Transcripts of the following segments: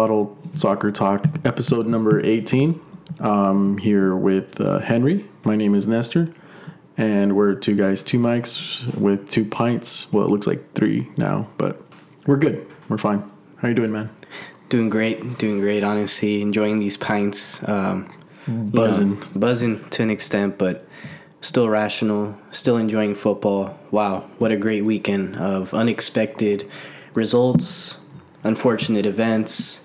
Bottle Soccer Talk, episode number 18. Um, here with uh, Henry. My name is Nestor, and we're two guys, two mics with two pints. Well, it looks like three now, but we're good. We're fine. How you doing, man? Doing great, doing great. Honestly, enjoying these pints. Um, you know, Buzzing. buzzing to an extent, but still rational. Still enjoying football. Wow, what a great weekend of unexpected results, unfortunate events.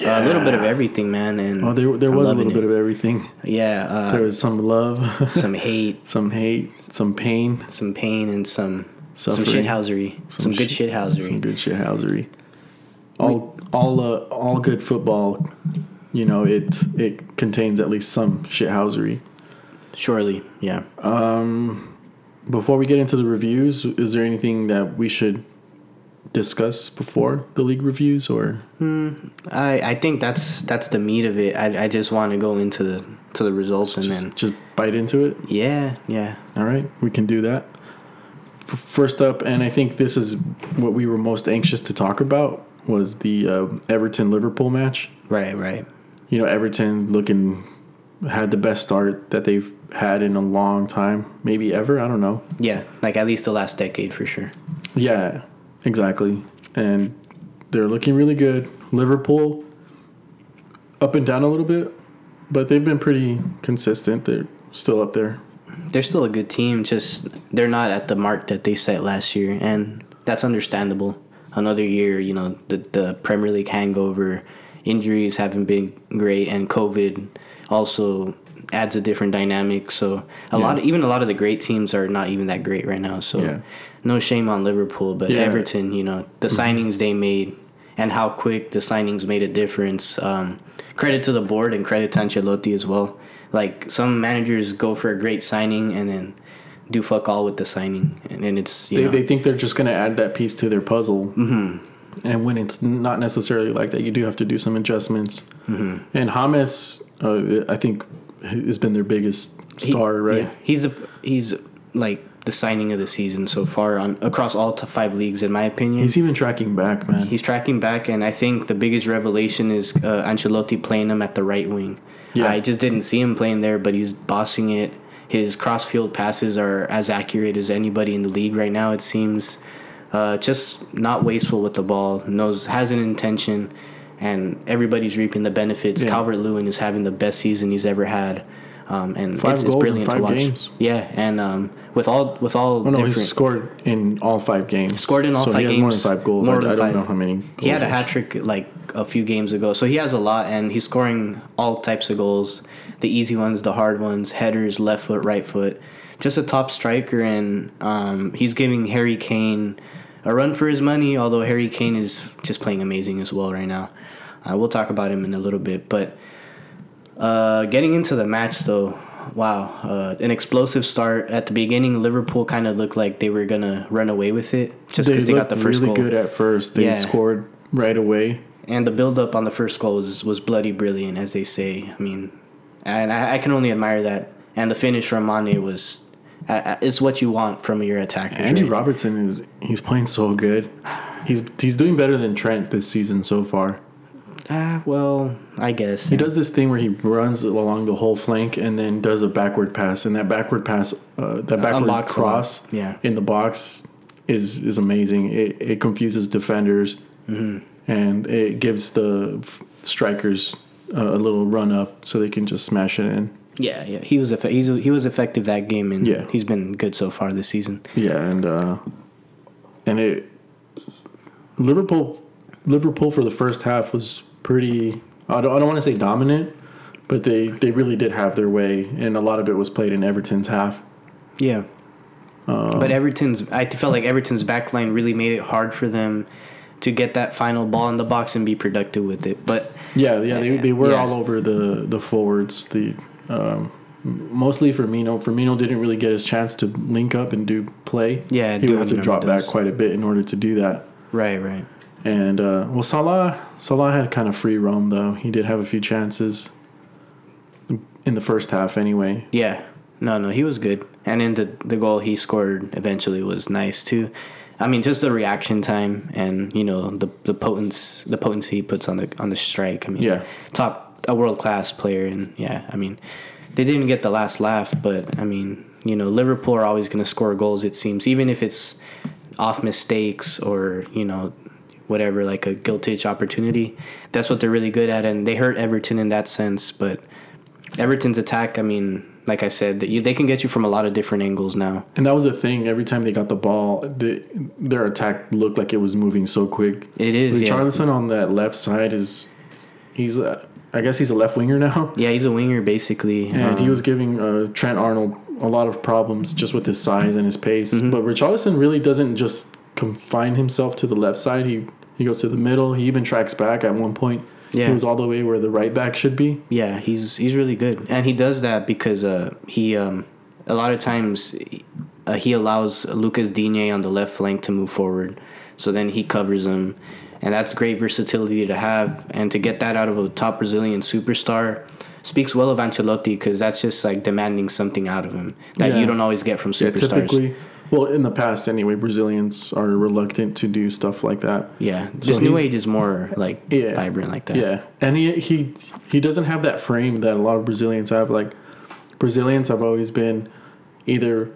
A little bit of everything, man. And Oh, there, there I'm was a little bit of everything. yeah. Uh, There was some love, some hate, some hate, some pain, some pain, and some some Suffering. shithousery. Some, good shit- shithousery. some good shithousery. All, all, uh, all good football. You know, it it contains at least some shithousery. Surely, yeah. Um, Before we get into the reviews, is there anything that we should discuss before the league reviews, or I, I think that's that's the meat of it. I, I just want to go into the to the results and just then just bite into it? yeah yeah All right, we can do that. First up, and I think this is what we were most anxious to talk about was the uh, Everton Liverpool match. right right You know, Everton looking had the best start that they've had in a long time, maybe ever. I don't know. yeah like at least the last decade for sure. Yeah, exactly. And they're looking really good. Liverpool up and down a little bit, but they've been pretty consistent. They're still up there. They're still a good team. Just they're not at the mark that they set last year, and that's understandable. Another year, you know, the the Premier League hangover, injuries haven't been great, and COVID also adds a different dynamic. So a lot, of, even a lot of the great teams are not even that great right now. So Yeah. No shame on Liverpool, but Yeah. Everton, you know, the signings they made and how quick the signings made a difference. Um, credit to the board and credit to Ancelotti as well. Like some managers go for a great signing and then do fuck all with the signing, and then it's you They, know they think they're just going to add that piece to their puzzle. Mm-hmm. And when it's not necessarily like that, you do have to do some adjustments. Mm-hmm. And James, uh, I think, has been their biggest he- star, right? yeah, he's the he's like the signing of the season so far on across all t- five leagues, in my opinion. He's even tracking back, man. He's tracking back, and I think the biggest revelation is uh, Ancelotti playing him at the right wing. Yeah. I just didn't see him playing there, but he's bossing it. His cross-field passes are as accurate as anybody in the league right now. It seems uh, just not wasteful with the ball. Knows has an intention, and everybody's reaping the benefits. Yeah. Calvert Lewin is having the best season he's ever had. Um, and Five it's, it's goals in brilliant five to watch. games. Yeah, and um, with all with all Oh no, different he's scored in all five games. Scored in all so five he has games. more than five goals. More I, than I don't five. know how many. He had a hat trick like a few games ago, so he has a lot, and he's scoring all types of goals: the easy ones, the hard ones, headers, left foot, right foot. Just a top striker, and um, he's giving Harry Kane a run for his money. Although Harry Kane is just playing amazing as well right now. Uh, we'll talk about him in a little bit, but uh, getting into the match though, wow, uh, an explosive start at the beginning. Liverpool kind of looked like they were gonna run away with it just because they, got the first really goal. good at first. They Yeah. scored right away. And the build up on the first goal was, was bloody brilliant, as they say. I mean, and I, I can only admire that. And the finish from Mane was, uh, it's what you want from your attackers. Andy right? Robertson is he's playing so good. He's he's doing better than Trent this season so far. Ah, well, I guess. He does this thing where he runs along the whole flank and then does a backward pass, and that backward pass, uh, that backward unlocks a lot. cross, Yeah. in the box is is amazing. It it confuses defenders, Mm-hmm. and it gives the f- strikers uh, a little run up so they can just smash it in. Yeah, yeah. He was, effe- he's, he was effective that game, and Yeah. he's been good so far this season. Yeah, and uh, and it Liverpool Liverpool for the first half was pretty. I don't, I don't want to say dominant, but they they really did have their way, and a lot of it was played in Everton's half. Yeah. Um, but Everton's, I felt like Everton's backline really made it hard for them to get that final ball in the box and be productive with it. But Yeah, yeah, they, they were Yeah. all over the the forwards. The um, mostly Firmino. Firmino didn't really get his chance to link up and do play. Yeah, he would have to drop back quite a bit in order to do that. right, right. And uh, well, Salah Salah had kind of free roam though. He did have a few chances in the first half anyway. Yeah. No, no, he was good. And then the the goal he scored eventually was nice too. I mean, just the reaction time and you know the the potence the potency he puts on the on the strike. I mean, Yeah. top a world class player, and yeah, I mean, they didn't get the last laugh, but I mean, you know, Liverpool are always going to score goals. It seems, even if it's off mistakes or you know whatever like a guilty opportunity that's what they're really good at and they hurt everton in that sense but everton's attack i mean like i said that they can get you from a lot of different angles now And that was the thing. Every time they got the ball, the, their attack looked like it was moving so quick. it is yeah. On that left side is, he's, uh, I guess he's a left winger now, yeah he's a winger basically and he Um, was giving uh, Trent Arnold a lot of problems just with his size and his pace. Mm-hmm. But Richarlison really doesn't just confine himself to the left side. He he goes to the middle. He even tracks back at one point. Yeah. he was all the way where the right back should be. Yeah, he's he's really good, and he does that because uh, he um, a lot of times uh, he allows Lucas Digne on the left flank to move forward, so then he covers him, and that's great versatility to have, and to get that out of a top Brazilian superstar speaks well of Ancelotti because that's just like demanding something out of him that Yeah. you don't always get from Yeah, superstars. typically, well, in the past anyway, Brazilians are reluctant to do stuff like that. Yeah, So new age is more like Yeah. vibrant like that. Yeah, and he he he doesn't have that frame that a lot of Brazilians have. Like Brazilians have always been either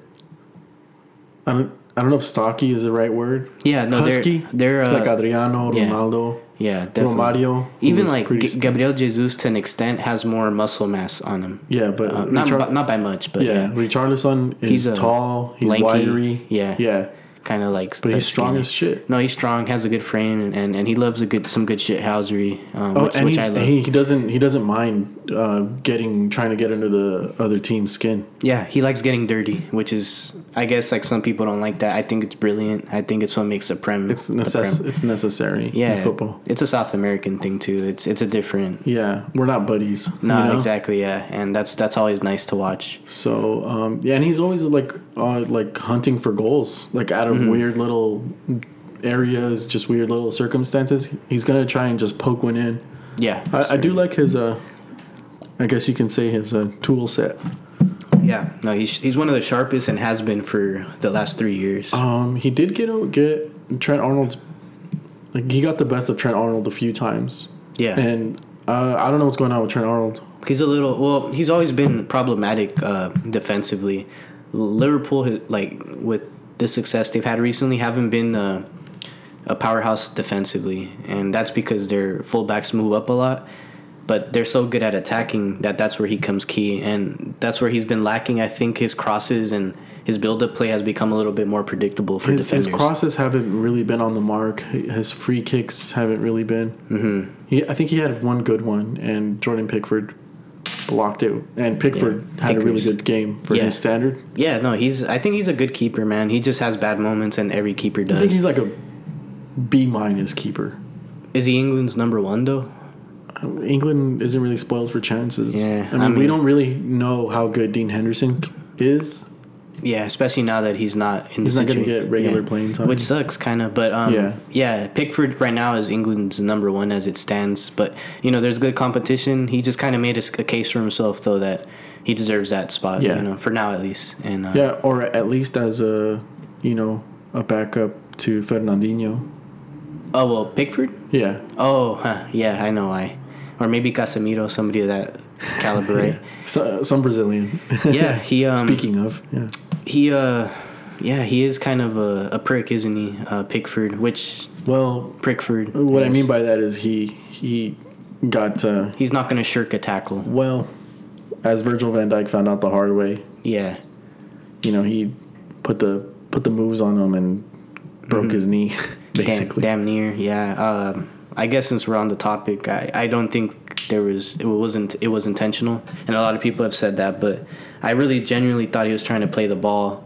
I don't I don't know if stocky is the right word. yeah. No, Husky, they're they're uh, like Adriano. Ronaldo, yeah, definitely. Romario. Even like G- Gabriel Jesus to an extent has more muscle mass on him. Yeah, but Uh, not by, not by much, but yeah, yeah, Richarlison is He's tall. He's lanky, wiry. yeah. yeah, kind of like. but he's strong skinny. as shit. No, he's strong. Has a good frame, and, and, and he loves a good some good shit housery, um, Oh, which, and which he he doesn't he doesn't mind uh, getting trying to get under the other team's skin. Yeah, he likes getting dirty, which is I guess like some people don't like that. I think it's brilliant. I think it's what makes a prem. It's necess- prem. it's necessary Yeah, in football. It's a South American thing too. It's it's a different. Yeah, we're not buddies. No, you know? exactly. Yeah, and that's that's always nice to watch. So um, yeah, and he's always like uh, like hunting for goals, like out Mm-hmm. of weird little areas, just weird little circumstances. He's gonna try and just poke one in. Yeah, I, I do like his. Uh, I guess you can say his uh, tool set. Yeah, no, he's he's one of the sharpest and has been for the last three years. Um, he did get get Trent Arnold's. Like he got the best of Trent Arnold a few times, yeah, and uh, I don't know what's going on with Trent Arnold. he's a little. Well, he's always been problematic uh, defensively. Liverpool, like with the success they've had recently, haven't been uh, a powerhouse defensively, and that's because their fullbacks move up a lot. But they're so good at attacking that that's where he comes key, and that's where he's been lacking. I think his crosses and his build-up play has become a little bit more predictable for His, defenders. his crosses haven't really been on the mark. His free kicks haven't really been. Mm-hmm. He, I think he had one good one, and Jordan Pickford blocked it. And Pickford had a really good game for Yeah. his standard. Yeah, no, he's. I think he's a good keeper, man. He just has bad moments, and every keeper does. I think he's like a B minus keeper. Is he England's number one though? England isn't really spoiled for chances. Yeah, I mean, I we don't really know how good Dean Henderson is. Yeah, especially now that he's not in He's the not gonna get regular yeah. playing time. which sucks kind of. But um, Yeah. yeah, Pickford right now is England's number one as it stands. But you know, there's good competition. He just kind of made a case for himself though that he deserves that spot. Yeah. you know, for now at least. And uh, Yeah, or at least as a, you know, a backup to Fernandinho. Oh well, Pickford. Yeah. Oh, huh, yeah, I know why. Or maybe Casemiro, somebody of that caliber, right? So, some Brazilian. Yeah, he um, Speaking of, yeah. he uh yeah he is kind of a, a prick isn't he uh pickford which Well, prickford what I mean by that is he he got uh, he's not gonna shirk a tackle well, as Virgil Van Dijk found out the hard way. yeah You know, he put the put the moves on him and broke his knee, damn, basically. damn near yeah um i guess since we're on the topic i i don't think there was it wasn't it was intentional. And a lot of people have said that but i really genuinely thought he was trying to play the ball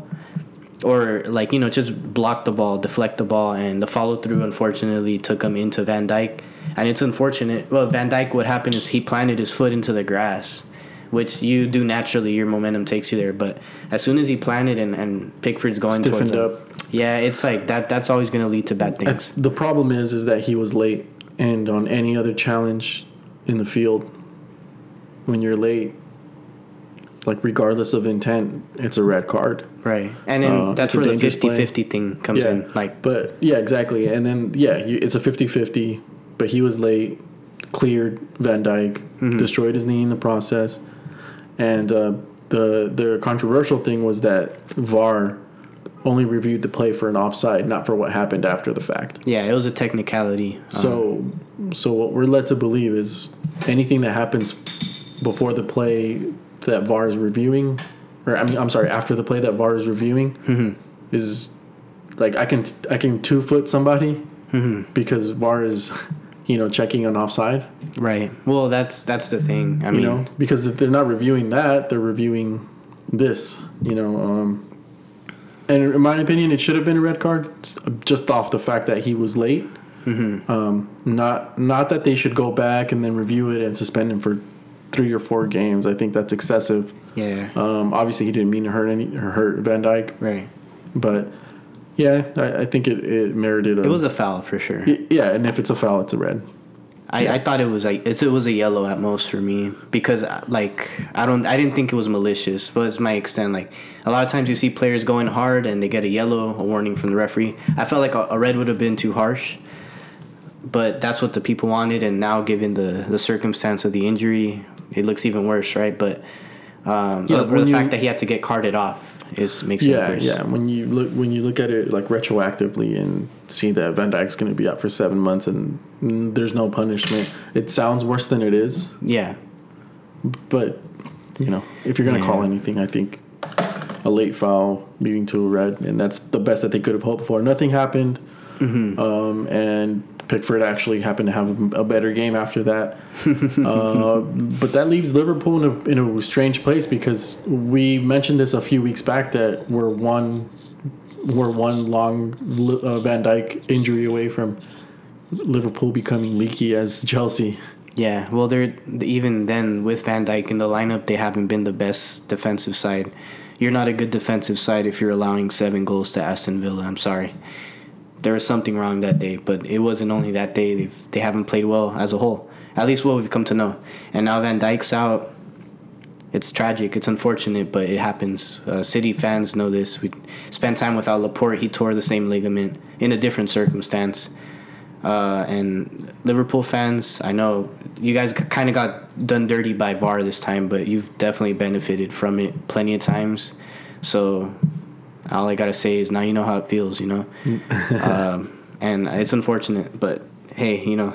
or like you know just block the ball deflect the ball. And the follow through unfortunately took him into van Dijk. And it's unfortunate well van Dijk what happened is he planted his foot into the grass which you do naturally your momentum takes you there. But as soon as he planted and, and pickford's going towards Stiffened him up. yeah it's like that that's always going to lead to bad things. The problem is, is that he was late, and on any other challenge in the field, when you're late, like regardless of intent, it's a red card. Right. And then Uh, that's where the dangerous 50 play. 50 thing comes Yeah, in. Like, but yeah, exactly. And then yeah, you, it's a 50-50, but he was late, cleared Van Dijk, Mm-hmm. destroyed his knee in the process, and uh, the the controversial thing was that VAR only reviewed the play for an offside, not for what happened after the fact. yeah, it was a technicality. Um, So, so what we're led to believe is anything that happens before the play that VAR is reviewing, or I mean, I'm sorry, after the play that VAR is reviewing, Mm-hmm. is like I can I can two foot somebody Mm-hmm. because VAR is, you know, checking an offside. right. Well, that's that's the thing. I You mean, know, because if they're not reviewing that, they're reviewing this. You know, um, and in my opinion, it should have been a red card just off the fact that he was late. Mm-hmm. Um, not not that they should go back and then review it and suspend him for three or four games. I think that's excessive. yeah. Um, obviously, he didn't mean to hurt any hurt Van Dijk, right. but yeah, I, I think it, it merited. A, It was a foul for sure. Yeah, and if it's a foul, it's a red. I, I thought it was like it was a yellow at most for me because uh, like I don't I didn't think it was malicious, but it's my extent. Like a lot of times you see players going hard and they get a yellow, a warning from the referee. I felt like a, a red would have been too harsh, but that's what the people wanted. And now, given the the circumstance of the injury, it looks even worse, right? But um, Yeah, when the fact that he had to get carted off is makes it Yeah, worse. yeah. When you look when you look at it like retroactively and see that Van Dijk's going to be out for seven months and mm, there's no punishment, it sounds worse than it is. yeah. But you know, if you're going to call anything, I think a late foul leading to a red, and that's the best that they could have hoped for. Nothing happened, Mm-hmm. um, and Pickford actually happened to have a better game after that. uh, but that leaves Liverpool in a, in a strange place because we mentioned this a few weeks back that we're one we're one long uh, Van Dijk injury away from Liverpool becoming leaky as Chelsea. Yeah, well, they're even then with Van Dijk in the lineup, they haven't been the best defensive side. You're not a good defensive side if you're allowing seven goals to Aston Villa. I'm sorry, there was something wrong that day, but it wasn't only that day. They've, they haven't played well as a whole. At least what we've come to know. And now Van Dijk's out. It's tragic. It's unfortunate, but it happens. Uh, City fans know this. We spent time without Laporte. He tore the same ligament in a different circumstance. Uh, and Liverpool fans, I know you guys kind of got done dirty by VAR this time, but you've definitely benefited from it plenty of times. So all I gotta say is now you know how it feels, you know. um, and it's unfortunate, but hey, you know,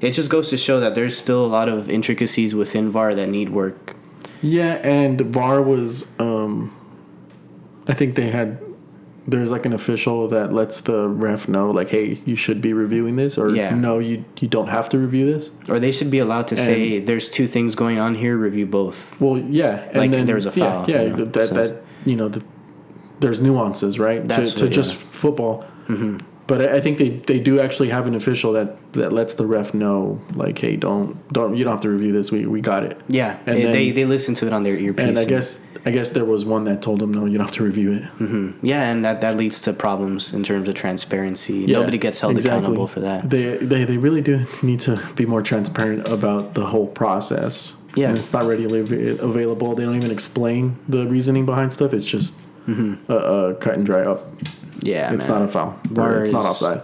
it just goes to show that there's still a lot of intricacies within VAR that need work. Yeah, and VAR was. Um, I think they had. There's like an official that lets the ref know, like, hey, you should be reviewing this, or Yeah. no, you you don't have to review this. Or they should be allowed to say, "There's two things going on here. Review both." Well, yeah, and Like, then there was a foul, Yeah, yeah you know, that, that you know, the, there's nuances, right? That's to to what- just yeah. Mm-hmm. football. But I I think they, they do actually have an official that, that lets the ref know, like, hey, don't don't you don't have to review this. We we got it. Yeah, And they, then- they they listen to it on their earpiece. And I guess I guess there was one that told them, no, you don't have to review it. yeah, and that that leads to problems in terms of transparency. Yeah, Nobody gets held exactly. accountable for that. They, they they really do need to be more transparent about the whole process. Yeah. and it's not readily available. They don't even explain the reasoning behind stuff. It's just a, a cut and dry up. Yeah, it's man. not a foul. Or it's not offside.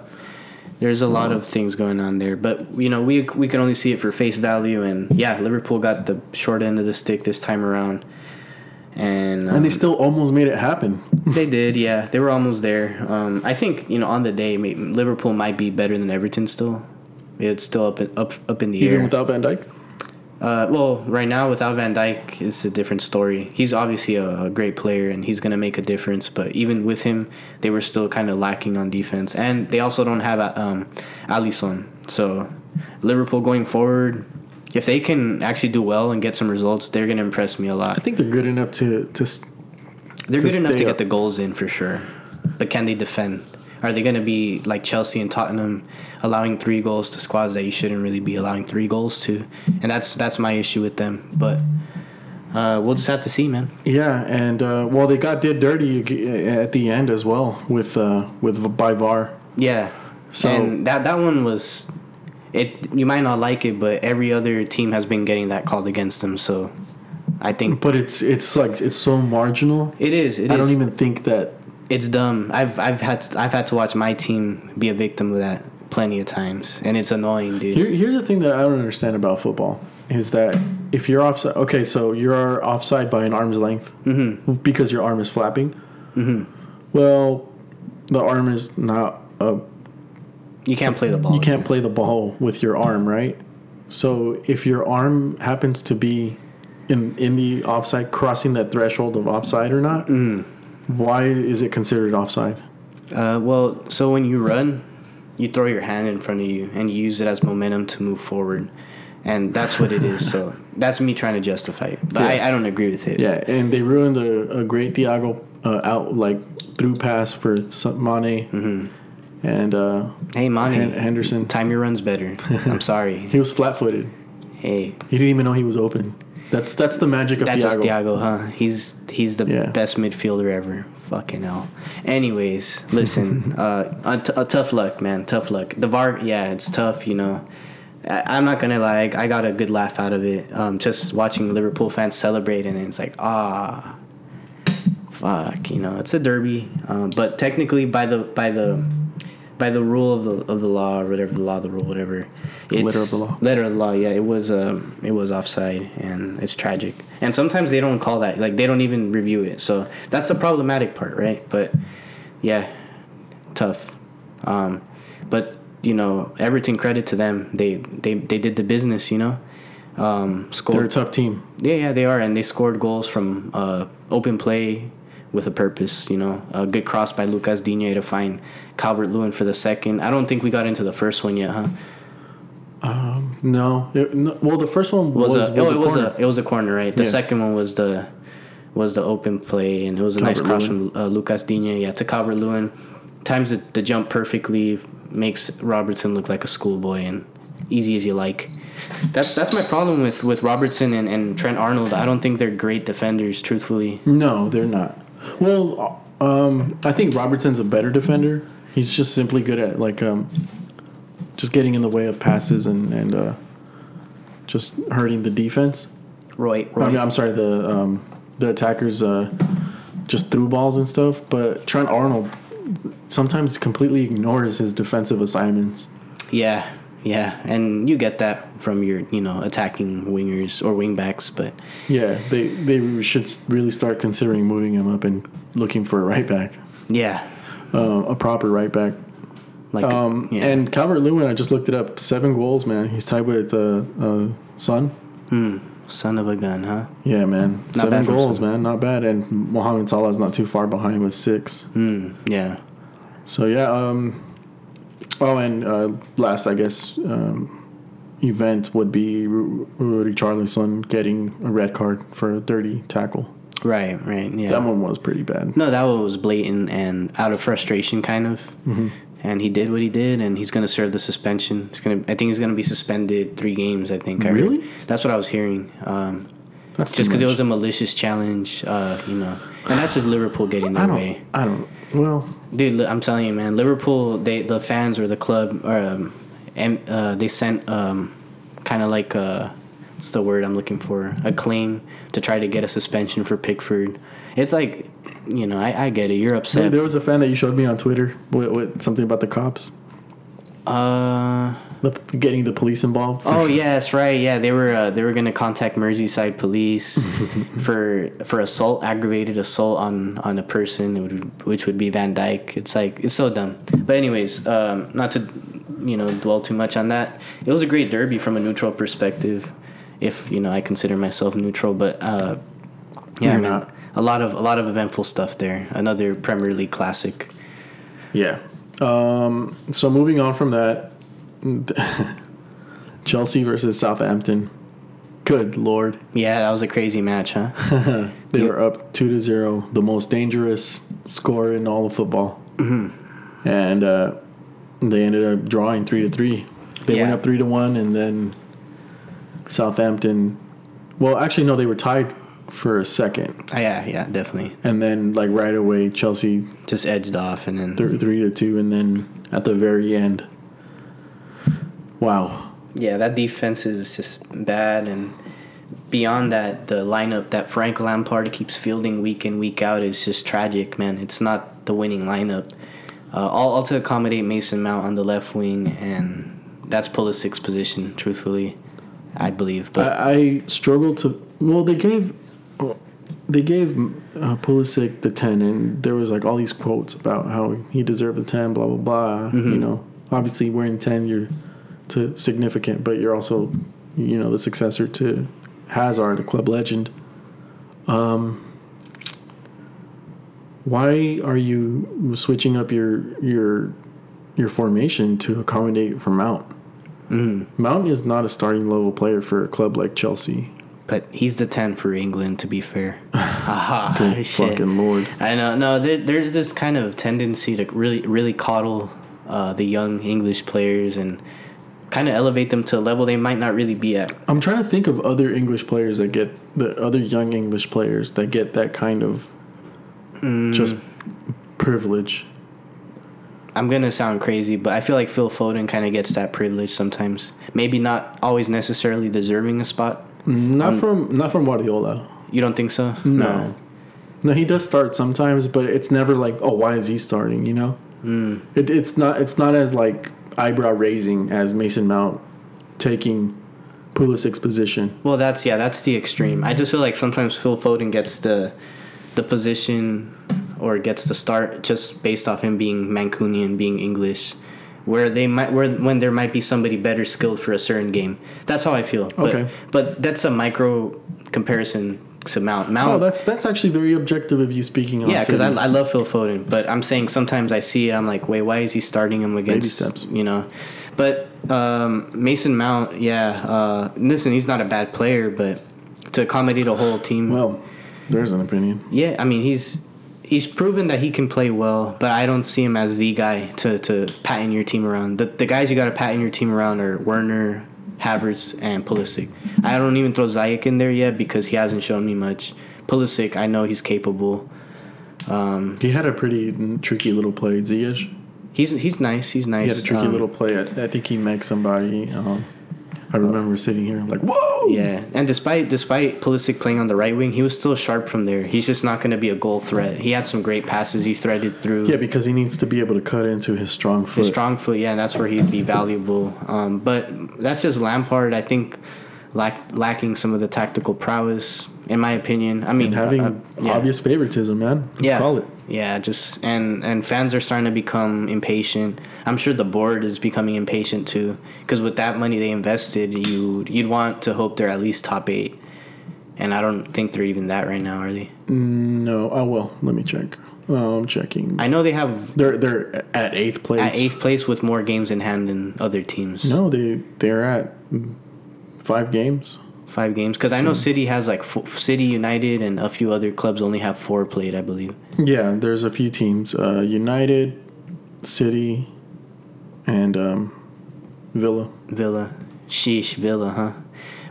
There's a lot of things going on there, but you know we we can only see it for face value, and yeah, Liverpool got the short end of the stick this time around, and um, And they still almost made it happen. they did, yeah, they were almost there. Um, I think you know on the day Liverpool might be better than Everton still. It's still up in, up up in the Even air. without Van Dijk. Uh, well, right now without Van Dijk, it's a different story. He's obviously a, a great player and he's gonna make a difference. But even with him, they were still kind of lacking on defense, and they also don't have um, Alisson. So Liverpool going forward, if they can actually do well and get some results, they're gonna impress me a lot. I think they're good enough to to. They're to good enough to stay get the goals in for sure, but can they defend? Are they gonna be like Chelsea and Tottenham, allowing three goals to squads that you shouldn't really be allowing three goals to? And that's that's my issue with them. But uh, we'll just have to see, man. Yeah, and uh, well, they got did dirty at the end as well with uh, with by VAR. Yeah. So- and that that one was it you might not like it, but every other team has been getting that called against them, so I think But it's it's like it's so marginal. it is. It I is. don't even think that. It's dumb. I've I've had to, I've had to watch my team be a victim of that plenty of times, and it's annoying, dude. Here, here's the thing that I don't understand about football is that if you're offside, okay, so you're offside by an arm's length Mm-hmm. because your arm is flapping. Well, the arm is not a. you can't play the ball. You can't play the ball with your arm, right? So if your arm happens to be in in the offside, crossing that threshold of offside or not, Mm. Why is it considered offside? Uh, well, so when you run, you throw your hand in front of you and you use it as momentum to move forward, and that's what it is. So that's me trying to justify it, but Yeah. I, I don't agree with it. Yeah, and they ruined a, a great Thiago uh, out like through pass for Mane Mm-hmm. and uh, Hey, Mane, Hen- Henderson. time your runs better. I'm sorry. He was flat footed. Hey, He didn't even know he was open. That's that's the magic of that's Thiago. Thiago, huh? He's he's the Yeah. best midfielder ever. Fucking hell. Anyways, listen, uh, a, t- a tough luck, man. Tough luck. The VAR, yeah, it's tough. You know, I, I'm not gonna lie. I got a good laugh out of it. Um, just watching Liverpool fans celebrate, and it's like, ah, fuck. You know, it's a derby. Um, but technically, by the by the by the rule of the of the law or whatever the law, the rule, whatever. The letter of the law. Letter of the law. Yeah, it was um, it was offside, and it's tragic. And sometimes they don't call that. Like they don't even review it. So that's the problematic part, right? But yeah, tough. Um, but you know, Everton credit to them. They they they did the business. You know, um, scored They're a tough team. Yeah, yeah, they are, and they scored goals from uh, open play with a purpose. You know, a good cross by Lucas Digne to find Calvert Lewin for the second. I don't think we got into the first one yet, huh? No, it, no well, the first one was, Was, was, a, oh, a it was corner. a it was a corner, right? The Yeah. second one was the was the open play, and it was a nice cross Calvert-Lewin. from uh, Lucas Digne, yeah, to Calvert Lewin. Times the, the jump perfectly, makes Robertson look like a schoolboy, and easy as you like. That's that's my problem with with Robertson and, and Trent Arnold. I don't think they're great defenders, truthfully. no, they're not. Well, um, I think Robertson's a better defender. He's just simply good at like um, just getting in the way of passes and and uh, just hurting the defense. Right. I mean, I'm sorry, the um, the attackers uh, just threw balls and stuff. But Trent Arnold sometimes completely ignores his defensive assignments. Yeah, yeah, and you get that from your you know attacking wingers or wingbacks, but Yeah, they they should really start considering moving him up and looking for a right back, yeah, uh, a proper right back. like Um, yeah. And Calvert Lewin, I just looked it up, seven goals, man. He's tied with uh, uh, Son. Hmm, son of a gun, huh? Yeah, man, Not seven goals, man, not bad. And Mohamed Salah is not too far behind with six. Hmm, yeah. So yeah. Um, oh, and uh, last, I guess, um, event would be Ru- Richarlison getting a red card for a dirty tackle. Right, right, yeah. That one was pretty bad. No, that one was blatant and out of frustration, kind of. Mm-hmm. And he did what he did, and he's gonna serve the suspension. He's gonna. I think he's gonna be suspended three games. I think. I heard. Really? That's what I was hearing. Um, That's just because it was a malicious challenge, uh, you know, and that's just Liverpool getting their I don't. way. I don't. Well, Dude, I'm telling you, man. Liverpool, they the fans or the club, um, and uh, they sent um, kind of like uh what's the word I'm looking for? A claim to try to get a suspension for Pickford. It's like, you know, I, I get it. You're upset. there was a fan that you showed me on Twitter with, with something about the cops, Uh the, getting the police involved. oh that's right. Yeah, they were uh, they were gonna contact Merseyside police for for assault, aggravated assault on on a person, would- which would be Van Dijk. It's like it's so dumb. But anyways, um, not to you know dwell too much on that. It was a great derby from a neutral perspective, if you know I consider myself neutral. But uh, yeah, You're man, not. a lot of a lot of eventful stuff there. Another Premier League classic. Yeah. Um, so moving on from that, Chelsea versus Southampton. Good lord, Yeah, that was a crazy match, huh? they Yeah. were up two to zero, the most dangerous score in all of football, mm-hmm. and uh, they ended up drawing three to three. They went up three to one, and then Southampton. Well, actually, no, they were tied for a second, Oh, yeah, yeah, definitely. and then like right away, Chelsea Just edged off, and then th- three to two, and then at the very end, wow. Yeah, that defense is just bad, and beyond that, the lineup that Frank Lampard keeps fielding week in week out is just tragic, man. It's not the winning lineup. Uh, all, all to accommodate Mason Mount on the left wing, and that's Pulisic's position, truthfully, I believe. But I, I struggle to. Well, they gave they gave uh, Pulisic the ten, and there was like all these quotes about how he deserved the ten, blah blah blah. Mm-hmm. You know, obviously wearing ten, you're to significant, but you're also, you know, the successor to Hazard, a club legend. Um, why are you switching up your your your formation to accommodate for Mount? Mm-hmm. Mount is not a starting level player for a club like Chelsea. but he's the 10 for England, to be fair. Aha, Good shit. fucking lord. I know. No, there, there's this kind of tendency to really, really coddle uh, the young English players and kind of elevate them to a level they might not really be at. I'm trying to think of other English players that get the other young English players that get that kind of Mm. just privilege. I'm gonna sound crazy, but I feel like Phil Foden kind of gets that privilege sometimes. Maybe not always necessarily deserving a spot. Not Um, from not from Guardiola. You don't think so? No. No, he does start sometimes, but it's never like, oh, why is he starting? You know, Mm. it, it's not it's not as like eyebrow raising as Mason Mount taking Pulisic's position. Well, that's yeah, that's the extreme. I just feel like sometimes Phil Foden gets the the position or gets the start just based off him being Mancunian, being English, where they might where when there might be somebody better skilled for a certain game. That's how I feel. But, Okay. But that's a micro comparison to Mount. Mount. Oh, that's that's actually very objective of you speaking on. yeah, because I, I love Phil Foden, but I'm saying sometimes I see it, I'm like, wait, why is he starting him against, steps. you know? But um, Mason Mount, yeah, uh, listen, he's not a bad player, but to accommodate a whole team, well, there's an opinion. yeah, I mean, he's he's proven that he can play well, but I don't see him as the guy to, to pattern your team around. The, the guys you got to pattern your team around are Werner, Havertz, and Pulisic. I don't even throw Ziyech in there yet because he hasn't shown me much. Pulisic, I know he's capable. Um, He had a pretty tricky little play. Ziyech. He's he's nice. He's nice. He had a tricky Um, little play. I, I think he met somebody. Um, I remember sitting here like, whoa. Yeah, and despite despite Pulisic playing on the right wing, he was still sharp from there. He's just not going to be a goal threat. He had some great passes he threaded through. Yeah, because he needs to be able to cut into his strong foot. His strong foot, yeah, and that's where he'd be valuable. Um, but that's just Lampard. I think lack, lacking some of the tactical prowess, in my opinion. I mean, and having uh, uh, yeah. obvious favoritism, man. Let's yeah, call it. Yeah, just and and fans are starting to become impatient. I'm sure the board is becoming impatient too, because with that money they invested, you you'd want to hope they're at least top eight, and I don't think they're even that right now, are they? No. Oh well. Let me check. Oh, I'm checking. I know they have They're they're at eighth place. at eighth place with more games in hand than other teams. No, they they're at five games. Five games because I know City has like City United and a few other clubs only have four played, I believe. Yeah, there's a few teams. Uh, United, City, and um, Villa. Villa, sheesh, Villa, huh?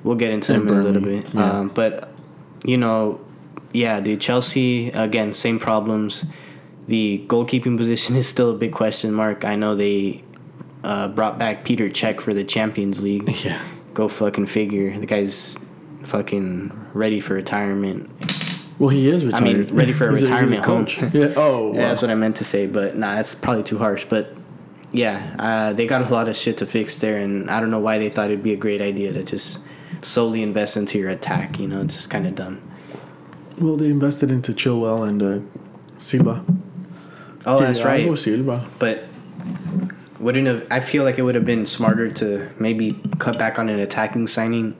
We'll get into And them in a little Burnley, bit. yeah. Um, but you know, yeah, dude, Chelsea again, same problems. The goalkeeping position is still a big question mark. I know they uh, brought back Peter Cech for the Champions League. Yeah. Go fucking figure. The guy's fucking ready for retirement. Well, he is retired. I mean, ready for a He's retirement home. coach. yeah. Oh, Yeah, that's what I meant to say, but nah, that's probably too harsh. But yeah, uh, they got a lot of shit to fix there, and I don't know why they thought it'd be a great idea to just solely invest into your attack. You know, it's just kind of dumb. Well, they invested into Chilwell and uh, Silva. Oh, that's Thiago right. Silva. But wouldn't have? I feel like it would have been smarter to maybe cut back on an attacking signing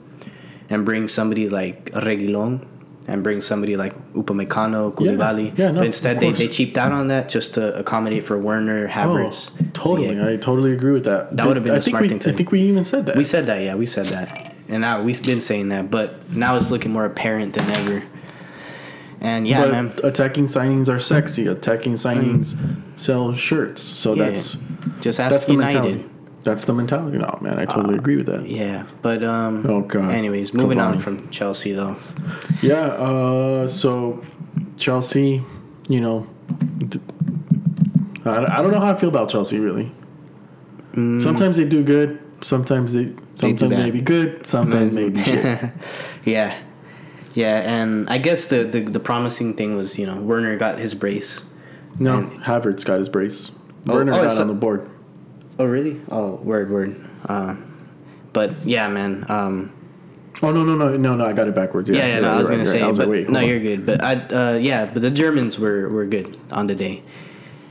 and bring somebody like Reguilon and bring somebody like Upamecano, Koulibaly. yeah, no, but instead they, they cheaped out on that just to accommodate for Werner, oh, Havertz. Oh, totally. Ziyech. I totally agree with that. That would have been I a smart we, thing to I think we even said that. We said that, yeah, we said that, and now we've been saying that, but now it's looking more apparent than ever. And yeah, but man, attacking signings are sexy. Attacking signings sell shirts. So Yeah, that's just that's ask the United. mentality. That's the mentality. No, man, I totally agree with that. Yeah, but um. Oh, God. Anyways, moving on from Chelsea though. Yeah. Uh, so Chelsea, you know, I don't know how I feel about Chelsea really. Mm. Sometimes they do good. Sometimes they Sometimes bad. maybe good, sometimes maybe shit. yeah, yeah, and I guess the, the the promising thing was you know Werner got his brace. No, Havertz got his brace. Oh, Werner oh, got so- on the board. Oh really? Oh word word. Uh, but yeah, man. Um, Oh no no no no no! I got it backwards. Yeah, yeah, yeah. No, I was you're gonna right, say, like, but wait, no, on. you're good. But I, uh, yeah, but the Germans were were good on the day.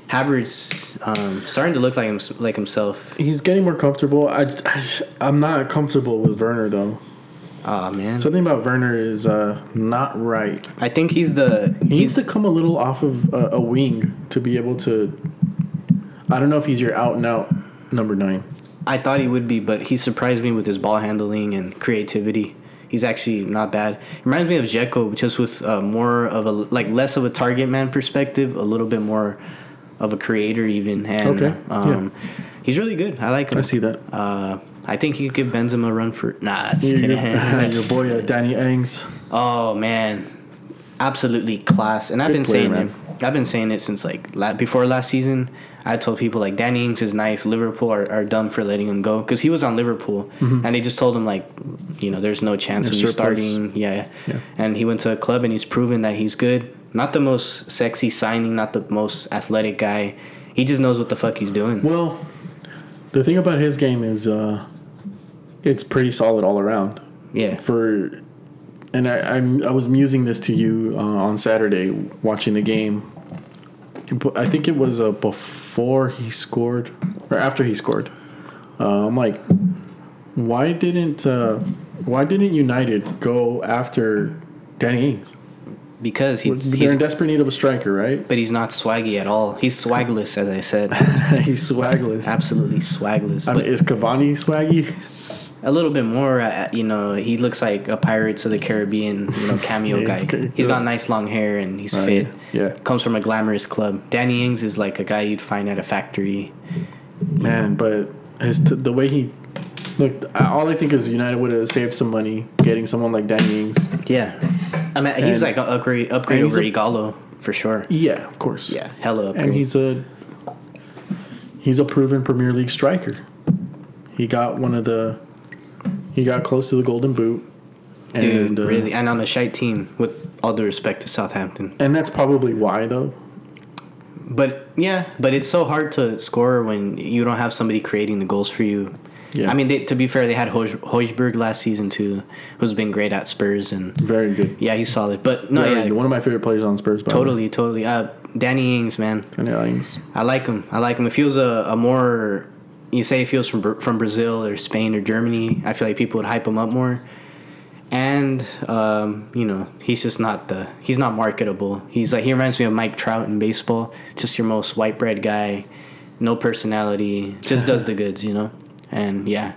Havertz um, starting to look like him, like himself. He's getting more comfortable. I, I am not comfortable with Werner though. Oh man, Something about Werner is uh, not right. I think he's the He needs to come a little off of uh, a wing to be able to. I don't know if he's your out and out number nine. I thought he would be, but he surprised me with his ball handling and creativity. He's actually not bad. Reminds me of Dzeko, just with uh, more of a like less of a target man perspective, a little bit more of a creator even. And, Okay, Um, He's really good. I like him. I see that. Uh, I think you could give Benzema a run for. Nah, just Your, your boy uh, Danny Ings. oh man, absolutely class. And I've been player, saying man. it. I've been saying it since like la- before last season. I told people like Danny Ings is nice. Liverpool are, are dumb for letting him go because he was on Liverpool and they just told him like, you know, there's no chance of you starting. Yeah. Yeah. and he went to a club and he's proven that he's good. Not the most sexy signing, not the most athletic guy. He just knows what the fuck he's doing. Well, the thing about his game is uh, it's pretty solid all around. Yeah, For and I I'm, I was musing this to you uh, on Saturday watching the game. I think it was uh, before he scored or after he scored. Uh, I'm like, why didn't uh, why didn't United go after Danny Ings? because he, They're he's in desperate need of a striker, right? but he's not swaggy at all. He's swagless, as I said. He's swagless. Absolutely swagless. I But mean, is Cavani swaggy? A little bit more, uh, you know, he looks like a Pirates of the Caribbean, you know, cameo Yeah, guy. he's. He's got nice long hair and he's Right. fit. Yeah. Comes from a glamorous club. Danny Ings is like a guy you'd find at a factory. Man, but his t- the way he looked, I- all I think is United would have saved some money getting someone like Danny Ings. Yeah. I mean, he's And- like an upgrade, upgrade over a- Ighalo for sure. Yeah, of course. Yeah, hella upgrade. and he's a he's a proven Premier League striker. He got one of the he got close to the Golden Boot. Dude, and, uh, really. And on a shite team, with all due respect to Southampton. and that's probably why though. But yeah, but it's so hard to score when you don't have somebody creating the goals for you. Yeah. I mean, they, to be fair, they had Hojbjerg last season too, who's been great at Spurs, and Very good. yeah, he's solid. But no, Very yeah, one of my favorite players on Spurs. Totally, totally. Uh, Danny Ings, man, Danny Ings. I like him. I like him. If he was a, a more, you say if he was from from Brazil or Spain or Germany, I feel like people would hype him up more. And um, you know, he's just not the he's not marketable. He's like he reminds me of Mike Trout in baseball. Just your most white bread guy, no personality, just does the goods, you know. And yeah,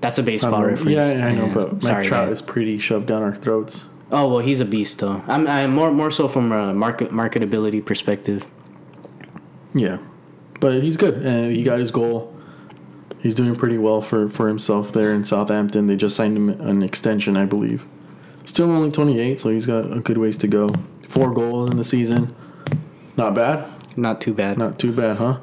that's a baseball reference. Yeah, I know, but Mike sorry, Trout man. is pretty shoved down our throats. Oh well, he's a beast though. I'm, I'm more more so from a market marketability perspective. Yeah, but he's good, and he got his goal. He's doing pretty well for, for himself there in Southampton. They just signed him an extension, I believe. Still only 28, so he's got a good ways to go. Four goals in the season. Not bad. Not too bad. Not too bad, huh?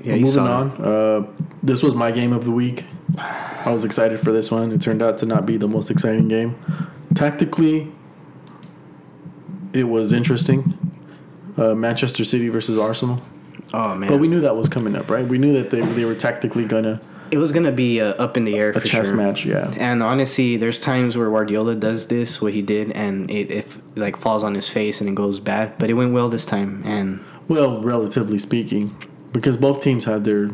Yeah, Well, he's moving on. Uh, this was my game of the week. I was excited for this one. It turned out to not be the most exciting game. Tactically, it was interesting. Uh, Manchester City versus Arsenal. Oh man, But we knew that was coming up, right? We knew that they, they were tactically gonna it was gonna be uh, up in the air a chess sure. match, yeah. And honestly, there's times where Guardiola does this, what he did, and it if like falls on his face and it goes bad. But it went well this time. And Well, relatively speaking, because both teams had their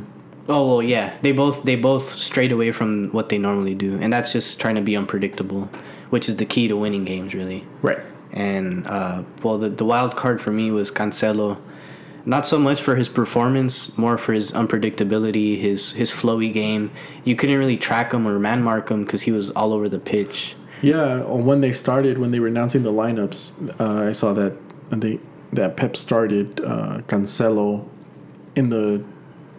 oh well, yeah, they both they both strayed away from what they normally do, and that's just trying to be unpredictable, which is the key to winning games, really. right. And uh, well, the the wild card for me was Cancelo. Not so much for his performance, more for his unpredictability, his his flowy game. You couldn't really track him or man mark him because he was all over the pitch. Yeah, when they started, when they were announcing the lineups, uh, I saw that they that Pep started uh, Cancelo in the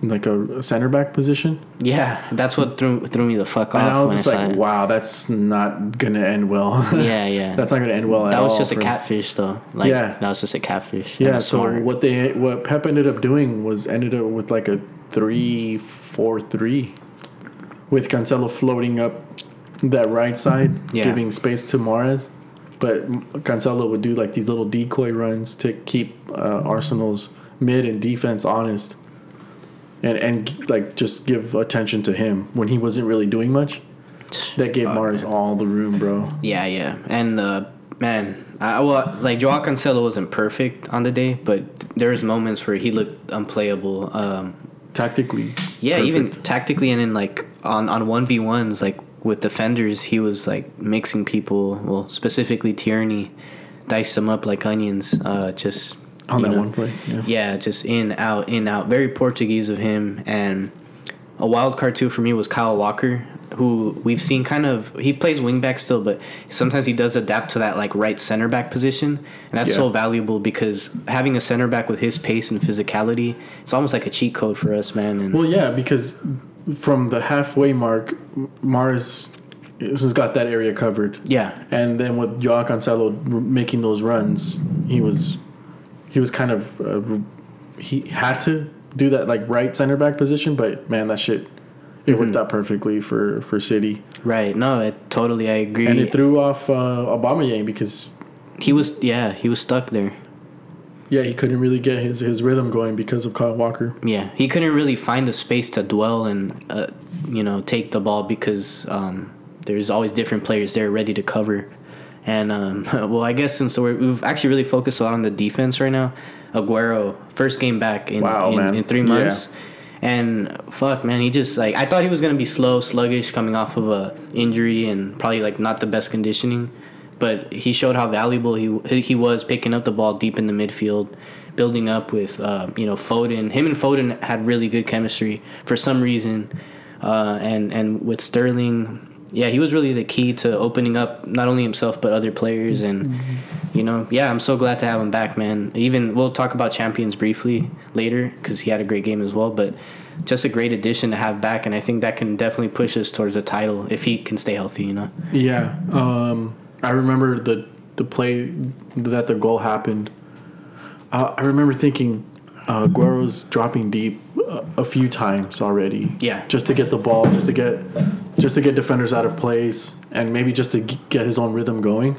like a center back position, Yeah, that's what threw threw me the fuck off. and I was just saw like, it. "Wow, that's not gonna end well." Yeah, yeah. that's not gonna end well at that was just a catfish, though. Like, Yeah. that was just a catfish. Yeah. Yeah, So smart. what they what Pep ended up doing was ended up with like a three four three, with Cancelo floating up that right side, Yeah. giving space to Mahrez. But Cancelo would do like these little decoy runs to keep uh, Arsenal's mid and defense honest, and and like just give attention to him when he wasn't really doing much. That gave Mahrez all the room, bro. Yeah, yeah, and uh, man, I well, like Joao Cancelo wasn't perfect on the day, but there's moments where he looked unplayable. Um, Tactically, yeah, even tactically, and then like on on one v ones, like with defenders, he was like mixing people. Well, specifically Tierney, diced them up like onions. Uh, just on that know, one play. Yeah. Yeah, just in out in out. Very Portuguese of him, and a wild card too for me was Kyle Walker, who we've seen kind of he plays wing back still, but sometimes he does adapt to that like right center back position, and that's so valuable because having a center back with his pace and physicality, it's almost like a cheat code for us, man. And Well, yeah, because from the halfway mark, Mahrez has got that area covered. yeah, And then with Joao Cancelo making those runs, he was he was kind of uh, he had to do that like right center back position, but man, that shit it worked out perfectly for for City, right. No, it, totally, I agree. and it threw off uh, Aubameyang because he was yeah, he was stuck there. yeah, he couldn't really get his his rhythm going because of Kyle Walker. Yeah, he couldn't really find the space to dwell and uh, you know take the ball because um, there's always different players there ready to cover. And um, well, I guess since we're, we've actually really focused a lot on the defense right now, Aguero first game back in Wow, in, in three Yeah. months. And fuck, man, he just like I thought he was gonna be slow, sluggish, coming off of a injury and probably like not the best conditioning, but he showed how valuable he he was picking up the ball deep in the midfield, building up with uh, you know Foden. Him and Foden had really good chemistry for some reason, uh, and and with Sterling, yeah, he was really the key to opening up not only himself but other players and. You know, yeah, I'm so glad to have him back, man. Even we'll talk about champions briefly later because he had a great game as well. But just a great addition to have back, and I think that can definitely push us towards the title if he can stay healthy. You know. Yeah, um, I remember the the play that the goal happened. I remember thinking uh, Aguero's dropping deep a, a few times already. Yeah. just to get the ball, just to get just to get defenders out of place, and maybe just to g- get his own rhythm going.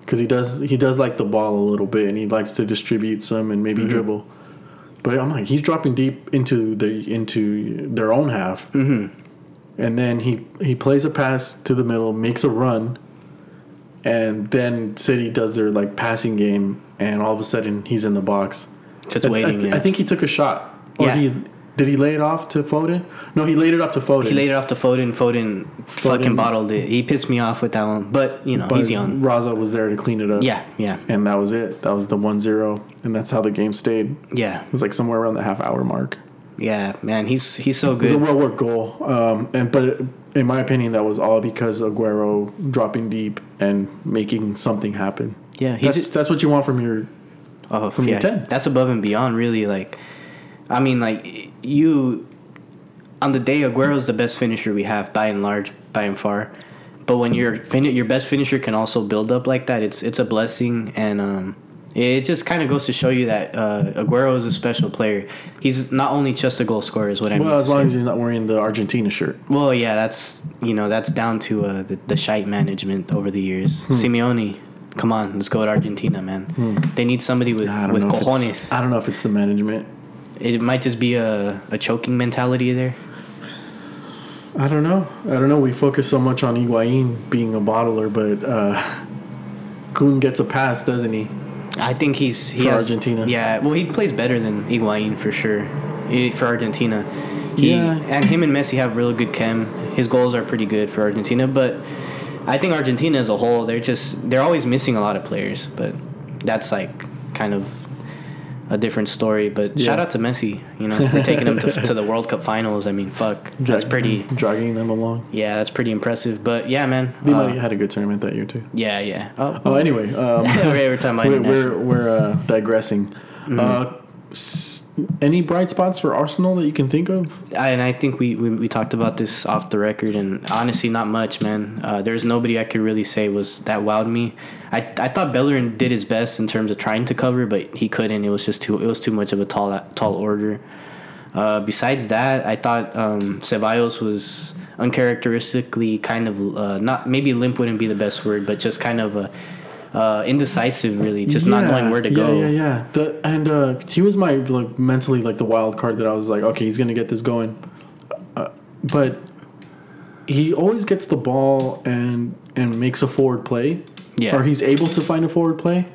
Because he does he does like the ball a little bit, and he likes to distribute some and maybe dribble. But I'm like, he's dropping deep into the into their own half, mm-hmm. and then he he plays a pass to the middle, makes a run, and then City does their like passing game, and all of a sudden he's in the box. Just I- I, yeah. I think he took a shot. Or Yeah. he did he lay it off to Foden? No, he laid it off to Foden. he laid it off to Foden. Foden, fucking bottled it. He pissed me off with that one. But you know, but he's young. Raza was there to clean it up. Yeah, yeah, And that was it. That was the 1-0 and that's how the game stayed. yeah, It was like somewhere around the half hour mark. yeah. Man, he's he's so good. It was a well worked goal. Um, and but in my opinion, that was all because Aguero dropping deep and making something happen. Yeah, he's That's, that's what you want from your Oh, From yeah. 10. That's above and beyond, really. Like, I mean, like you on the day Aguero's the best finisher we have by and large, by and far. But when your fin- your best finisher can also build up like that, it's it's a blessing, and um, it just kind of goes to show you that uh, Aguero is a special player. He's not only just a goal scorer, is what I mean. well, as long say. as he's not wearing the Argentina shirt. Well, yeah, that's you know that's down to uh, the the shite management over the years. Hmm. Simeone, come on, let's go with Argentina, man. They need somebody with I with cojones. I don't know if it's the management. It might just be a, a choking mentality there. I don't know. I don't know. We focus so much on Higuain being a bottler, but uh, Kun gets a pass, doesn't he? I think he's he For has, Argentina. Yeah, well, he plays better than Higuain for sure. eh, For Argentina, he Yeah. and him and Messi have really good chem. His goals are pretty good for Argentina, but I think Argentina as a whole, they're just they're always missing a lot of players. But that's like kind of a different story. But shout out to Messi, you know, for taking them to, to the World Cup finals. I mean, fuck, that's pretty. dragging them along. Yeah, that's pretty impressive. But yeah, man. They uh, had a good tournament that year too. yeah, yeah. Oh, Oh, anyway, um, we're, we're we're we're, we're uh, digressing. Mm-hmm. Uh, any bright spots for Arsenal that you can think of? I, and I think we, we we talked about this off the record, and honestly, not much, man. Uh, there's nobody I could really say was that wowed me. I, I thought Bellerin did his best in terms of trying to cover, but he couldn't. It was just too it was too much of a tall tall order. Uh, besides that, I thought um, Ceballos was uncharacteristically kind of uh, not maybe limp wouldn't be the best word, but just kind of uh, uh, indecisive, really, just not knowing where to yeah, go. Yeah, yeah, The, and uh, he was my like mentally like the wild card that I was like, okay, he's gonna get this going, uh, but he always gets the ball and and makes a forward play, Yeah. or he's able to find a forward play,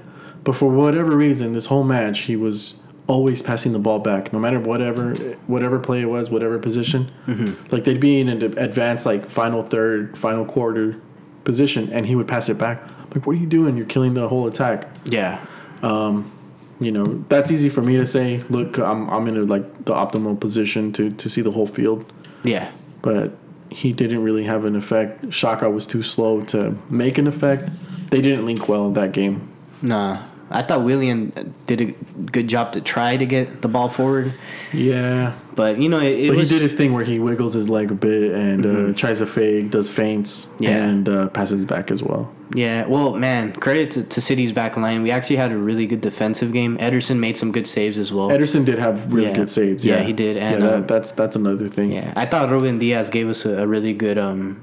but for whatever reason, this whole match he was always passing the ball back, no matter whatever whatever play it was, whatever position. Mm-hmm. Like they'd be in an advanced like final third, final quarter position, and he would pass it back. Like, what are you doing? You're killing the whole attack Yeah. Um, you know that's easy for me to say look i'm, I'm in a, like the optimal position to, to see the whole field Yeah. but he didn't really have an effect Xhaka was too slow to make an effect they didn't link well in that game Nah. I thought Willian did a good job to try to get the ball forward, yeah but you know it, it but was he did his thing where he wiggles his leg a bit and uh, tries to fake does feints Yeah. and uh, passes back as well Yeah, well, man, credit to, to City's back line. We actually had a really good defensive game. Ederson made some good saves as well. ederson did have really Yeah. good saves Yeah, yeah, he did, and, yeah, that, um, that's that's another thing yeah, I thought Ruben Dias gave us a, a really good um,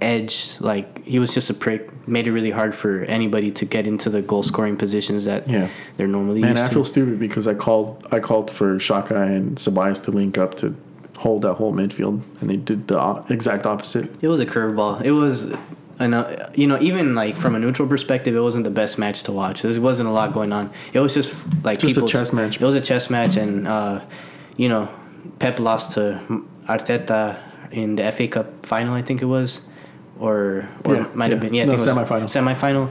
edge. Like he was just a prick, made it really hard for anybody to get into the goal scoring positions that Yeah. they're normally Man, used I feel stupid because I called I called for Xhaka and Ceballos to link up to hold that whole midfield, and they did the exact opposite. It was a curveball. It was, an, uh, you know, even like from a neutral perspective, it wasn't the best match to watch. There wasn't a lot going on. It was just like Just a chess match. It was a chess match, and uh, you know, Pep lost to Arteta in the FA Cup final, I think it was, or or Yeah, might have yeah. been yeah, I No, think it was semifinal. semifinal.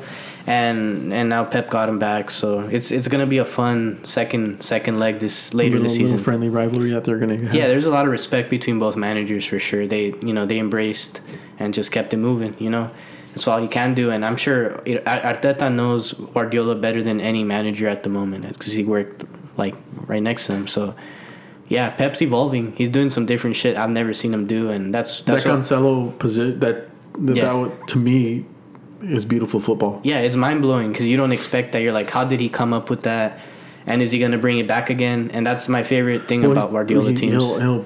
And and now Pep got him back, so it's it's gonna be a fun second second leg this later little, this season. friendly rivalry that they're gonna have. Yeah, there's a lot of respect between both managers for sure. They, you know, they embraced and just kept it moving. You know, that's all you can do. And I'm sure you know, Ar- Arteta knows Guardiola better than any manager at the moment because he worked like right next to him. So, yeah, Pep's evolving. He's doing some different shit I've never seen him do, and that's that's what, Cancelo position that that, Yeah. that to me is beautiful football. yeah, it's mind blowing because you don't expect that. You're like, how did he come up with that? And is he gonna bring it back again? And that's my favorite thing Well, about Guardiola he, teams. He'll, he'll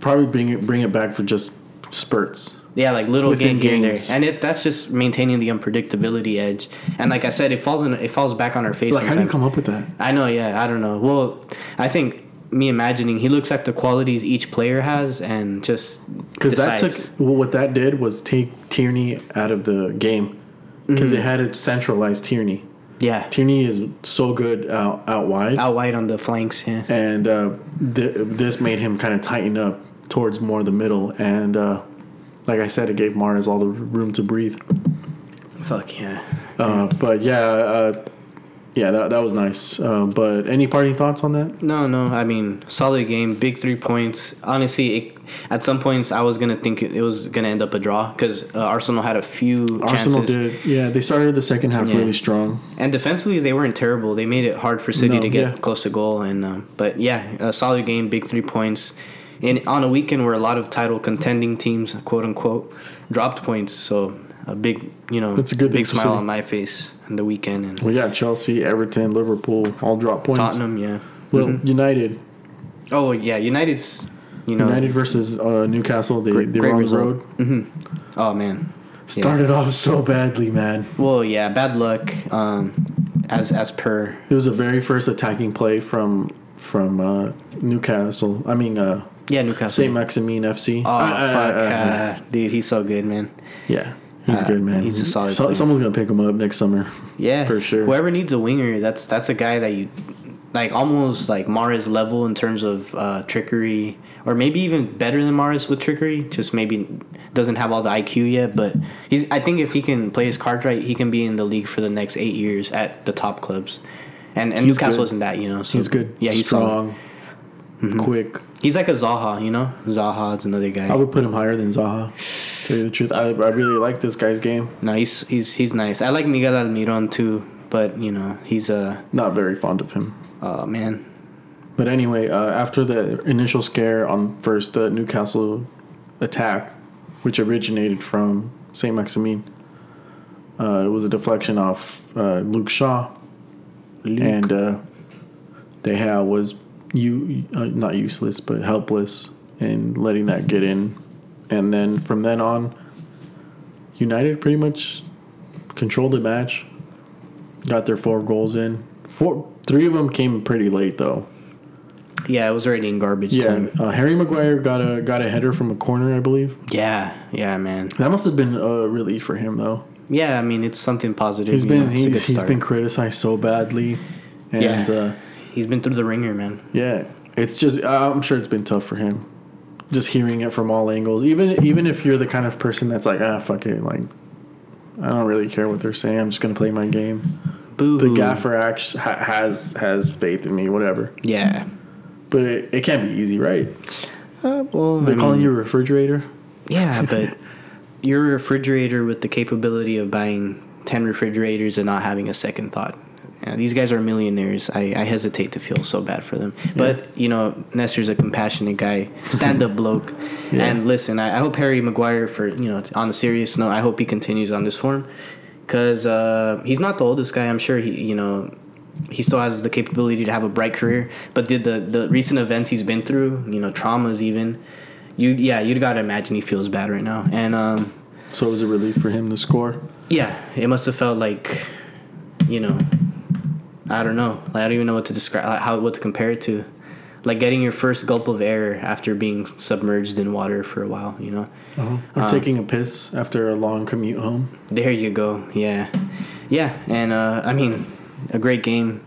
probably bring it bring it back for just spurts. Yeah, like little game here and there, and it that's just maintaining the unpredictability edge. And like I said, it falls in, it falls back on our face. Like, how do you come up with that? I know, yeah, I don't know. Well, I think me imagining he looks at the qualities each player has and just Because that took well, what that did was take Tierney out of the game because Mm-hmm. it had it centralized Tierney. yeah Tierney is so good out, out wide, out wide on the flanks. Yeah, and uh, th- this made him kind of tighten up towards more the middle. And uh, like I said, it gave Mahrez all the room to breathe. fuck yeah. Uh, but yeah, uh, yeah, that, that was nice. Uh, but any parting thoughts on that? No, no. I mean, solid game, big three points. Honestly, it, at some points I was gonna think it, it was gonna end up a draw because uh, Arsenal had a few Arsenal chances. did, yeah. They started the second half Yeah. really strong. And defensively, they weren't terrible. They made it hard for City No, to get yeah. close to goal. And um, but yeah, a solid game, big three points, and on a weekend where a lot of title contending teams, quote unquote, dropped points. So a big, you know, That's a good big smile on my face in the weekend. And Well, yeah, Chelsea, Everton, Liverpool all dropped points. Tottenham, yeah. Well, Mhm. United, Oh yeah, United's, you know, United versus uh, Newcastle. They great, they were on the road. hmm Oh man. Started off so badly, man. Well, yeah, bad luck. Um, as as per. It was the very first attacking play from from uh, Newcastle. I mean, uh, Yeah, Newcastle. Saint Maximin FC. Oh Uh, uh, fuck, uh, dude, he's so good, man. yeah, he's uh, good, man. he's a solid So, someone's gonna pick him up next summer. Yeah, For sure. Whoever needs a winger, that's that's a guy that you like almost like Mahrez level in terms of uh, trickery, or maybe even better than Mahrez with trickery. Just maybe doesn't have all the IQ yet, but he's. I think if he can play his cards right, he can be in the league for the next eight years at the top clubs. And and He's Newcastle good. isn't that, you know. So He's good. Yeah, he's strong. strong, quick. He's like a Zaha, you know. Zaha's another guy. I would put him higher than Zaha. To tell you the truth, I, I really like this guy's game. no, he's he's nice. I like Miguel Almiron too, but you know he's a Not very fond of him. uh, man. But anyway, uh, after the initial scare on first uh, Newcastle attack, which originated from Saint Maximin, uh, it was a deflection off uh, Luke Shaw, and uh, De Gea was you uh, not useless but helpless and letting that get in, and then from then on, United pretty much controlled the match. Got their four goals in. Four, three of them came pretty late though. Yeah, it was already in garbage Yeah, time. uh, Harry Maguire got a got a header from a corner, I believe. Yeah, yeah, man. That must have been a relief for him though. Yeah, I mean it's something positive. He's been know, he's, he's been criticized so badly, and Yeah. uh, He's been through the ringer, man. yeah, it's just I'm sure it's been tough for him. Just hearing it from all angles, even even if you're the kind of person that's like ah fuck it, like I don't really care what they're saying. I'm just gonna play my game. Boo. The gaffer acts, ha, has has faith in me, whatever. Yeah. But it, it can't be easy, right? Uh, well, They're I calling mean, you a refrigerator. Yeah, but you're a refrigerator with the capability of buying ten refrigerators and not having a second thought. Yeah, these guys are millionaires. I, I hesitate to feel so bad for them. But, you know, Nestor's a compassionate guy, stand up bloke. Yeah. And listen, I, I hope Harry Maguire, for, you know, on a serious note, I hope he continues on this form. Because uh, he's not the oldest guy. I'm sure he, you know, he still has the capability to have a bright career. But the, the, the recent events he's been through, you know, traumas even, you yeah, you got to imagine he feels bad right now. And, um, So it was a relief for him to score. yeah, it must have felt like, you know, I don't know. Like, I don't even know what to describe, like, how what to compare it to. Like getting your first gulp of air after being submerged in water for a while. You know. Or taking a piss after a long commute home. There you go. Yeah, yeah, and uh, I mean, a great game.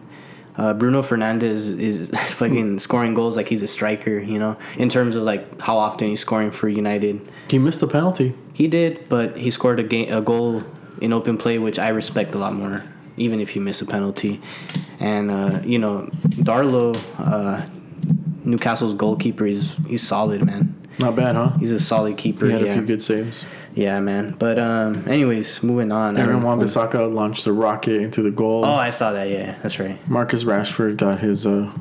Uh, Bruno Fernandes is fucking scoring goals like he's a striker. You know, in terms of like how often he's scoring for United. He missed a penalty. He did, but he scored a game, a goal in open play, which I respect a lot more, even if you miss a penalty. And uh, you know, Darlow, uh, Newcastle's goalkeeper, he's he's solid, man. Not bad, huh? He's a solid keeper. He had yeah, a few good saves. yeah, man. But um, anyways, moving on. Aaron if Wan-Bissaka launched a rocket into the goal. Oh, I saw that. Yeah, that's right. Marcus Rashford got his uh,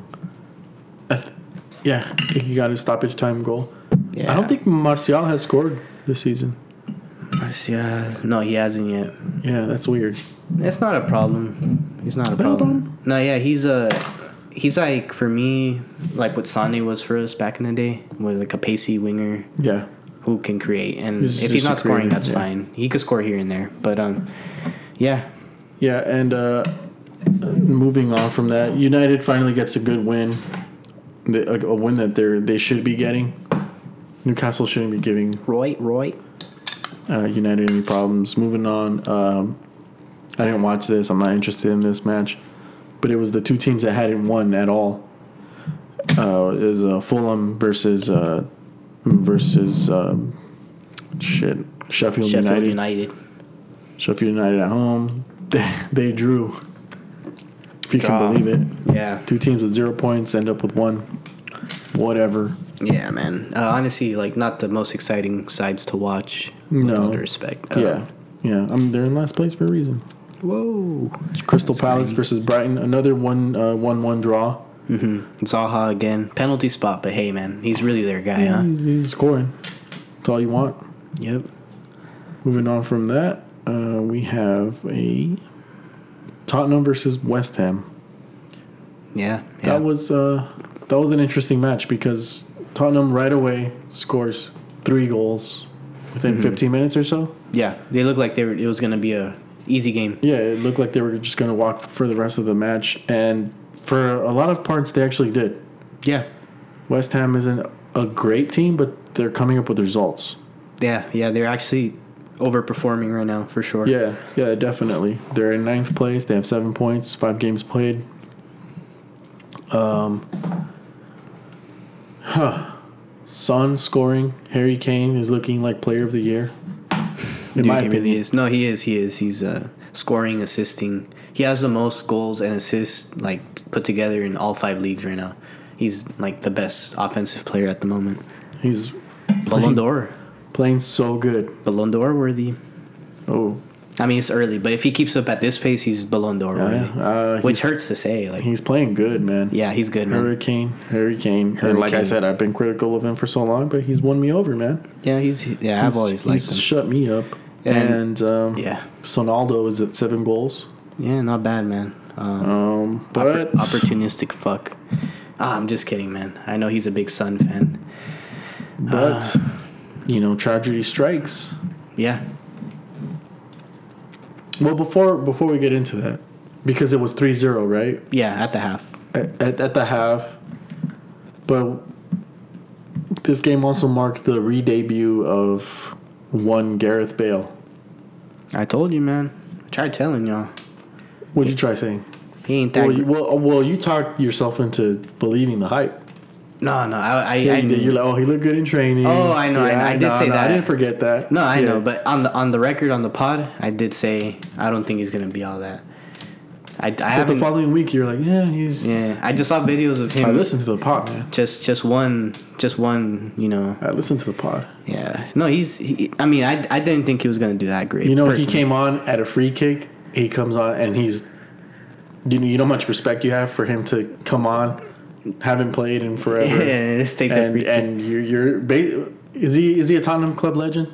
yeah, he got his stoppage time goal. Yeah. I don't think Martial has scored this season. Yeah, no, he hasn't yet. Yeah, that's weird. It's not a problem. He's not a problem. problem? No, yeah, he's a he's like for me like what Sane was for us back in the day, with like a pacey winger Yeah, who can create. And He's if he's not scoring, creator, that's yeah. fine. He could score here and there, but um, yeah, yeah, and uh, moving on from that, United finally gets a good win, a, a win that they they should be getting. Newcastle shouldn't be giving Roy, Roy, uh, United any problems. Moving on, um, I didn't watch this. I'm not interested in this match, but it was the two teams that hadn't won at all. Uh, it was uh, Fulham versus uh, versus um, shit Sheffield, United. Sheffield United. United. Sheffield United at home. They, they drew. If you Draw. can believe it, Yeah, two teams with zero points end up with one. Whatever. yeah, man. Uh, honestly, like not the most exciting sides to watch. With No. all due respect. Uh, yeah, yeah. I mean, they're in last place for a reason. Whoa. Crystal Palace versus Brighton, another one uh, one one draw. Mm-hmm. Zaha again, penalty spot, but hey, man, he's really their guy, huh? He's, he's scoring. That's all you want. Yep. Moving on from that, uh, we have a Tottenham versus West Ham. Yeah. Yeah. That was uh, that was an interesting match because Tottenham right away scores three goals within Mm-hmm. 15 minutes or so. Yeah, they looked like they were. It was gonna be a easy game. Yeah, it looked like they were just going to walk for the rest of the match, and for a lot of parts, they actually did. Yeah, West Ham isn't a great team, but they're coming up with results. yeah, yeah. They're actually overperforming right now for sure. Yeah, yeah, definitely. They're in ninth place. They have seven points, five games played. Um, huh. Son scoring. Harry Kane is looking like player of the year. In Dude, my he opinion, really is. No, he is. He is. He's uh, scoring, assisting. He has the most goals and assists like put together in all five leagues right now. He's like the best offensive player at the moment. he's Ballon d'Or, playing so good. Ballon d'Or worthy. Oh, I mean, it's early, but if he keeps up at this pace, he's Ballon d'Or yeah. Uh, Which hurts to say. Like, he's playing good, man. yeah, he's good, man. Hurricane, Hurricane, and like I said, I've been critical of him for so long, but he's won me over, man. Yeah, he's. Yeah, I've always liked he's him. shut me up. And- And, um, Yeah, Sonaldo is at seven goals. yeah, not bad, man. Um, Um, but opportunistic fuck. Ah, I'm just kidding, man. I know he's a big Son fan. But you know, tragedy strikes. Yeah. Well, before before we get into that, because it was 3-0, right? Yeah, at the half. At, at, at the half. But this game also marked the re-debut of one Gareth Bale. I told you, man. I tried telling y'all. What'd you try saying? He ain't that. Well, you, well, well, you talked yourself into believing the hype. No, no. I, I, Yeah, I you did. You're like, oh, he looked good in training. Oh, I know, I- I did say I that. I didn't forget that. no, I Yeah. know. But on the on the record on the pod, I did say I don't think he's gonna be all that. I, I But the haven't. following week, you're like, yeah, he's. Yeah, I just saw videos of him. I listened to the pod, man. Just just one, just one. You know. I listened to the pod. Yeah. No, he's. He, I mean, I, I didn't think he was gonna do that great. You know, he came on at a free kick. He comes on and he's. You know, you know how much respect you have for him to come on, haven't played in forever. Yeah, let's take that and free and you're you're ba- is he is he a Tottenham club legend?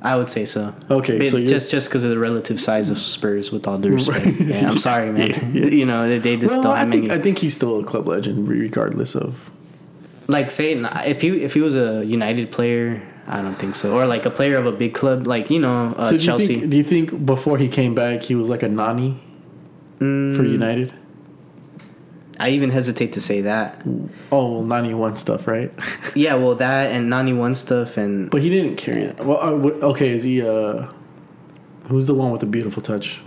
I would say so. Okay, But so just just because of the relative size of Spurs, with all due respect. Right. Yeah, I'm sorry, man. Yeah, yeah. You know, they, they just Well, don't I think, many. I think he's still a club legend, regardless of. like saying if he if he was a United player, I don't think so. Or like a player of a big club, like you know uh, so do you Chelsea. think? Do you think before he came back, he was like a Nani for Mm, United? I even hesitate to say that. Oh, well, Nani won stuff, right? Yeah, well, that and Nani won stuff, and but he didn't carry it. Well, uh, okay, is he? uh Who's the one with the beautiful touch?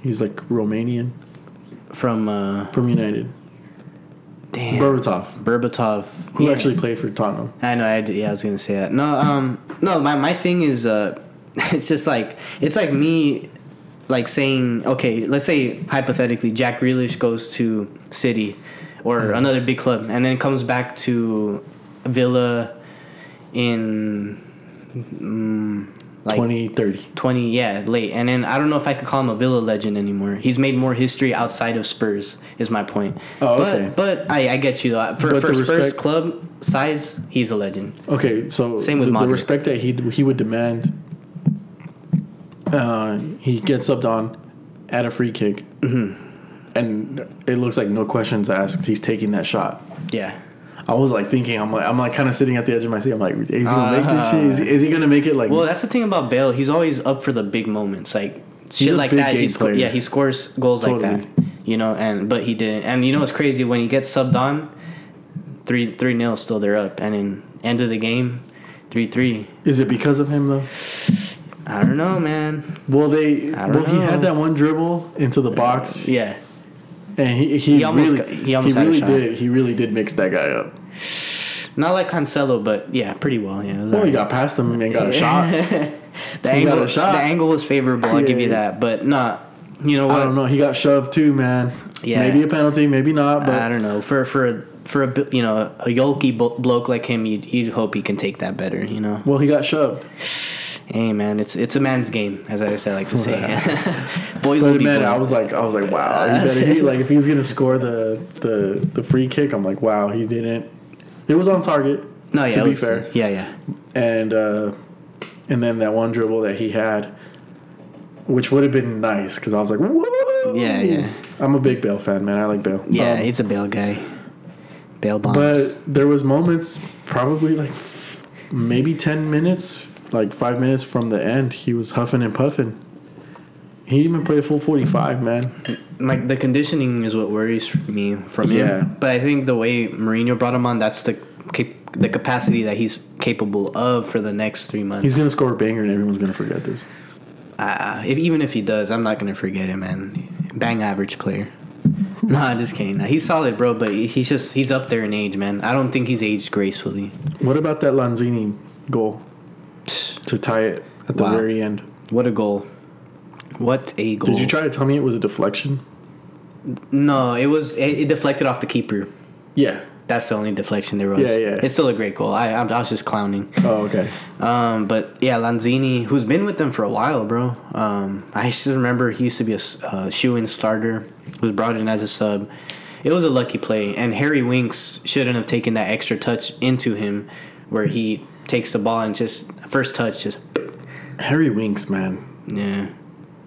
He's like Romanian from uh, from United. damn Berbatov, Berbatov, who Yeah. actually played for Tottenham. I know. I did, yeah, I was gonna say that. No, um, no. My my thing is, uh, it's just like it's like me, like saying, okay, let's say hypothetically, Jack Grealish goes to City or Mm-hmm. another big club, and then comes back to Villa in. Mm, like 2030. 20 yeah late and then i don't know if i could call him a villa legend anymore he's made more history outside of spurs is my point Oh, but, okay. but i i get you though for, But for spurs respect- club size he's a legend Okay, so Same with the, the respect that he he would demand. Uh, he gets subbed on at a free kick, Mm-hmm. and it looks like no questions asked. He's taking that shot. yeah I was like thinking, I'm like, I'm like kind of sitting at the edge of my seat. I'm like, is he gonna make this shit? Is he, is he gonna make it like? well that's the thing about bale he's always up for the big moments like shit like that he sco- yeah he scores goals like that you know and but he didn't and you know what's crazy when he gets subbed on three three nil still they're up and in end of the game three three is it because of him though? I don't know man Well, they well he had that one dribble into the box, uh, yeah and he he, He almost really got- he almost had a really shot. did he really did mix that guy up. Not like Cancelo, but yeah, pretty well. Yeah, Well, he got past him and got a shot. the He angle, got a shot. the angle was favorable. I'll give you Yeah. that, but not. You know what? I don't know. He got shoved too, man. Yeah. Maybe a penalty, maybe not. But I don't know. For for a, for a you know a yolky bloke like him, you'd, you'd hope he can take that better. You know. well, he got shoved. Hey man, it's it's a man's game, as I say, like to say. Boys will But be man. I was like, I was like, wow. He better, he, like if he's gonna score the the the free kick, I'm like, wow, he didn't. It was on target. no, yeah, to be was- fair. yeah, yeah. and uh, and then that one dribble that he had, which would have been nice because I was like, whoa. Yeah, yeah. I'm a big Bale fan, man. I like Bale. Yeah, Um, he's a bail guy. Bail bonds. but there was moments, probably like maybe ten minutes, like five minutes from the end, he was huffing and puffing. He didn't even play a full 45, man. like the conditioning is what worries me from Yeah. him. But I think the way Mourinho brought him on, that's the cap- the capacity that he's capable of for the next three months. He's gonna score a banger and everyone's gonna forget this. uh, if, even if he does, I'm not gonna forget him, man. Bang average player. nah, just kidding. Nah, he's solid, bro. But he's just he's up there in age, man. I don't think he's aged gracefully. What about that Lanzini goal to tie it at the Wow. very end? What a goal! What a goal! Did you try to tell me it was a deflection? No, it was it, it deflected off the keeper. Yeah. That's the only deflection there was. Yeah, yeah. It's still a great goal. I I, was just clowning. Oh, okay. Um, but yeah, Lanzini, who's been with them for a while, bro. Um, I just remember he used to be a uh, shoe-in starter. Was brought in as a sub. It was a lucky play, and Harry Winks shouldn't have taken that extra touch into him, where he takes the ball and just first touch, just Harry Winks, man, yeah,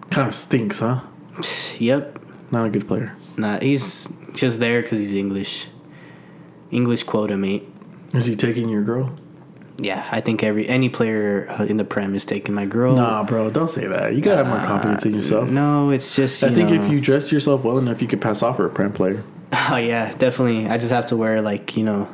kind of stinks, huh? yep. Not a good player. Nah, he's just there because he's English. English quota, mate. Is he taking your girl? Yeah, I think every any player uh, in the Prem is taking my girl. Nah, bro, don't say that. You gotta have more confidence in yourself. No, it's just. I think know- if you dress yourself well enough, you could pass off for a prem player. Oh yeah, definitely. I just have to wear like you know,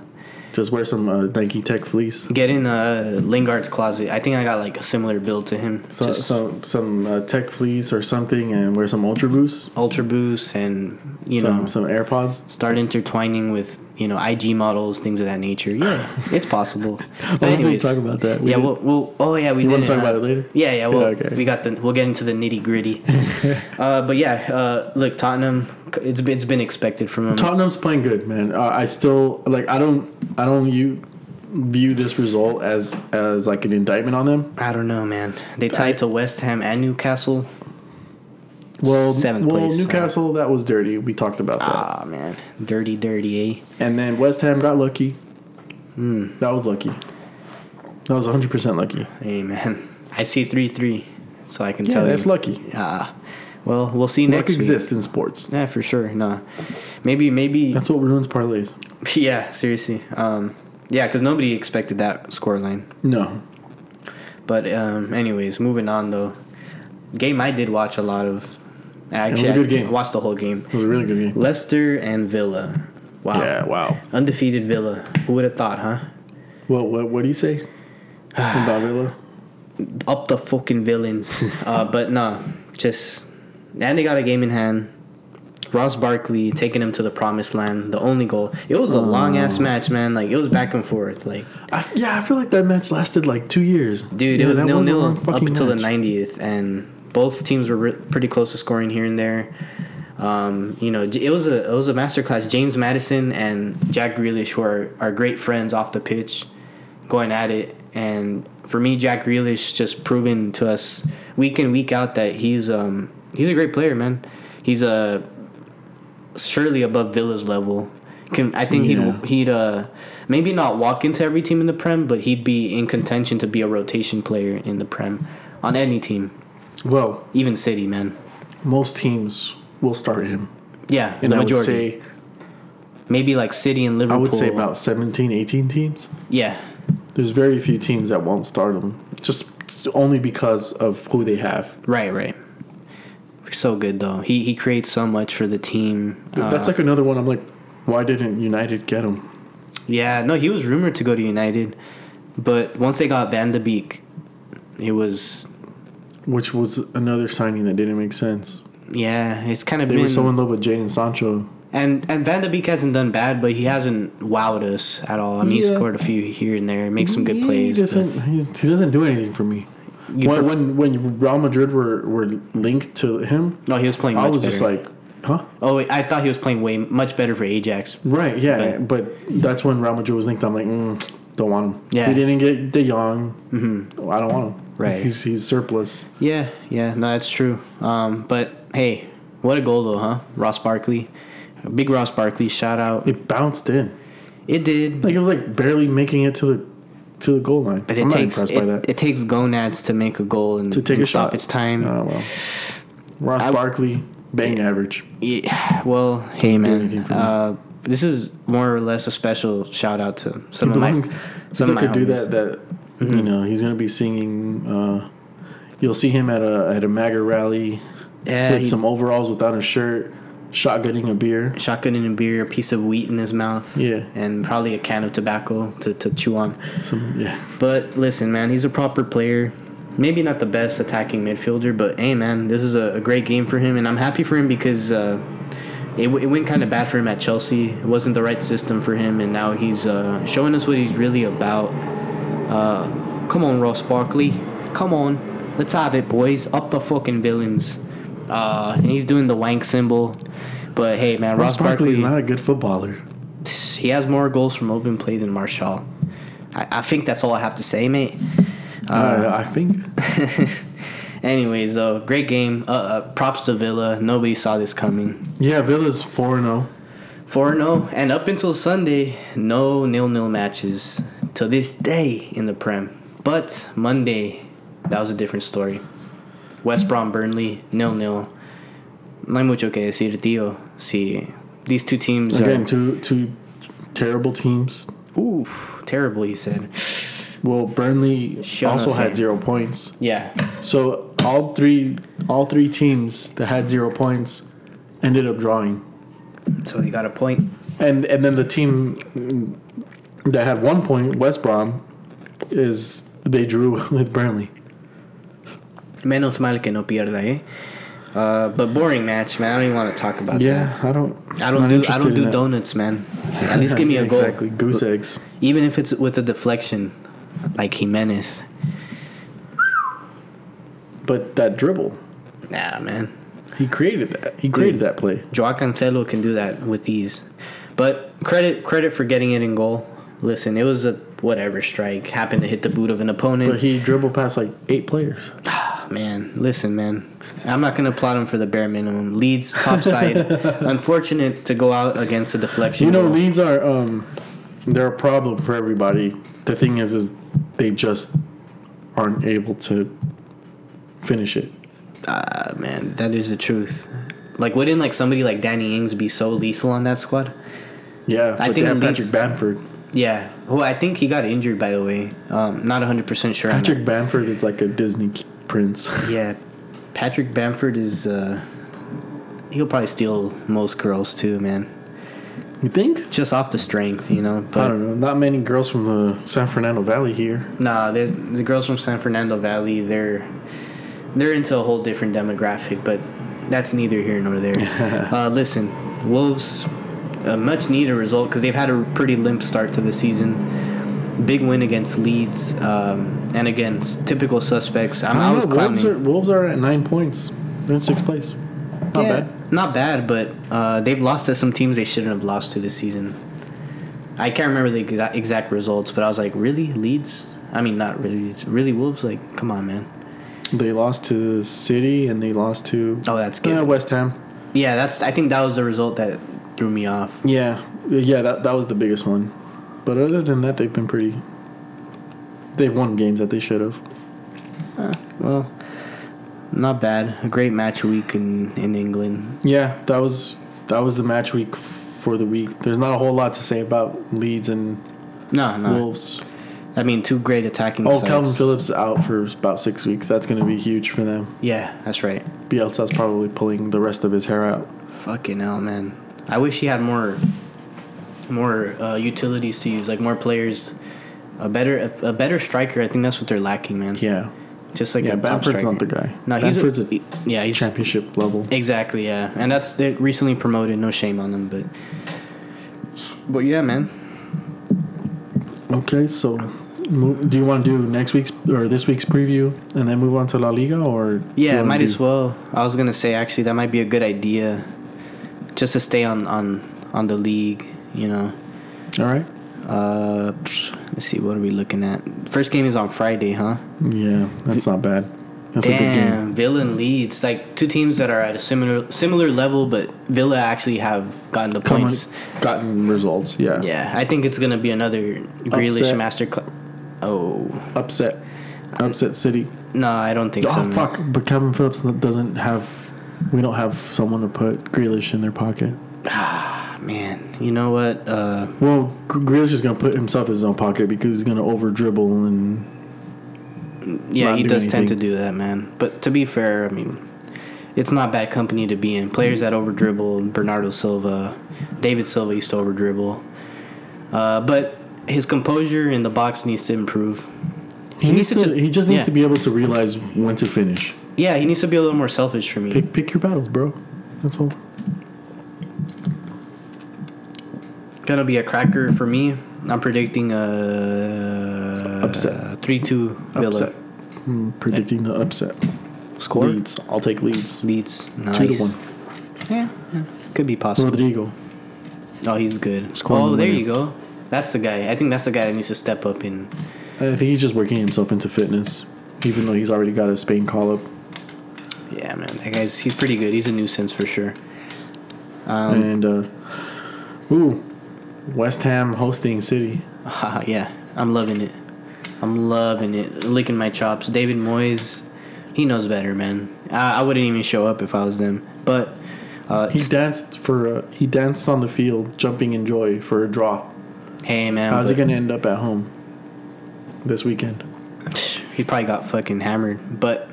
Just wear some uh, Nike Tech fleece, get in uh, Lingard's closet. I think I got like a similar build to him. so, just some some uh, Tech fleece or something, and wear some Ultra Boost, Ultra Boost and you some know some AirPods. start intertwining with you know IG models, things of that nature. Yeah, it's possible. But Well, we anyways, talk about that. We yeah, we'll, we'll. Oh yeah, we You did. wanna talk about it later? Yeah, yeah. Well, Yeah, okay. we got the. We'll get into the nitty gritty. uh, but yeah, uh, look, Tottenham. It's been, it's been expected from them. Tottenham's playing good, man. Uh, I still like. I don't. I don't you view this result as as like an indictment on them. I don't know, man. They tied to West Ham and Newcastle. Well, Seventh well, place, Newcastle that was dirty. We talked about that. Ah man, dirty, dirty, eh? And then West Ham got lucky. Hmm. That was lucky. That was 100% lucky. Hey man, I see three three, so I can Yeah, tell that's you. That's lucky. Ah, well, we'll see Luck next week. exists in sports. Yeah, for sure. No, maybe, maybe. That's what ruins parlays. yeah, seriously. Um, yeah, because nobody expected that scoreline. No. But um, anyways, moving on though. Game I did watch a lot of. Actually, a good I game. watched the whole game. It was a really good game. Leicester and Villa. Wow. Yeah, wow. Undefeated Villa. Who would have thought, huh? What what what do you say about Villa? Up the fucking villains. uh, but no, just and they got a game in hand. Ross Barkley taking him to the promised land. The only goal. It was a long Oh. ass match, man. Like it was back and forth. Like I f yeah, I feel like that match lasted like two years. dude, Yeah, it was nil nil up until the ninetieth, and both teams were re- pretty close to scoring here and there. Um, you know, it was a it was a masterclass. James Maddison and Jack Grealish were are great friends off the pitch, going at it. And for me, Jack Grealish just proven to us week in week out that he's um he's a great player, man. He's a surely above Villa's level. Can I think Yeah. he'd he'd uh maybe not walk into every team in the Prem, but he'd be in contention to be a rotation player in the Prem on any team, Well, even City, man. most teams will start him. Yeah, And the I would majority. say maybe like City and Liverpool. I would say about 17, 18 teams. yeah, There's very few teams that won't start him just only because of who they have. right, right. So good though. He he creates so much for the team. Uh, That's like another one I'm like why didn't United get him? yeah, no, he was rumored to go to United, but once they got Van de Beek, it was Which was another signing that didn't make sense. yeah. It's kind of They been were so in love with Jadon Sancho. And and Van de Beek hasn't done bad, but he hasn't wowed us at all. I mean, he scored a few here and there, makes some good He plays. but doesn't, he's, he doesn't do anything for me. When, when when Real Madrid were, were linked to him, no, he was playing. I was better. just like, huh? oh, wait, I thought he was playing way much better for Ajax. Right, yeah. But- But, that's when Real Madrid was linked. I'm like, mm, don't want him. Yeah. He didn't get De Jong. Mm-hmm. I don't want him. Right. He's, he's surplus. Yeah, yeah, no, that's true. Um, but hey, what a goal though, huh? Ross Barkley, big Ross Barkley, shout out. It bounced in. It did, Like it was like barely making it to the to the goal line. but it I'm takes impressed it, by that. it takes gonads to make a goal and to take and a stop shot. its time. Oh well. Ross I- Barkley, bang average. Yeah, well, hey do man, anything for me. uh, this is more or less a special shout out to some of my belongs- some of my could do homies. that. That Mm-hmm. you know he's gonna be singing. Uh, you'll see him at a at a MAGA rally Yeah, with he- some overalls without a shirt, shotgunning a beer. shotgunning a beer, a piece of wheat in his mouth, Yeah. and probably a can of tobacco to, to chew on. Some yeah. But listen, man, he's a proper player. Maybe not the best attacking midfielder, but hey, man, this is a, a great game for him, and I'm happy for him because uh, it, w- it went kind of bad for him at Chelsea. It wasn't the right system for him, and now he's uh, showing us what he's really about. Uh, come on, Ross Barkley. Come on. Let's have it, boys. Up the fucking villains. Uh, and he's doing the wank symbol. But hey, man, Ross Ross, Barkley is not a good footballer. he has more goals from open play than Martial. I, I think that's all I have to say, mate. Uh, I think Anyways, though, great game. Uh, uh, props to Villa. Nobody saw this coming. yeah. Villa's 4 0. 4 0. And up until Sunday, no nil nil matches to this day in the Prem. But Monday, that was a different story. West Brom Burnley, nil nil. No hay mucho que decir, tío. Si these two teams Again, are two two terrible teams. ooh terrible. He said, Well, Burnley also Jonathan. had zero points. "Yeah, So all three all three teams that had zero points ended up drawing. so he got a point." And and then the team that had one point, West Brom, is they drew with Burnley. Menos mal que no pierda, eh? Uh, but boring match, man. I don't even want to talk about that. Yeah, I don't. I don't do I don't do that. donuts, man. At least give me a Yeah, goal. Exactly, goose eggs. Even if it's with a deflection, like Jimenez. But that dribble, Nah, man. he created that. He created that play. Joao Cancelo can do that with ease. But credit credit for getting it in goal. Listen, it was a whatever strike. Happened to hit the boot of an opponent. But he dribbled past like eight players. Ah, man, listen, man. I'm not gonna applaud him for the bare minimum. Leeds top side. Unfortunate to go out against a deflection. You know, goal. Leeds are um, they're a problem for everybody. The thing is, is they just aren't able to finish it. Ah, man, that is the truth. Like, wouldn't like somebody like Danny Ings be so lethal on that squad? Yeah, I think have Leeds- Patrick Bamford. Yeah. Well, I think he got injured, by the way. Um, not 100 percent sure. on. Patrick Bamford is like a Disney prince. Yeah, Patrick Bamford is. Uh, he'll probably steal most girls too, man. You think? Just off the strength, you know. I don't know. Not many girls from the San Fernando Valley here. nah, the the girls from San Fernando Valley, they're they're into a whole different demographic. But that's neither here nor there. uh, listen, Wolves, a much needed result because they've had a pretty limp start to the season. Big win against Leeds, um, and again, typical suspects. I'm, I, I, was know, clowning. Wolves, are, Wolves are at nine points. They're in sixth place. Not Yeah, bad. Not bad, but uh, they've lost to some teams they shouldn't have lost to this season. I can't remember the exact, exact results, but I was like, really? Leeds? I mean, not really. It's really Wolves? Like, come on, man. They lost to City and they lost to Oh, that's yeah, good. West Ham. Yeah, that's. I think that was the result that threw me off. Yeah, yeah, that that was the biggest one. But other than that, they've been pretty. They've won games that they should have. Uh, well, not bad. A great match week in, in England. Yeah, that was that was the match week for the week. There's not a whole lot to say about Leeds and No, no. Wolves. I mean, two great attacking Oh, sides. Kalvin Phillips out for about six weeks. That's going to be huge for them. Yeah, that's right. Bielsa's probably pulling the rest of his hair out. Fucking hell, man. I wish he had more, more uh, utilities to use, like more players, a better, a, a better striker. I think that's what they're lacking, man. Yeah, Just like yeah. a Bamford's not the guy. No, he's a, a, yeah, he's championship level. exactly yeah, and that's they recently promoted. No shame on them, but but yeah, man. Okay, so do you want to do next week's or this week's preview and then move on to La Liga or Yeah, might do- as well. I was gonna say actually that might be a good idea, just to stay on on on the league. You know. All right. Uh, let's see. What are we looking at? First game is on Friday, huh? Yeah, that's not bad. That's a good game. Damn, Villa and Leeds, like two teams that are at a similar similar level, but Villa actually have gotten the Come on, points. gotten results. Yeah. Yeah, I think it's gonna be another Grealish Upset. master. Cl- oh Upset. Upset City. no, I don't think so. Oh man. fuck! But Kevin Phillips doesn't have. We don't have someone to put Grealish in their pocket. Ah, man. You know what? Uh, Well, Gr- Grealish is gonna put himself in his own pocket because he's gonna over dribble and yeah, he do does tend to do that, man. But to be fair, I mean, it's not bad company to be in. Players that over dribble, Bernardo Silva, David Silva used to over dribble. Uh, but his composure in the box needs to improve. he, needs to. he just needs yeah. to be able to realize when to finish. Yeah, he needs to be a little more selfish for me. Pick pick your battles, bro. That's all. Gonna be a cracker for me. I'm predicting a Upset. three two Villa Upset. Hmm, predicting the upset. score. Leeds. I'll take Leeds. Leeds. Nice. Two to one. Yeah, yeah, could be possible. Rodrigo. Oh, he's good. Scoring oh, the there winner. you go. That's the guy. I think that's the guy that needs to step up in. I think he's just working himself into fitness, even though he's already got a Spain call up. Yeah, man, that guy's he's pretty good. He's a nuisance for sure. Um, and uh, ooh, West Ham hosting City. haha, yeah, I'm loving it. I'm loving it. Licking my chops. David Moyes, he knows better, man. I, I wouldn't even show up if I was them. But Uh, He danced for uh, he danced on the field, jumping in joy for a draw. hey man, How's he but gonna end up at home this weekend? he probably got fucking hammered. But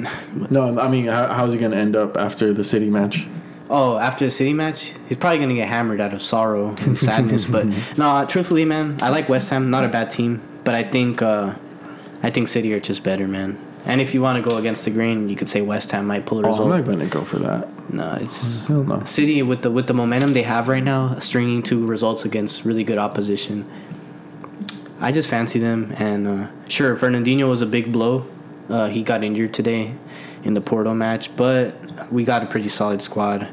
No, I mean, how, how's he gonna end up after the city match? oh, after the city match, he's probably gonna get hammered out of sorrow and sadness. but no, truthfully, man, I like West Ham. Not a bad team, but I think uh, I think City are just better, man. And if you want to go against the grain, you could say West Ham might pull a Oh, I'm result. not gonna go for that. no, it's Hell no. City with the with the momentum they have right now, stringing two results against really good opposition. I just fancy them, and uh, sure, Fernandinho was a big blow. Uh, he got injured today in the Porto match, but we got a pretty solid squad.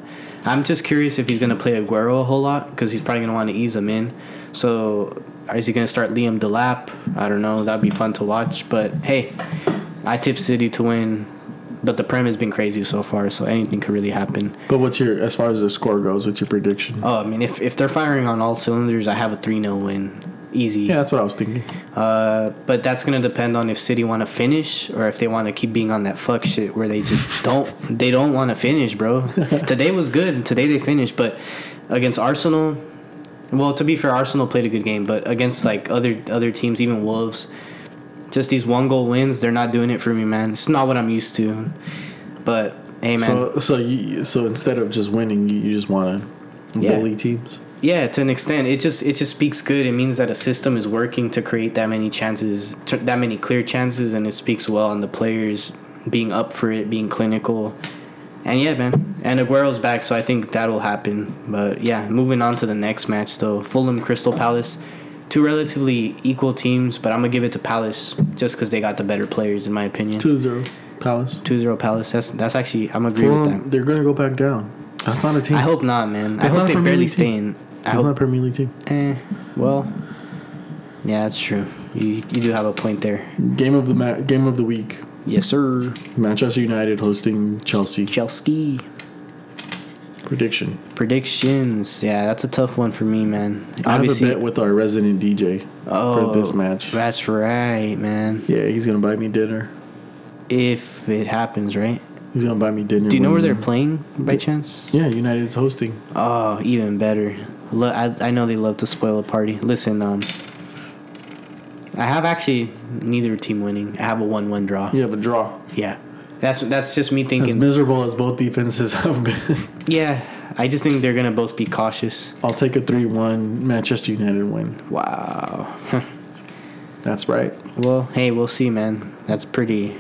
I'm just curious if he's going to play Aguero a whole lot because he's probably going to want to ease him in. So, is he going to start Liam Delap? I don't know. That'd be fun to watch. But hey, I tip City to win, but the Prem has been crazy so far, so anything could really happen. But what's your as far as the score goes? What's your prediction? Oh, I mean, if, if they're firing on all cylinders, I have a 3 0 win. Easy. Yeah, that's what I was thinking. Uh, but that's going to depend on if City want to finish or if they want to keep being on that fuck shit where they just don't they don't want to finish, bro. Today was good. Today they finished, but against Arsenal, well, to be fair, Arsenal played a good game, but against like other other teams, even Wolves, just these one goal wins, they're not doing it for me, man. It's not what I'm used to. But hey, man. So so you, so instead of just winning, you, you just want to Yeah. bully teams. Yeah, to an extent, it just it just speaks good. It means that a system is working to create that many chances, that many clear chances, and it speaks well on the players being up for it, being clinical. And yeah, man, and Aguero's back, so I think that'll happen. But yeah, moving on to the next match though, Fulham Crystal Palace, two relatively equal teams, but I'm gonna give it to Palace just because they got the better players, in my opinion. 2-0 Palace. 2-0 Palace. That's that's actually I'm agree with Fulham, that. they're gonna go back down. That's not a team. I hope not, man. I That's not hope they barely stay in. I That's hope not a Premier League team. Eh, well, yeah, that's true. You you do have a point there. Game of the ma- game of the week. Yes, sir. Manchester United hosting Chelsea. Chelsea Prediction. predictions. Yeah, that's a tough one for me, man. I have a bet with our resident DJ oh, for this match. That's right, man. Yeah, he's gonna buy me dinner. If it happens, right? He's gonna buy me dinner. Do you know where they're playing by chance? Yeah, United's hosting. Oh, even better. Lo- I I know they love to spoil a party. Listen, um, I have actually neither team winning. I have a one-one draw. Yeah, but draw. Yeah, that's that's just me thinking As thinking. miserable as both defenses have been, Yeah, I just think they're gonna both be cautious. I'll take a three-one Manchester United win. Wow. That's right. well, hey, we'll see, man. That's pretty,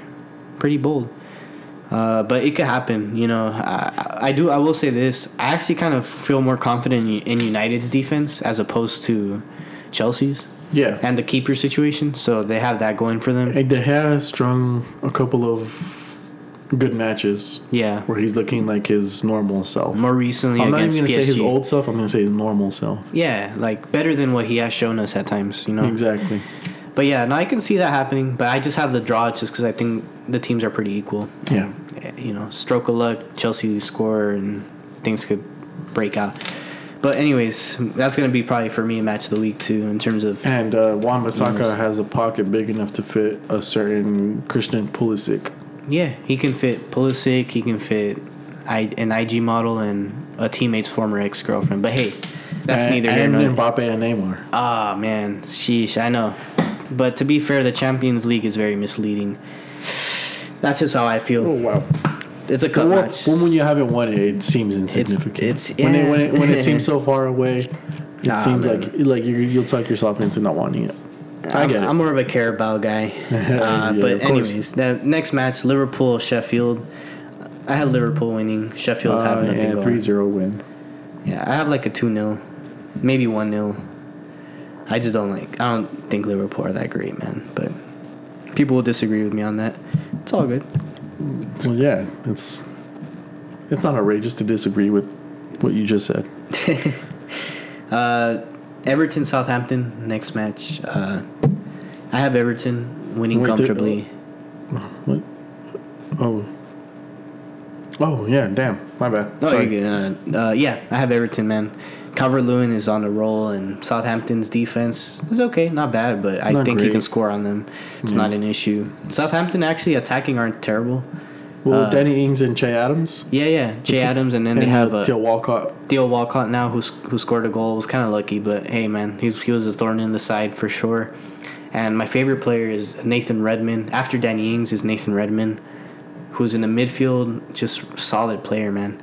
pretty bold. Uh, but it could happen, you know. I, I do. I will say this. I actually kind of feel more confident in, in United's defense as opposed to Chelsea's Yeah. and the keeper situation. So they have that going for them. And De Gea has strung a couple of good matches Yeah. where he's looking like his normal self. More recently I'm not even gonna PSG. say his old self. I'm gonna say his normal self. yeah, like better than what he has shown us at times, you know. Exactly. But yeah, no, I can see that happening. But I just have the draw just because I think the teams are pretty equal. Yeah. And, you know, stroke of luck, Chelsea score, and things could break out. But anyways, that's gonna be probably for me a match of the week too in terms of And uh, Wan-Bissaka has a pocket big enough to fit a certain Christian Pulisic. yeah, he can fit Pulisic, he can fit I, an IG model and a teammate's former ex girlfriend. But hey, that's and, neither here nor. Mbappe and Neymar. Ah man, sheesh, I know. But to be fair, the Champions League is very misleading. That's just how I feel. Oh wow! It's a cup Well, match. when, when you haven't won it, it seems insignificant. it's- when it when it when it seems so far away, it Nah, seems man. like like you you'll talk yourself into not wanting it. I I'm, get it. I'm more of a Carabao guy. Uh, Yeah, but anyways, the next match, Liverpool Sheffield. I have Liverpool winning. Sheffield have Uh, nothing yeah, going. 3-0 win. Yeah, I have like a two 0 maybe one 0 I just don't like. I don't think Liverpool are that great, man. But people will disagree with me on that. It's all good. Well, yeah, it's it's not outrageous to disagree with what you just said. Uh, Everton Southampton next match. Uh, I have Everton winning Wait, comfortably. What? Oh. Oh yeah, damn. My bad. No, Sorry. you're good. Uh, uh, yeah, I have Everton, man. Calvert Lewin is on a roll, and Southampton's defense is okay, not bad, but I Not think he can score on them. It's Yeah. not an issue. Southampton actually attacking aren't terrible. Well, Uh, Danny Ings and Che Adams. Yeah, yeah. Che Adams, and then they have uh, uh, Theo Walcott. Theo Walcott now, who who scored a goal. Was kind of lucky, but hey, man, he's he was a thorn in the side for sure. And my favorite player is Nathan Redmond. After Danny Ings is Nathan Redmond, who's in the midfield, just solid player, man.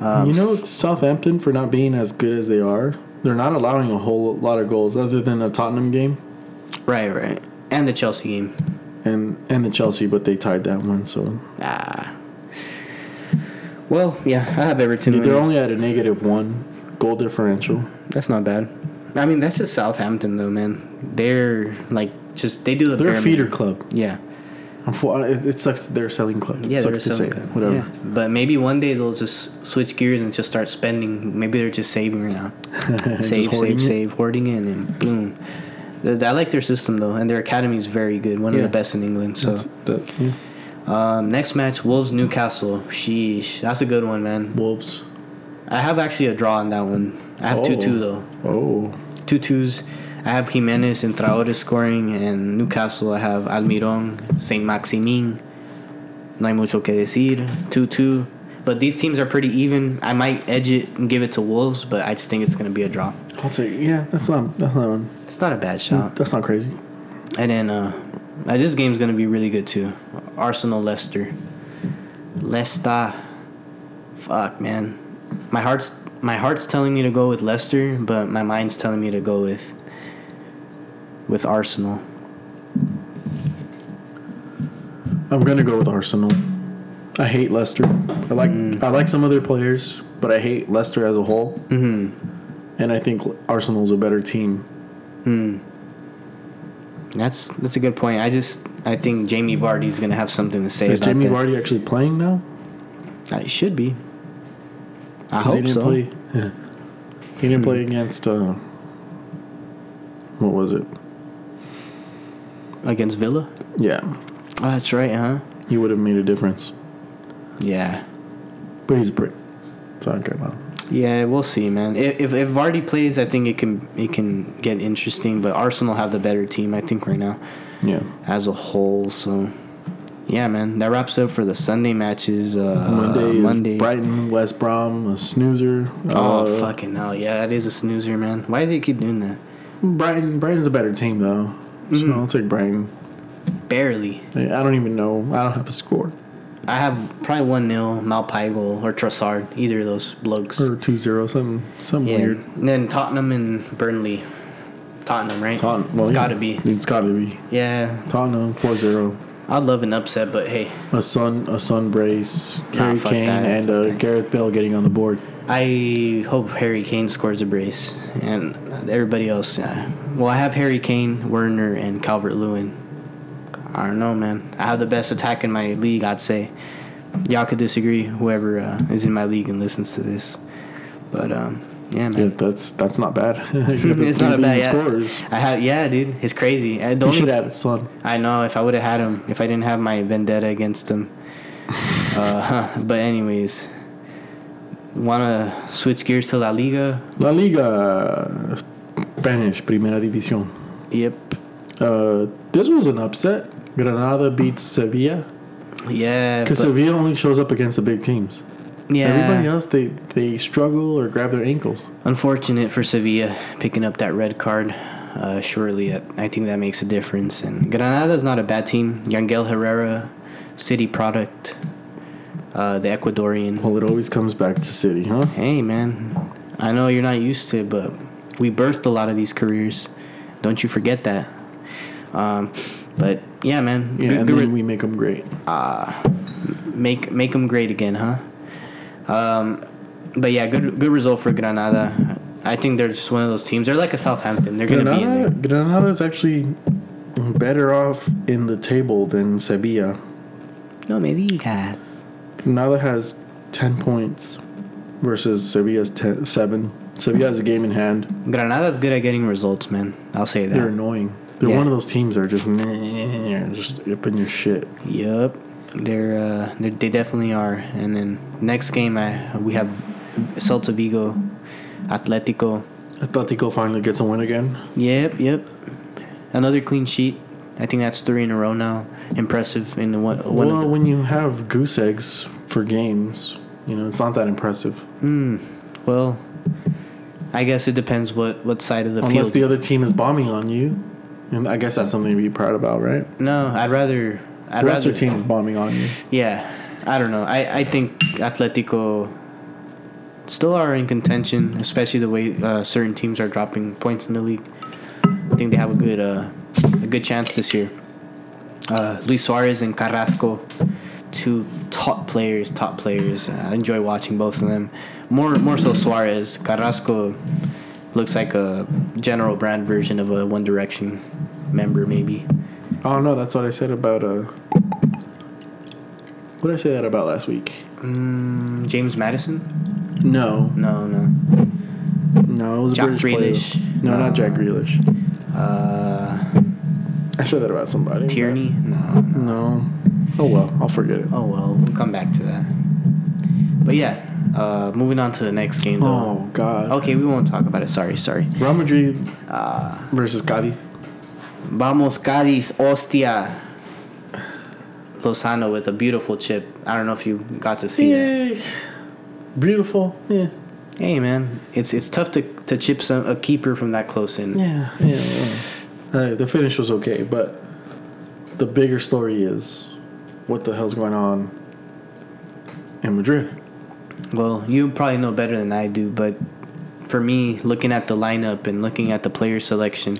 Um, you know, Southampton for not being as good as they are, they're not allowing a whole lot of goals other than the Tottenham game right, right, and the Chelsea game. and and the Chelsea, but they tied that one. So Ah. Well, yeah, I have Everton. they're winning. only at a negative one goal differential. That's not bad. I mean, that's just Southampton, though, man. They're like just they do the They're a feeder club. Yeah, It, it sucks that they're selling club. yeah, it they're sucks to selling say. Whatever. Yeah. But maybe one day they'll just switch gears and just start spending. Maybe they're just saving right now. Save, save, it. save, hoarding it, and then boom. I like their system though, and their academy is very good, one Yeah. of the best in England. So, that, yeah. um, next match, Wolves Newcastle. Sheesh, that's a good one, man. Wolves. I have actually a draw on that one. I have two Oh. two though. Oh, two twos. I have Jimenez and Traore scoring, and Newcastle I have Almiron, Saint Maximin. No hay mucho que decir. Two two. But these teams are pretty even. I might edge it and give it to Wolves, but I just think it's gonna be a draw. I'll take. Yeah, that's not. That's not. one. It's not a bad shot. That's not crazy. And then uh, uh, this game's gonna be really good too. Arsenal Leicester. Leicester. Fuck man, my heart's my heart's telling me to go with Leicester, but my mind's telling me to go with with Arsenal. I'm gonna go with Arsenal. I hate Leicester. I like Mm. I like some of their players, but I hate Leicester as a whole. Mm-hmm. And I think Arsenal's a better team. Hmm. That's that's a good point. I just I think Jamie Vardy's gonna have something to say Is about Jamie that. Vardy actually playing now? Uh, he should be. I hope he didn't so. play. he didn't play against. Uh, what was it? Against Villa. Yeah, Oh, that's right, huh? he would have made a difference. Yeah. But he's a prick, so I don't care about him. Yeah, we'll see, man. If, if if Vardy plays, I think it can it can get interesting. But Arsenal have the better team, I think, right now Yeah. as a whole. So, yeah, man, that wraps up for the Sunday matches. Uh, Monday, is Monday. Brighton, West Brom, a snoozer. Oh Uh, fucking hell! Yeah, that is a snoozer, man. Why do they keep doing that? Brighton, Brighton's a better team though. So Mhm. I'll take Brighton. Barely. I don't even know. I don't have a score. I have probably one 0 Maupay or Trossard, either of those blokes. Or 2-0, something, something yeah. weird. And then Tottenham and Burnley. Tottenham, right? Tottenham, well, it's yeah. got to be. It's got to be. Yeah, Tottenham 4-0. I'd love an upset, but hey, A Son, a Son brace. Nah, Harry Kane that, and uh. Gareth Bale getting on the board. I hope Harry Kane scores a brace, and everybody else. Uh, well, I have Harry Kane, Werner, and Calvert Lewin. I don't know, man. I have the best attack in my league, I'd say. Y'all could disagree, whoever uh, is in my league and listens to this. But um, yeah, man. Yeah, that's that's not bad. it's not a bad yeah. scores. I have yeah, dude. It's crazy. I, the You should a son. I know if I would have had him, if I didn't have my vendetta against him. uh, but anyways, wanna switch gears to La Liga? La Liga, Spanish, Primera División. Yep. Uh, this was an upset. Granada beats Sevilla Yeah. because Sevilla only shows up against the big teams. yeah. Everybody else, they they struggle or grab their ankles. Unfortunate for Sevilla picking up that red card. Uh, surely, that, I think that makes a difference. And Granada is not a bad team. Yangel Herrera, City product. Uh, the Ecuadorian. Well, it always comes back to City, huh? Hey, man. I know you're not used to it, but we birthed a lot of these careers. Don't you forget that. Um, but yeah, man. Yeah, Good- and good we make them great. make make them great again, huh? Um, but yeah, good good result for Granada. I think they're just one of those teams. They're like a Southampton. They're gonna be in Granada, there. Granada's actually better off in the table than Sevilla. No, maybe you Granada has ten points versus Sevilla's ten, seven. Sevilla has a game in hand. Granada's good at getting results, man. I'll say that. They're annoying. They're Yeah. one of those teams that are just just up in your shit. Yep, they're, uh, they're they definitely are. And then next game, I we have Celta Vigo, Atletico. Atletico finally gets a win again. Yep, yep. Another clean sheet. I think that's three in a row now. Impressive in one. one well, the, when you have goose eggs for games, you know it's not that impressive. well, I guess it depends what what side of the Unless field. Unless the other team is bombing on you, and I guess that's something to be proud about, right? no, I'd rather. I'd The rest rather. the team is bombing on you. Yeah, I don't know. I, I think Atletico still are in contention, especially the way uh, certain teams are dropping points in the league. I think they have a good uh, a good chance this year. Uh, Luis Suarez and Carrasco, two top players, top players. Uh, I enjoy watching both of them. More more so Suarez. Carrasco looks like a general brand version of a One Direction member, maybe. I don't know. That's what I said about uh. What did I say that about last week? Mm, James Maddison? No, No, no. no, it was a Jack British player. No, No. not Jack Grealish. Uh, I said that about somebody. Tierney? No, no. No. Oh well, I'll forget it. Oh well, we'll come back to that. But yeah, uh, moving on to the next game though. Oh God. Okay, we won't talk about it. Sorry, sorry. Real Madrid Uh, versus Cadiz. Vamos Cádiz, hostia. Lozano with a beautiful chip. I don't know if you got to see that. Yeah. Beautiful. Yeah. Hey man, it's it's tough to to chip some, a keeper from that close in. Yeah. Yeah. yeah. Uh, the finish was okay, but the bigger story is what the hell's going on in Madrid. Well, you probably know better than I do, but for me, looking at the lineup and looking at the player selection,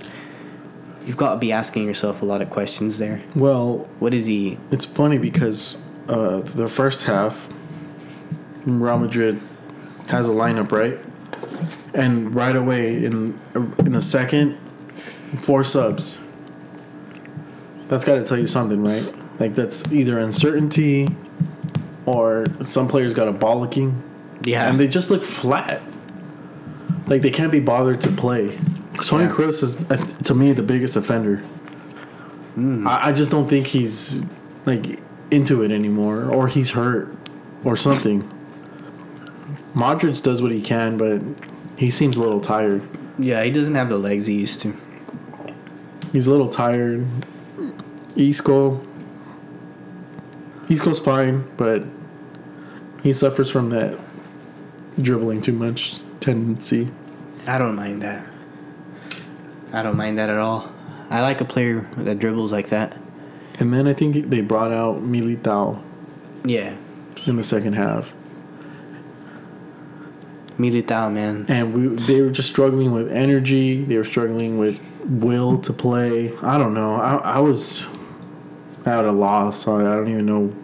you've got to be asking yourself a lot of questions there. Well, What is he? it's funny because uh, the first half, Real Madrid has a lineup right, and right away in in the second, four subs. That's got to tell you something, right? Like that's either uncertainty, or some players got a bollocking, Yeah, and they just look flat. Like they can't be bothered to play. Tony Yeah. Kroos is, uh, to me, the biggest offender. I, I just don't think he's like into it anymore, or he's hurt, or something. Modric does what he can, but he seems a little tired. yeah, he doesn't have the legs he used to. He's a little tired. Isco, Isco's fine, but he suffers from that dribbling too much tendency. I don't mind that. I don't mind that at all. I like a player that dribbles like that. And then I think they brought out Militao Yeah, in the second half, Militao, man. and we they were just struggling with energy. They were struggling with will to play. I don't know. I I was at a loss. I, I don't even know.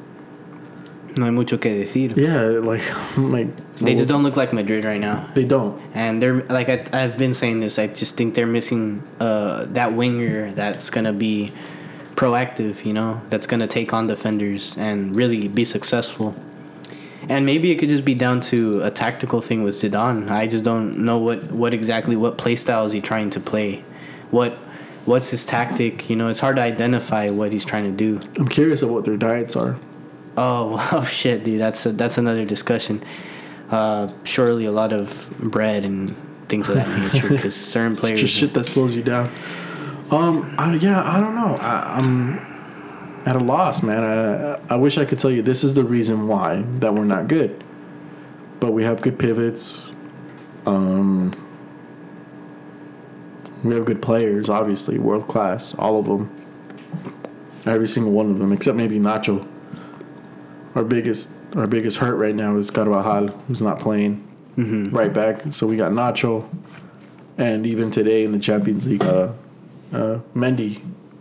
No hay mucho que decir. Yeah, like like They just don't look like Madrid right now. They don't. And they're like I, I've been saying this. I just think they're missing uh, that winger that's gonna be proactive. You know, that's gonna take on defenders and really be successful. And maybe it could just be down to a tactical thing with Zidane. I just don't know what, what exactly what play style is he trying to play, what what's his tactic. You know, it's hard to identify what he's trying to do. I'm curious of what their diets are. Oh, oh shit, dude. That's a, that's another discussion. Uh, surely a lot of bread and things of that nature because certain players. Just shit that slows you down. Um, I, yeah, I don't know. I, I'm at a loss, man. I I wish I could tell you this is the reason why that we're not good. But we have good pivots. Um, we have good players, obviously, world class, all of them. Every single one of them, except maybe Nacho. Our biggest, our biggest hurt right now is Carvajal, who's not playing. Mhm. Right back, so we got Nacho, and even today in the Champions League, uh, uh, Mendy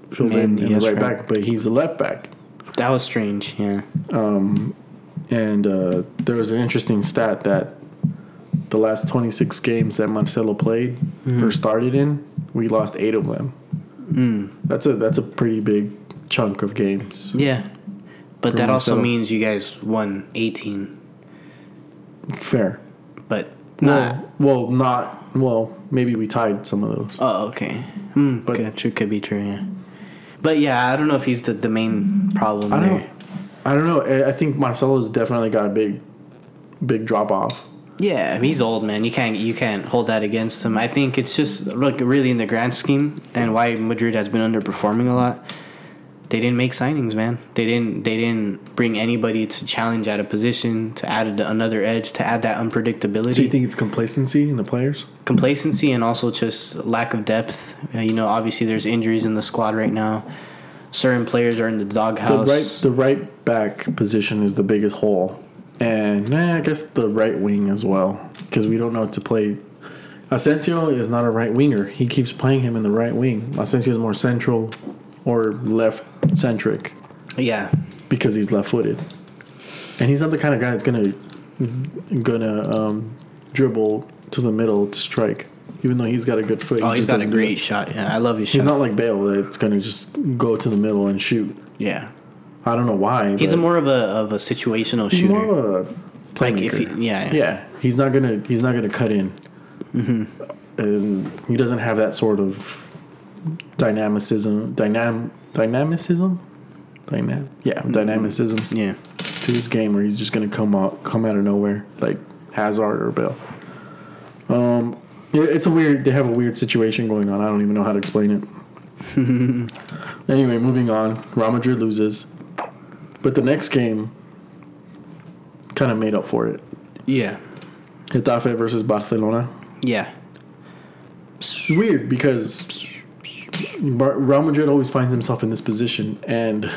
filled in Mendy, in the right, right. back, but he's a left back. That was strange. Yeah. And uh, there was an interesting stat that the last 26 games that Marcelo played Mm-hmm. or started in, we lost eight of them. Mm. That's a that's a pretty big chunk of games. Yeah. But that also means you guys won 18. Fair. But not. Well, well, not well. Maybe we tied some of those. Oh, okay. Mm, But- but true could be true. Yeah. But yeah, I don't know if he's the, the main problem I there. don't. I don't know. I- I think Marcelo's definitely got a big, big drop off. Yeah, he's old, man. You can't you can't hold that against him. I think it's just look really in the grand scheme and why Madrid has been underperforming a lot. they didn't make signings, man. They didn't they didn't bring anybody to challenge at a position to add another edge to add that unpredictability. So you think it's complacency in the players? complacency and also just lack of depth. Uh, you know, obviously there's injuries in the squad right now. Certain players are in the The doghouse. right the right back position is the biggest hole, and eh, I guess the right wing as well because we don't know to play. Asensio is not a right winger. He keeps playing him in the right wing. Asensio is more central or left centric yeah, because he's left footed, and he's not the kind of guy that's gonna gonna um, dribble to the middle to strike. Even though he's got a good foot, oh, he's just got a great shot. Yeah, I love his He's shot. not like Bale that's gonna just go to the middle and shoot. yeah, I don't know why. he's a more of a of a situational he's shooter. more of a like if he, yeah, yeah, he's not gonna he's not gonna cut in, Mm-hmm. and he doesn't have that sort of dynamicism, dynam dynamicism, dynam yeah Mm-hmm. dynamicism yeah. to his game where he's just gonna come out come out of nowhere like Hazard or Bale. Um, it's a weird. They have a weird situation going on. I don't even know how to explain it. anyway, moving on. Real Madrid loses, but the next game kind of made up for it. Yeah, Getafe versus Barcelona. yeah, It's weird because Bar- Real Madrid always finds himself in this position, and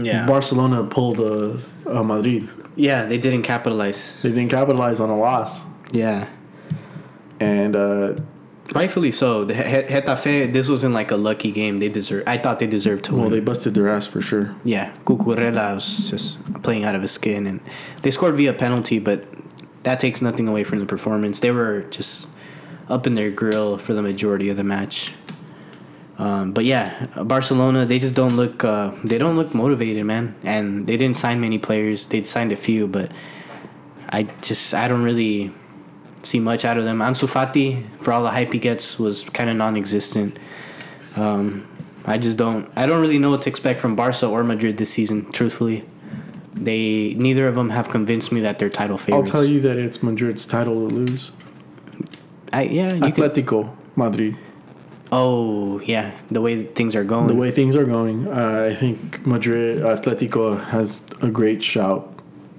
yeah, Barcelona pulled a, a Madrid. yeah. They didn't capitalize. They didn't capitalize on a loss, Yeah, and uh, rightfully so. The He- Getafe, this wasn't like a lucky game. They deserve. I thought they deserved to well, win. they busted their ass for sure. Yeah, Cucurella was just playing out of his skin, and they scored via penalty, but that takes nothing away from the performance. They were just up in their grill for the majority of the match. Um, but yeah, Barcelona they just don't look uh, they don't look motivated, man, and they didn't sign many players. They signed a few, but I just I don't really see much out of them. Ansu Fati, for all the hype he gets, was kind of non-existent. Um, I just don't. I don't really know what to expect from Barca or Madrid this season. Truthfully, they neither of them have convinced me that they're title favorites. I'll tell you that it's Madrid's title to lose. I, yeah, you could. Atletico Madrid. Oh, yeah, the way things are going. The way things are going, uh, I think Madrid Atletico has a great shout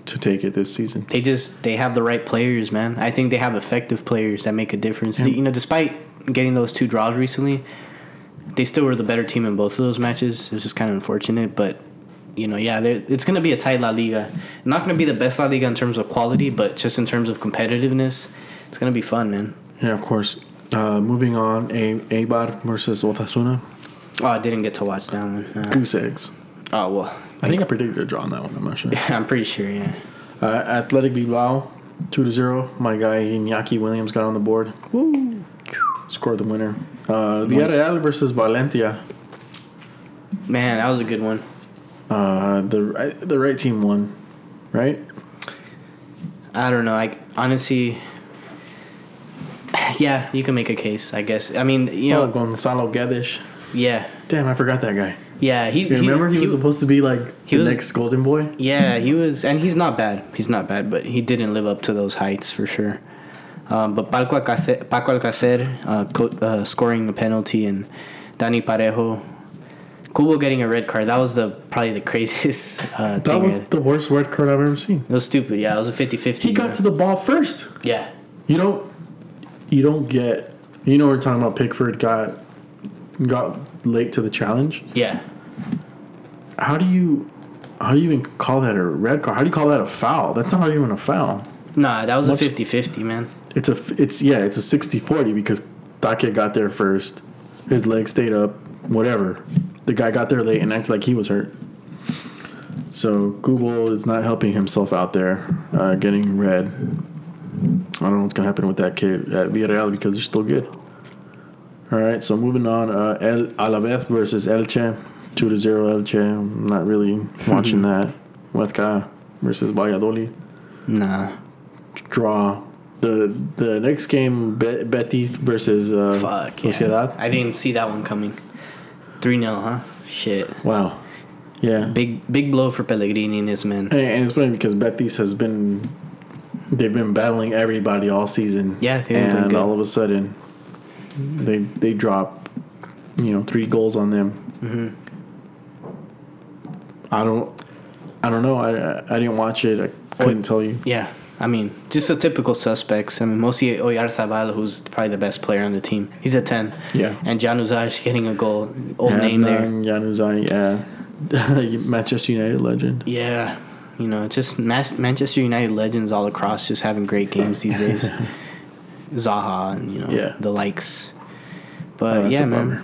to take it this season. they just they have the right players, man. I think they have effective players that make a difference. Yeah. You know, despite getting those two draws recently, they still were the better team in both of those matches. It was just kind of unfortunate, but you know, yeah, it's going to be a tight La Liga. Not going to be the best La Liga in terms of quality, but just in terms of competitiveness, it's going to be fun, man. Yeah, of course. Uh, moving on, a Eibar versus Osasuna. Oh, I didn't get to watch that one. Uh, Goose eggs. oh well, I think I predicted a draw on that one. I'm not sure. Yeah, I'm pretty sure. Yeah. Uh, Athletic Bilbao, two to zero. My guy Iñaki Williams got on the board. Woo. Scored the winner. Uh, Villarreal versus Valencia. Man, that was a good one. Uh, the right, the right team won, right? I don't know. I honestly, yeah, you can make a case. I guess. I mean, you Oh, know, Gonzalo Guedes. yeah, Damn, I forgot that guy. Yeah. He, You remember he, was supposed to be like he the was- next Golden Boy. Yeah, he was, and he's not bad. He's not bad, but he didn't live up to those heights for sure. Um, but Paco Alcacer, Paco Alcacer uh, co- uh, scoring a penalty and Dani Parejo, Kubo getting a red card. That was the probably the craziest uh, That was the worst red card I've ever seen. it was stupid. Yeah, it was a 50-50. He got to the ball first. yeah. You don't, you don't get. You know we're talking about Pickford got got late to the challenge. Yeah. How do you, how do you even call that a red card? How do you call that a foul? That's not even a foul. Nah, that was a 50-50, man. It's a it's yeah it's a 60-40 because Take got there first. His leg stayed up. Whatever. The guy got there late and acted like he was hurt. So Kubo is not helping himself out there, uh, getting red. I don't know what's gonna happen with that kid at Villarreal because they're still good. All right, so moving on, uh, El Alavés versus Elche, two to zero Elche. I'm not really watching that. Huesca versus Valladolid Nah. draw. The the next game, Be- Betis versus uh, Fuck. Yeah. Sociedad. I didn't see that one coming. 3 0, huh? Shit. Wow, yeah. Big big blow for Pellegrini and his men. And, and it's funny because Betis has been they've been battling everybody all season. Yeah, and all of a sudden they they drop you know three goals on them. I don't. I don't know. I I didn't watch it. I couldn't tell you. Yeah, I mean, just the typical suspects. I mean, mostly Oyarzabal, who's probably the best player on the team. He's a 10. Yeah. And Januzaj getting a goal. Old name there. Januzaj, yeah. Manchester United legend. Yeah. You know, just Mas- Manchester United legends all across just having great games these days. Zaha and, you know, Yeah. the likes. Oh, But that's yeah, man.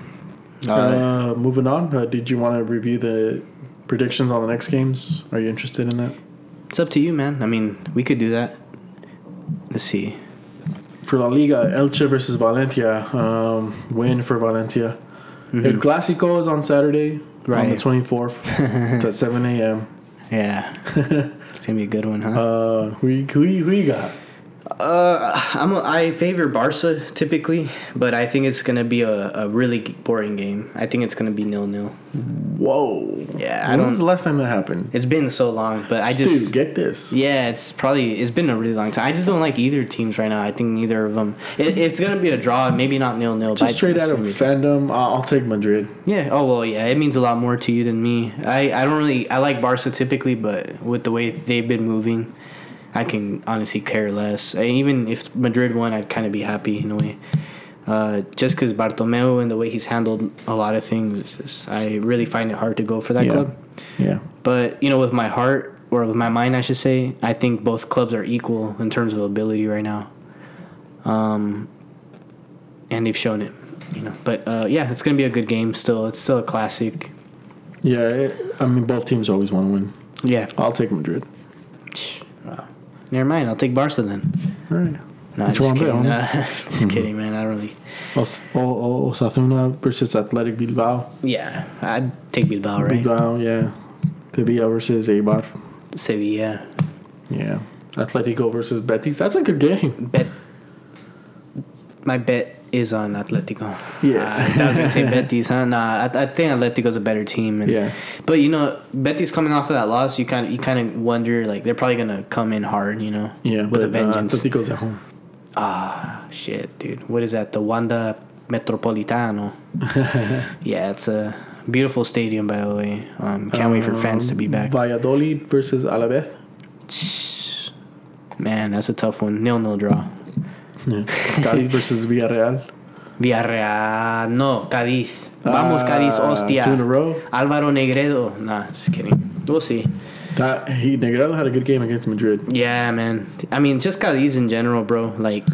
Uh, Uh, moving on. Uh, did you want to review the predictions on the next games? Are you interested in that? it's up to you, man. I mean, we could do that. Let's see. For La Liga, Elche versus Valencia. Um, win for Valencia. El Clásico is on Saturday, right. on the Mm-hmm. 24th. at 7 a.m. Yeah. it's going to be a good one, huh? Uh, who, who, who you got? Uh, I'm a, I favor Barca typically, but I think it's gonna be a, a really boring game. I think it's gonna be nil nil. Whoa. Yeah, I When don't- was the last time that happened? It's been so long, but I Dude, just get this. yeah, it's probably it's been a really long time. I just don't like either teams right now. I think neither of them. It, it's gonna be a draw, maybe not nil nil. Just straight out of fandom, I'll, I'll take Madrid. Yeah. Oh well. Yeah. It means a lot more to you than me. I, I don't really. I like Barca typically, but with the way they've been moving, I can honestly care less. I, even if Madrid won, I'd kind of be happy in a way. Uh, just because Bartomeu and the way he's handled a lot of things, just, I really find it hard to go for that Yeah. club. Yeah. But you know, with my heart or with my mind, I should say, I think both clubs are equal in terms of ability right now. Um, and they've shown it, you know. But uh, yeah, it's gonna be a good game. Still, it's still a classic. Yeah, it, I mean, both teams always want to win. Yeah. I'll take Madrid. Never mind. I'll take Barca then. All right. No, Which just kidding. Just mm-hmm. kidding, man. I don't really. Os- O- Osasuna versus Athletic Bilbao. Yeah, I'd take Bilbao, right? Bilbao, yeah. Sevilla versus Eibar. Sevilla. Yeah. Atletico versus Betis. That's a good game. Bet. My bet is on Atletico. Yeah. Uh, I was gonna say Betis, huh? Nah, I, I think Atletico's a better team. And, Yeah. But you know, Betis coming off of that loss, you kind of you kind of wonder like they're probably gonna come in hard, you know? Yeah, With a but uh, vengeance. Atletico's at home. Ah, shit, dude. What is that? The Wanda Metropolitano. yeah, it's a beautiful stadium, by the way. Um, can't wait for fans to be back. Valladolid versus Alavés. Man, that's a tough one. Nil nil draw. Yeah. Cádiz versus Villarreal. Villarreal. No, Cádiz. Vamos, Cádiz, Ah, hostia. Two in a row. Álvaro Negredo. Nah, just kidding. We'll see. That he Negredo had a good game against Madrid. Yeah, man. I mean, just Cádiz in general, bro. Like,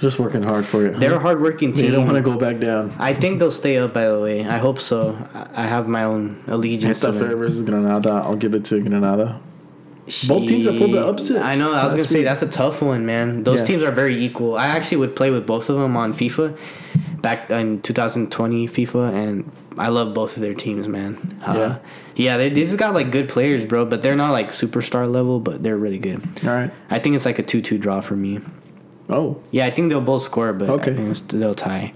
Just working hard for it. they're a hardworking team. They don't want to go back down. I think they'll stay up, by the way. I hope so. I have my own allegiance to Getafe them. versus Granada. I'll give it to Granada. Both teams have pulled the upset I know. I was gonna say week. that's a tough one, man. Those Yeah. teams are very equal. I actually would play with both of them on FIFA back in 2020 FIFA, and I love both of their teams, man. Uh, Yeah. yeah. They these got like good players, bro, but they're not like superstar level, but they're really good. All right. I think it's like a two-two draw for me. Oh, Yeah, I think they'll both score, but Okay. I think they'll tie.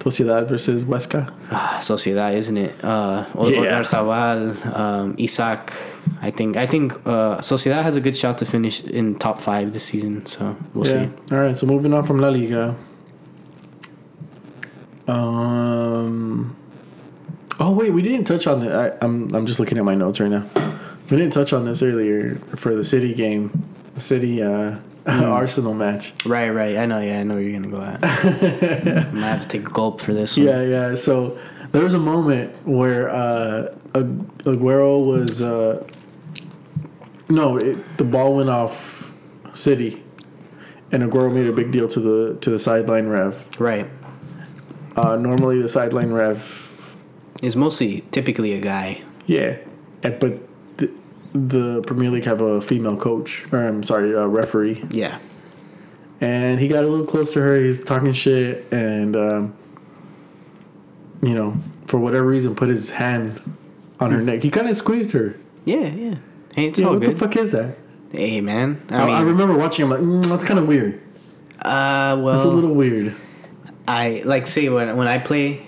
Sociedad versus Huesca. Ah, Sociedad, isn't it? Uh, o- Yeah. Oyarzabal, um, Isak. I think I think uh, Sociedad has a good shot to finish in top five this season. So we'll yeah. see. All right. So moving on from La Liga. Um. Oh wait, we didn't touch on the. I, I'm I'm just looking at my notes right now. We didn't touch on this earlier for the City game, the City uh, Arsenal match. Right, right. I know. Yeah, I know where you're gonna go at. I might have to take a gulp for this one. Yeah, yeah. So there was a moment where uh, Aguero was uh, no, it, the ball went off City, and Aguero made a big deal to the to the sideline rev. Right. Uh, normally, the sideline rev, Is mostly typically a guy. yeah, but the, Premier League have a female coach, or I'm sorry, a referee, Yeah. and he got a little close to her. He's talking shit, and um, you know, for whatever reason, put his hand on her neck. He kind of squeezed her. Yeah, yeah. Hey, it's Yeah, all what good. the fuck is that? Hey, man. I I, mean, I remember watching. I'm like, mm, that's kind of weird. uh, well, That's a little weird. I like say when when I play,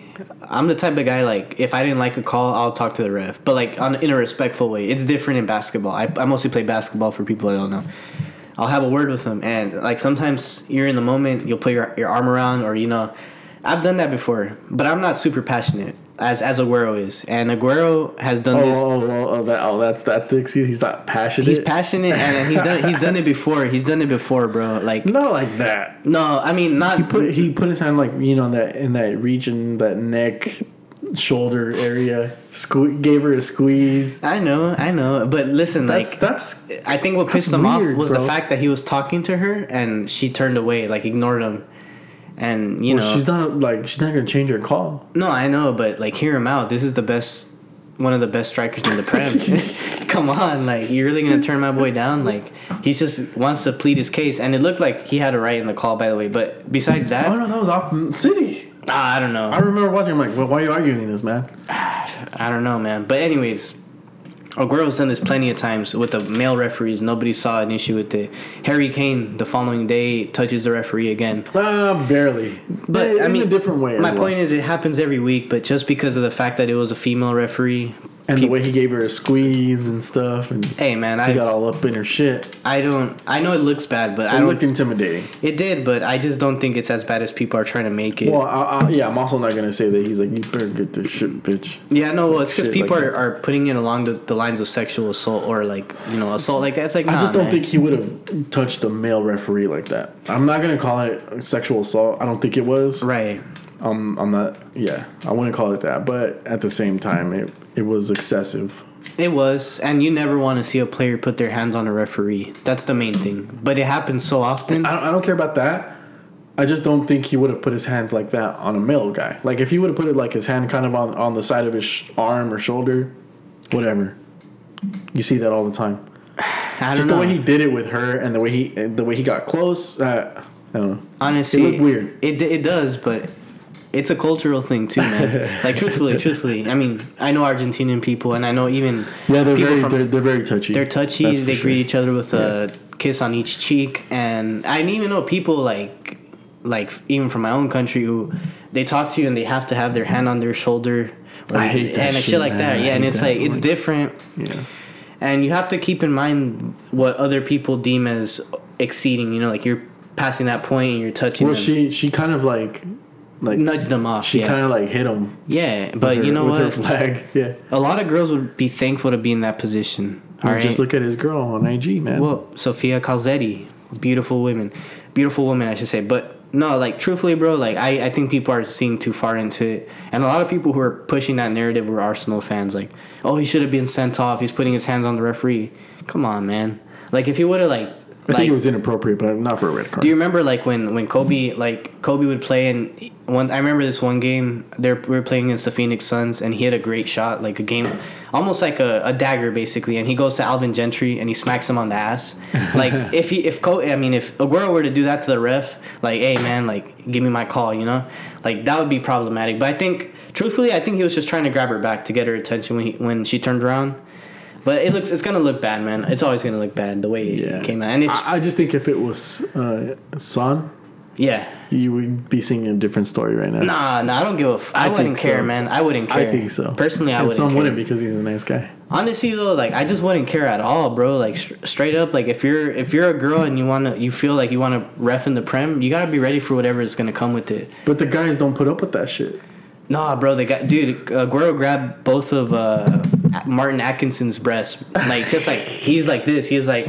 I'm the type of guy like if I didn't like a call, I'll talk to the ref, but like on in a respectful way. It's different in basketball. I, I mostly play basketball for people I don't know. I'll have a word with them, and like sometimes you're in the moment, you'll put your your arm around, or you know, I've done that before, but I'm not super passionate. As as Aguero is, and Aguero has done Oh, this. oh, oh, oh, that, oh, that's that's the excuse. He's not passionate. He's passionate, and he's done he's done it before. He's done it before, bro. Like not like that. no, I mean not. He put he put his hand like you know in that in that region, that neck, shoulder area. Sque- gave her a squeeze. I know, I know, but listen, That's like that's I think what pissed him off weird, was the fact that he was talking to her and she turned away, like ignored him, and you well, know she's not like she's not gonna change her call. No, I know, but like hear him out. This is the best, one of the best strikers in the prem. Come on, like you're really gonna turn my boy down? Like he just wants to plead his case, and it looked like he had a right in the call, by the way. But besides that, Oh no, that was off City. ah, I don't know. I remember watching. I'm like, well, why are you arguing this, man? I don't know, man. But anyways, Aguero's done this plenty of times with the male referees. Nobody saw an issue with it. Harry Kane, the following day, touches the referee again. Uh, barely. But in I mean, a different way. My well. point is, it happens every week. But just because of the fact that it was a female referee, and the way he gave her a squeeze and stuff, and hey man, he got all up in her shit. I don't. I know it looks bad, but I don't. looked intimidating. It did, but I just don't think it's as bad as people are trying to make it. Well, I, I, yeah, I'm also not gonna say that he's like, you better get this shit, bitch. yeah, no, well, it's because people like are, are putting it along the, the lines of sexual assault or like you know assault like that. It's like I just don't man. think he would have touched a male referee like that. I'm not gonna call it sexual assault. I don't think it was. right. Um, I'm not. Yeah, I wouldn't call it that. But at the same time, it it was excessive. It was, and you never want to see a player put their hands on a referee. That's the main thing. But it happens so often. I don't, I don't care about that. I just don't think he would have put his hands like that on a male guy. Like if he would have put it like his hand kind of on, on the side of his sh- arm or shoulder, whatever. You see that all the time. I don't Just know. the way he did it with her and the way he the way he got close. Uh, I don't know. Honestly, It looked weird. It it does, but it's a cultural thing too, man. like truthfully, truthfully, I mean, I know Argentinian people, and I know even Yeah, they're very from they're, they're very touchy. They're touchy. That's They sure. greet each other with a kiss on each cheek, and I even know people like, like even from my own country who they talk to you and they have to have their hand on their shoulder. Or, I hate that and shit, shit like man. that. Yeah, and it's that. like it's different, Yeah. and you have to keep in mind what other people deem as exceeding. You know, like you're passing that point and you're touching Well, them. she she kind of like like nudged them off. she yeah, kind of like hit him. yeah. But her- you know with what? her flag. Yeah. A lot of girls would be thankful to be in that position. All right. Just look at his girl on IG, man. Well, Sophia Calzetti, beautiful women, beautiful woman, I should say. But no, like truthfully, bro, like I, I think people are seeing too far into it, and a lot of people who are pushing that narrative were Arsenal fans. Like, oh, he should have been sent off. He's putting his hands on the referee. Come on, man. Like, if he would have like. I like, think it was inappropriate, but not for a red card. do you remember like when when Kobe like Kobe would play and one I remember this one game they we were playing against the Phoenix Suns and he had a great shot like a game almost like a, a dagger basically and he goes to Alvin Gentry and he smacks him on the ass like if he if Kobe I mean if Aguero were to do that to the ref like hey man like give me my call you know like that would be problematic but I think truthfully I think he was just trying to grab her back to get her attention when he when she turned around. But it looks it's gonna look bad, man. It's always gonna look bad the way it came out. And it's I, I just think if it was uh, Son, yeah. you would be seeing a different story right now. Nah, nah, I don't give a. F- I, I wouldn't care, so. man. I wouldn't care. I think so. Personally, I and wouldn't. Son wouldn't because he's a nice guy. Honestly, though, like I just wouldn't care at all, bro. Like str straight up, like if you're if you're a girl and you wanna you feel like you wanna ref in the prem, you gotta be ready for whatever is gonna come with it. But the guys don't put up with that shit. Nah, bro, they got dude. Aguero grabbed both of uh, Martin Atkinson's breast, like just like he's like this. He's like,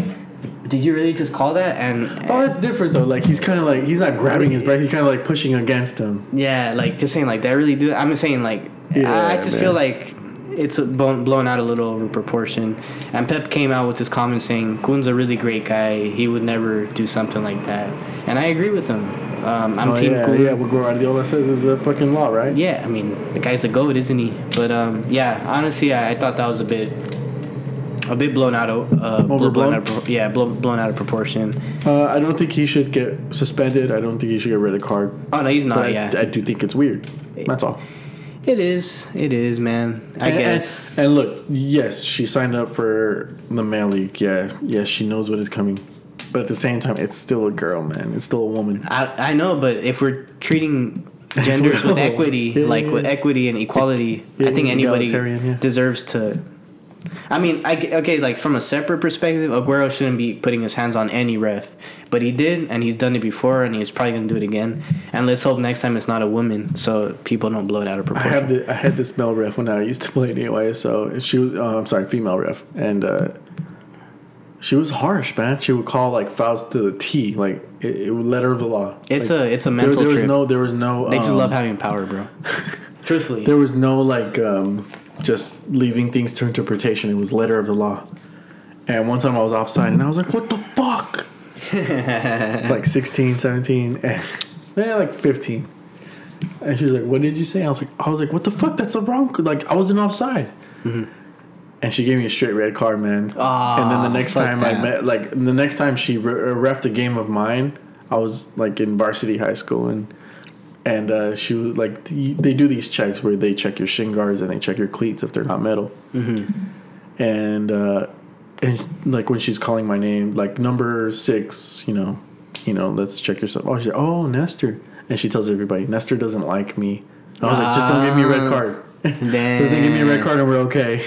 "Did you really just call that?" And Oh, that's different though. Like he's kind of like he's not grabbing his breast. He's kind of like pushing against him. Yeah, like just saying like that really do. I'm just saying like Yeah, I just feel like it's blown, blown out a little over proportion. And Pep came out with this comment saying Kun's a really great guy. He would never do something like that. And I agree with him. Um, I'm oh, Team yeah, Kun. yeah. What Guardiola says is a fucking law, right? Yeah, I mean the guy's the goat, isn't he? But um, yeah, honestly, I, I thought that was a bit. A bit blown out of uh, blown Overblown? out of, yeah, blown, blown out of proportion. Uh, I don't think he should get suspended. I don't think he should get rid of card. Oh no, he's not. But I, yeah, I do think it's weird. That's all. it is. It is, man. I And- guess. And, and look, yes, she signed up for the male league. Yeah, yes, she knows what is coming. But at the same time, it's still a girl, man. It's still a woman. I, I know, but if we're treating genders with Oh, equity, yeah, like yeah. with equity and equality, Yeah, I think anybody deserves to I mean, I okay, like from a separate perspective, Aguero shouldn't be putting his hands on any ref, but he did, and he's done it before, and he's probably gonna do it again. And let's hope next time it's not a woman, so people don't blow it out of proportion. I have the I had this male ref when I used to play anyway. So she was uh, I'm sorry, female ref, and uh, she was harsh, man. She would call like fouls to the T, like it, it would letter of the law. it's Like, a it's a there, mental there was trip. no there was no they just um, love having power, bro. Truthfully, there was no like um, just leaving things to interpretation. It was letter of the law. And one time I was offside and I was like, what the fuck? like 16, 17, and yeah, like 15. And she was like, what did you say? I was like, I was like, what the fuck? That's a wrong. Like I wasn't offside. And she gave me a straight red card, man. Ah, and then the next time I met, like the next time she re- refed a game of mine, I was like in varsity high school and and uh, she was like they do these checks where they check your shin guards and they check your cleats if they're not metal. Mm-hmm. And uh, and like when she's calling my name, like number six, you know, you know, let's check yourself. Oh, she's like, oh, Nestor, and she tells everybody Nestor doesn't like me. I was like, just don't give me a red Ah. Card. just don't give me a red card and we're okay.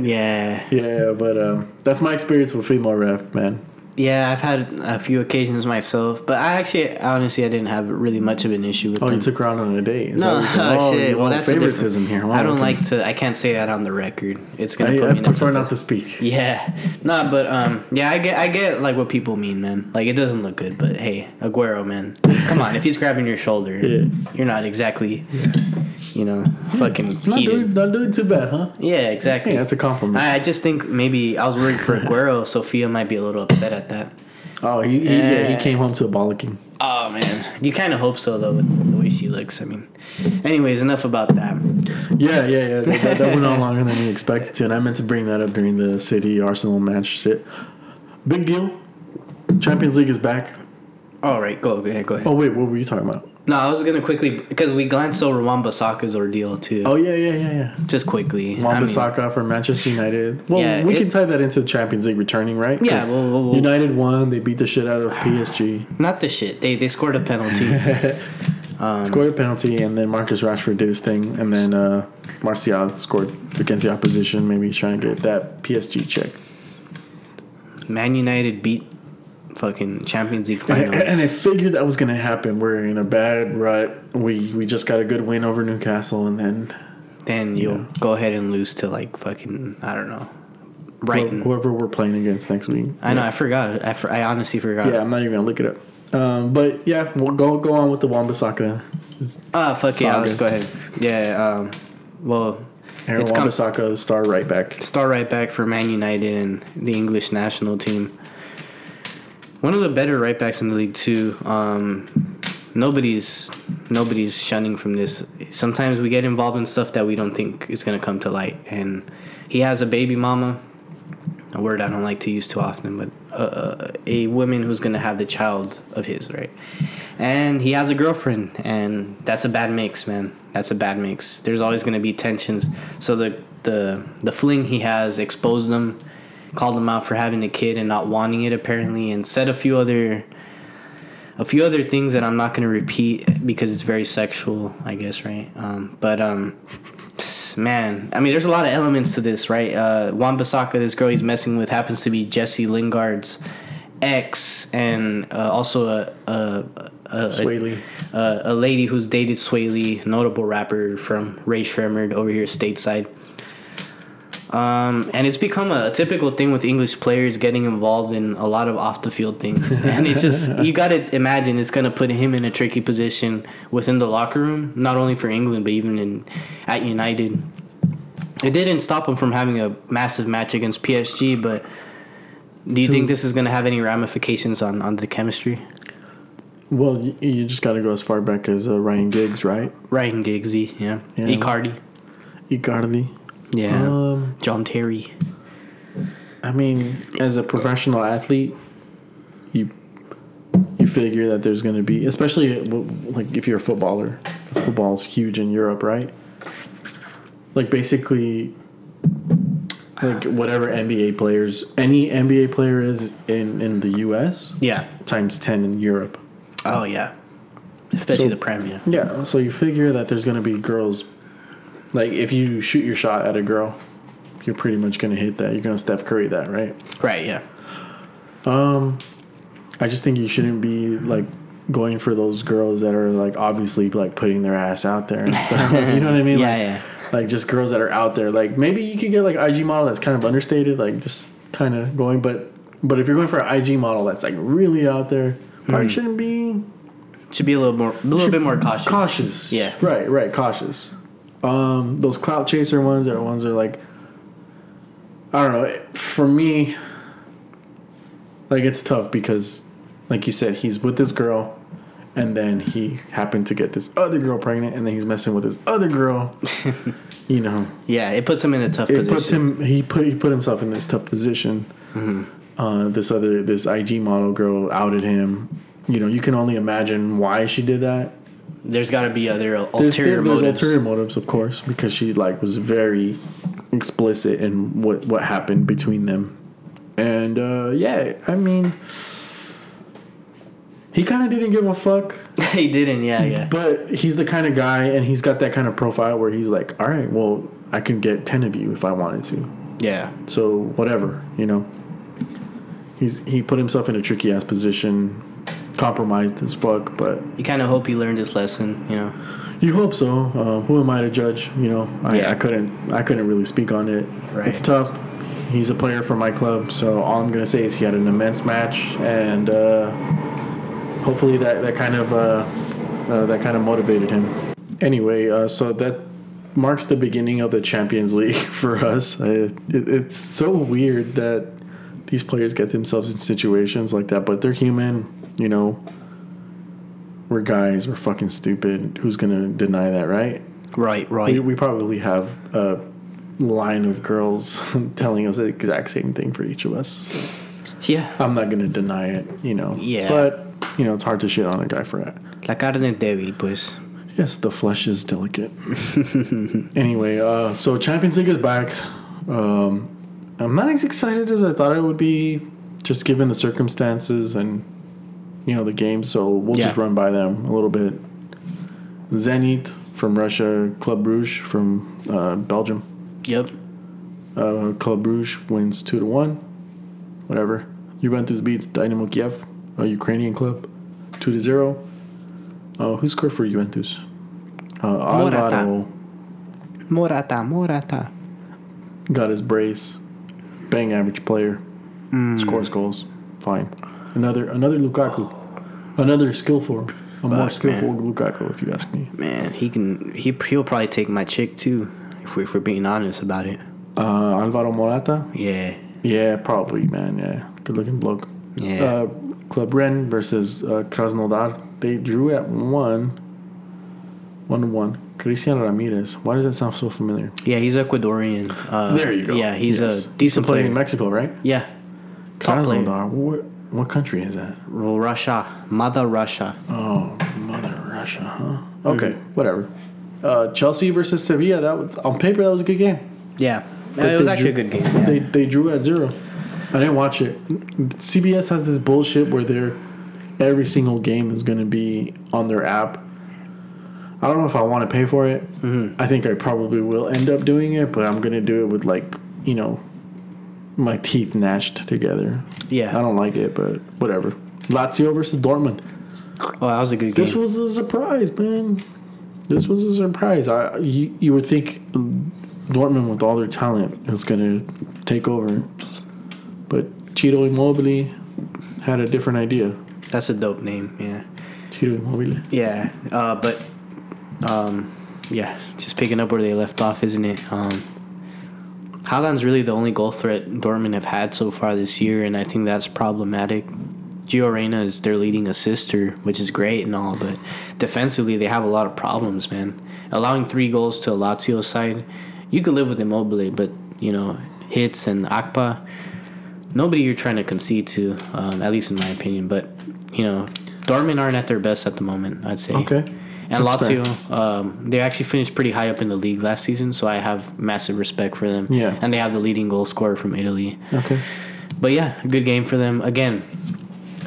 yeah, yeah, but um, that's my experience with female ref, man. Yeah. I've had a few occasions myself, but I actually, honestly, I didn't have really much of an issue with Oh, them. you took her out on a date. Is No, what you're oh, shit. Well, that's favoritism here. I don't okay. like to. I can't say that on the record. It's gonna I, put I me in prefer not to speak. Yeah, nah, but um, yeah, I get, I get like what people mean, man. Like it doesn't look good, but hey, Aguero, man, come on. If he's grabbing your shoulder, Yeah. you're not exactly, you know, fucking Not doing, not doing too bad, huh? Yeah, exactly. Hey, that's a compliment. I, I just think maybe I was worried for Aguero. Sophia might be a little upset at that. oh, he, he, yeah, Eh. he came home to a bollocking. Oh man, you kind of hope so though, with the way she looks. I mean, anyways, enough about that. Yeah, yeah, yeah. That, that, that went on longer than we expected to, and I meant to bring that up during the City Arsenal match. Shit, big deal. Champions League is back. All right, go, ahead, go ahead. Oh wait, what were you talking about? No, I was gonna quickly because we glanced over Wan Bissaka's ordeal too. Oh yeah, yeah, yeah, yeah. Just quickly. I Wan mean, for Manchester United. Well, Yeah, we it- can tie that into the Champions League returning, right? Yeah, well, well, well- United won. They beat the shit out of PSG. Not the shit. They they scored a penalty. Um, scored a penalty, and then Marcus Rashford did his thing, and then uh, Martial scored against the opposition. Maybe he's trying to get that PSG check. Man United beat fucking Champions League And, finals. and I figured that was going to happen. We're in a bad rut. We we just got a good win over Newcastle, and then then you'll go ahead and lose to like fucking I don't know, Brighton. whoever we're playing against next week. I know. I forgot. I, for, I honestly forgot. Yeah, I'm not even gonna look it up. Um, but yeah, we'll go go on with the Wan-Bissaka. Ah, fuck yeah. Let's go ahead. Yeah. Um. Well, Aaron It's com- Wan-Bissaka, the star right back. star right back for Man United and the English national team. One of the better right backs in the league too. Um, nobody's nobody's shunning from this. Sometimes we get involved in stuff that we don't think is gonna come to light, and he has a baby mama. A word I don't like to use too often, but uh, a woman who's gonna have the child of his, right? And he has a girlfriend, and that's a bad mix, man. That's a bad mix. There's always gonna be tensions. So the the the fling he has exposed them, called him out for having a kid and not wanting it apparently, and said a few other a few other things that I'm not gonna repeat because it's very sexual, I guess, right? Um, but um, man, I mean, there's a lot of elements to this, right? Uh, Wan Bissaka, this girl he's messing with, happens to be Jesse Lingard's ex, and uh, also a a, a, a, a a lady who's dated Swae Lee, notable rapper from Rae Sremmurd over here stateside. Um, and it's become a, typical thing with English players getting involved in a lot of off the field things. And it's just, you got to imagine it's going to put him in a tricky position within the locker room, not only for England, but even in at United. It didn't stop him from having a massive match against PSG, but do you think this is going to have any ramifications on, on the chemistry? Well, you, you just got to go as far back as uh, Ryan Giggs, right? Ryan Giggsy, yeah. Yeah. Icardi, Icardi. Yeah. Um, John Terry. I mean, as a professional athlete, you you figure that there's going to be, especially like if you're a footballer, because football is huge in Europe, right? Like basically, like whatever NBA players, any NBA player is in in the U.S. Yeah. times ten in Europe. Oh yeah. Especially So- the Prem, yeah. Yeah, so you figure that there's going to be girls. Like if you shoot your shot at a girl, you're pretty much gonna hit that. You're gonna Steph Curry that, right? Right. Yeah. Um, I just think you shouldn't be like going for those girls that are like obviously like putting their ass out there and stuff. you know what I mean? Yeah, like, yeah. Like just girls that are out there. Like maybe you could get like IG model that's kind of understated, like just kind of going. But but if you're going for an IG model that's like really out there, probably Hmm. shouldn't be Should be a little more, a little bit more cautious. cautious. Yeah. Right. Right. Cautious. Um, those clout chaser ones are ones that are like. I don't know. For me, like it's tough because, like you said, he's with this girl, and then he happened to get this other girl pregnant, and then he's messing with this other girl. you know, Yeah, it puts him in a tough it position. puts him. He put he put himself in this tough position. Uh, this other this IG model girl outed him. You know, you can only imagine why she did that. There's got to be other There's, ulterior there- there's motives. ulterior motives, of course, because she like was very explicit in what what happened between them, and uh, yeah, I mean, he kind of didn't give a fuck, he didn't. Yeah, yeah. but he's the kind of guy, and he's got that kind of profile where he's like, all right, well, I can get ten of you if I wanted to, Yeah. so whatever, you know. He's he put himself in a tricky ass position, compromised as fuck, but You kind of hope he learned his lesson. You know. You hope so. Uh, who am I to judge? You know, I, Yeah. I couldn't. I couldn't really speak on it. Right. It's tough. He's a player for my club, so all I'm gonna say is he had an immense match, and uh, hopefully that that kind of uh, uh, that kind of motivated him. Anyway, uh, so that marks the beginning of the Champions League for us. Uh, it, it's so weird that these players get themselves in situations like that, but they're human. You know, we're guys. We're fucking stupid. Who's gonna deny that, right? Right. Right. We, we probably have a line of girls telling us the exact same thing for each of us. yeah. I'm not gonna deny it, you know. Yeah. But you know, it's hard to shit on a guy for that. La carne débil, pues. Yes, the flesh is delicate. anyway, uh, so Champions League is back. Um, I'm not as excited as I thought I would be, just given the circumstances and you know the game, So we'll just run by them a little bit. Zenit from Russia, Club Brugge from uh, Belgium. Yep. Uh, Club Brugge wins two to one. Whatever. Juventus beats Dynamo Kiev, a Ukrainian club, two to zero. Uh, who scored for Juventus? Uh, Morata. Morata. Morata. got his brace. Bang average player. Scores goals. Fine. Another another Lukaku. Another skillful. A more Fuck, skillful Lukaku, if you ask me. Man, he can. He he'll probably take my chick too, if we if we're being honest about it. Uh, Alvaro Morata. Yeah. Yeah, probably, man. Yeah, good looking bloke. Yeah. Uh, Club Rennes versus uh, Krasnodar. They drew at one. One to one. Cristian Ramirez. Why does that sound so familiar? yeah. He's Ecuadorian. Uh, There you go. Yeah. He's Yes. a decent player. in Mexico, right? yeah. Top player. Krasnodar. What, what country is that? Russia. Mother Russia. Oh, Mother Russia, huh? Okay, whatever. Uh, Chelsea versus Sevilla. That was, on paper that was a good game. Yeah. It was actually drew- a good game. Yeah. They they drew at zero. I didn't watch it. CBS has this bullshit where they're every single game is going to be on their app. I don't know if I want to pay for it. Mm-hmm. I think I probably will end up doing it, but I'm going to do it with like you know my teeth gnashed together. yeah. I don't like it, but whatever. Lazio versus Dortmund. Oh, that was a good game. This was a surprise, man. This was a surprise. I you, you would think Dortmund with all their talent was gonna take over, but Ciro Immobile had a different idea. That's a dope name. Yeah. Ciro Immobile. Yeah. Uh, but um, yeah, just picking up where they left off, isn't it? Um, Haaland's really the only goal threat Dortmund have had so far this year, and I think that's problematic. Gio Reyna is their leading assister, which is great and all, but defensively they have a lot of problems, man. Allowing three goals to a Lazio side, you could live with Immobile, but you know Hitz and Akpa, nobody you're trying to concede to, um, at least in my opinion. But you know, Dortmund aren't at their best at the moment. I'd say. Okay. And That's. Lazio, um, they actually finished pretty high up in the league last season, so I have massive respect for them. Yeah. And they have the leading goal scorer from Italy. Okay. But yeah, a good game for them. Again,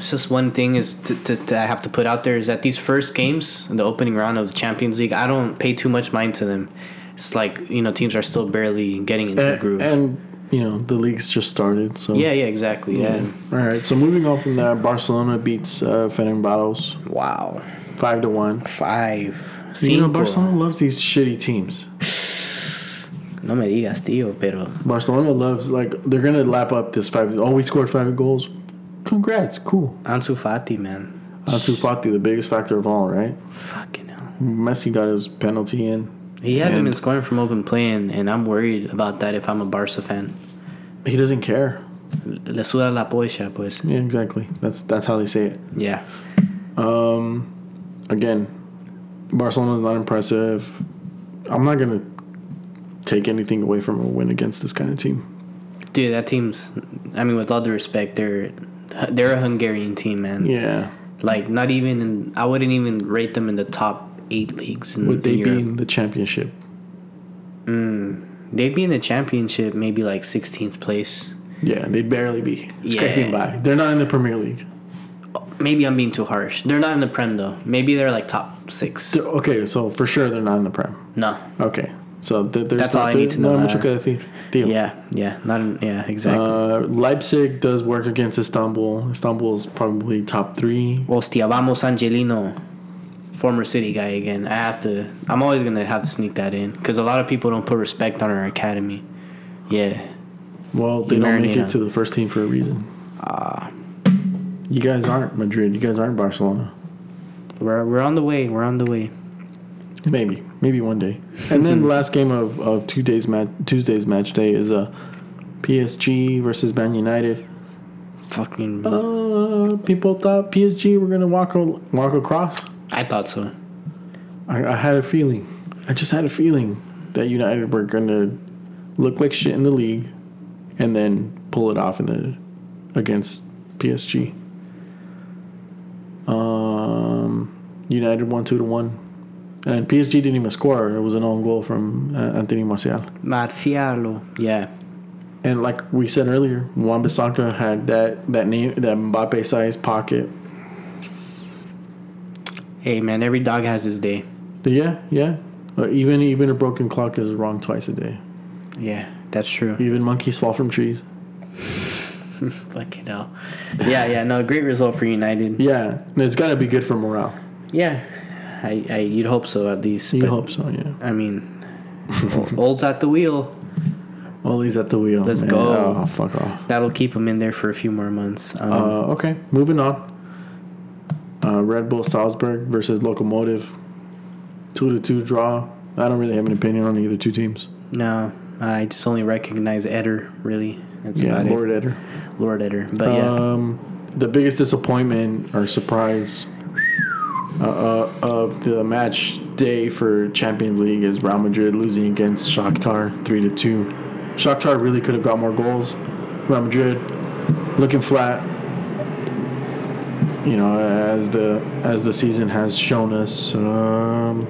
it's just one thing is to, to, to I have to put out there is that these first games in the opening round of the Champions League, I don't pay too much mind to them. it's like you know teams are still barely getting into the and, groove. and you know the league's just started. So yeah, yeah, exactly. Yeah. All right. So moving on from that, Barcelona beats uh, Ferencvaros Wow. Five to one. Five. You know, Barcelona loves these shitty teams. No me digas, tío, pero Barcelona loves like they're gonna lap up this five. Oh, we scored five goals. Congrats, cool. Ansu Fati, man. Ansu Fati, the biggest factor of all, right? Fucking hell. Messi got his penalty in. He hasn't been scoring from open play, and, and I'm worried about that if I'm a Barca fan. He doesn't care. Le suda la polla, pues. Yeah, exactly. That's that's how they say it. Yeah. Um, again, Barcelona's not impressive. I'm not gonna take anything away from a win against this kind of team. Dude, that team's. I mean, with all due respect, they're they're a Hungarian team, man. Yeah, Like, not even in. I wouldn't even rate them in the top eight leagues in, would they in be in the championship? Mm, they'd be in the championship, maybe like 16th place. Yeah, they'd barely be scraping Yeah. by. They're not in the Premier League. Maybe I'm being too harsh. They're not in the Prem though. Maybe they're like top six. They're- okay, so for sure they're not in the Prem. No. Okay, so th- there's That's all I need to know, No mucho uh, que decir. Deal. Yeah, yeah, not in, yeah, exactly. Uh, Leipzig does work against Istanbul. Istanbul is probably top three. Hostia, vamos Angelino, former City guy again. I have to. I'm always gonna have to sneak that in because a lot of people don't put respect on our academy. Yeah, Well, they You don't make it to the first team for a reason. Ah. You guys aren't Madrid. You guys aren't Barcelona. we're we're on the way. We're on the way. Maybe, maybe one day. And then the last game of, of two days match Tuesday's match day is a PSG versus Man United. Fucking. Uh, people thought PSG were gonna walk o- walk across. I thought so. I, I had a feeling. I just had a feeling that United were gonna look like shit in the league, and then pull it off in the against PSG. Um, United won two to one, and PSG didn't even score. It was an own goal from uh, Anthony Martial. Marcialo. Yeah. And like we said earlier, Wan Bissaka had that that name that Mbappe sized pocket. Hey man, every dog has his day. Yeah, yeah. Uh, even even a broken clock is wrong twice a day. Yeah, that's true. Even monkeys fall from trees. Fucking hell. Yeah, yeah. No, great result for United. Yeah, and it's got to be good for morale. Yeah, I, I you'd hope so at least. You hope so, yeah. I mean, Ole's at the wheel. Ole's at the wheel. Let's man. go. Oh, fuck off. That'll keep him in there for a few more months. Um, Uh, okay, moving on. Uh, Red Bull Salzburg versus Lokomotiv. Two to two draw. I don't really have an opinion on either two teams. no, I just only recognize Eder. Really, that's yeah, about Lord Eder. Lord Eder. But yeah, Um, the biggest disappointment or surprise uh, uh, of the match day for Champions League is Real Madrid losing against Shakhtar three to two. Shakhtar really could have got more goals. Real Madrid looking flat. You know, as the as the season has shown us, um,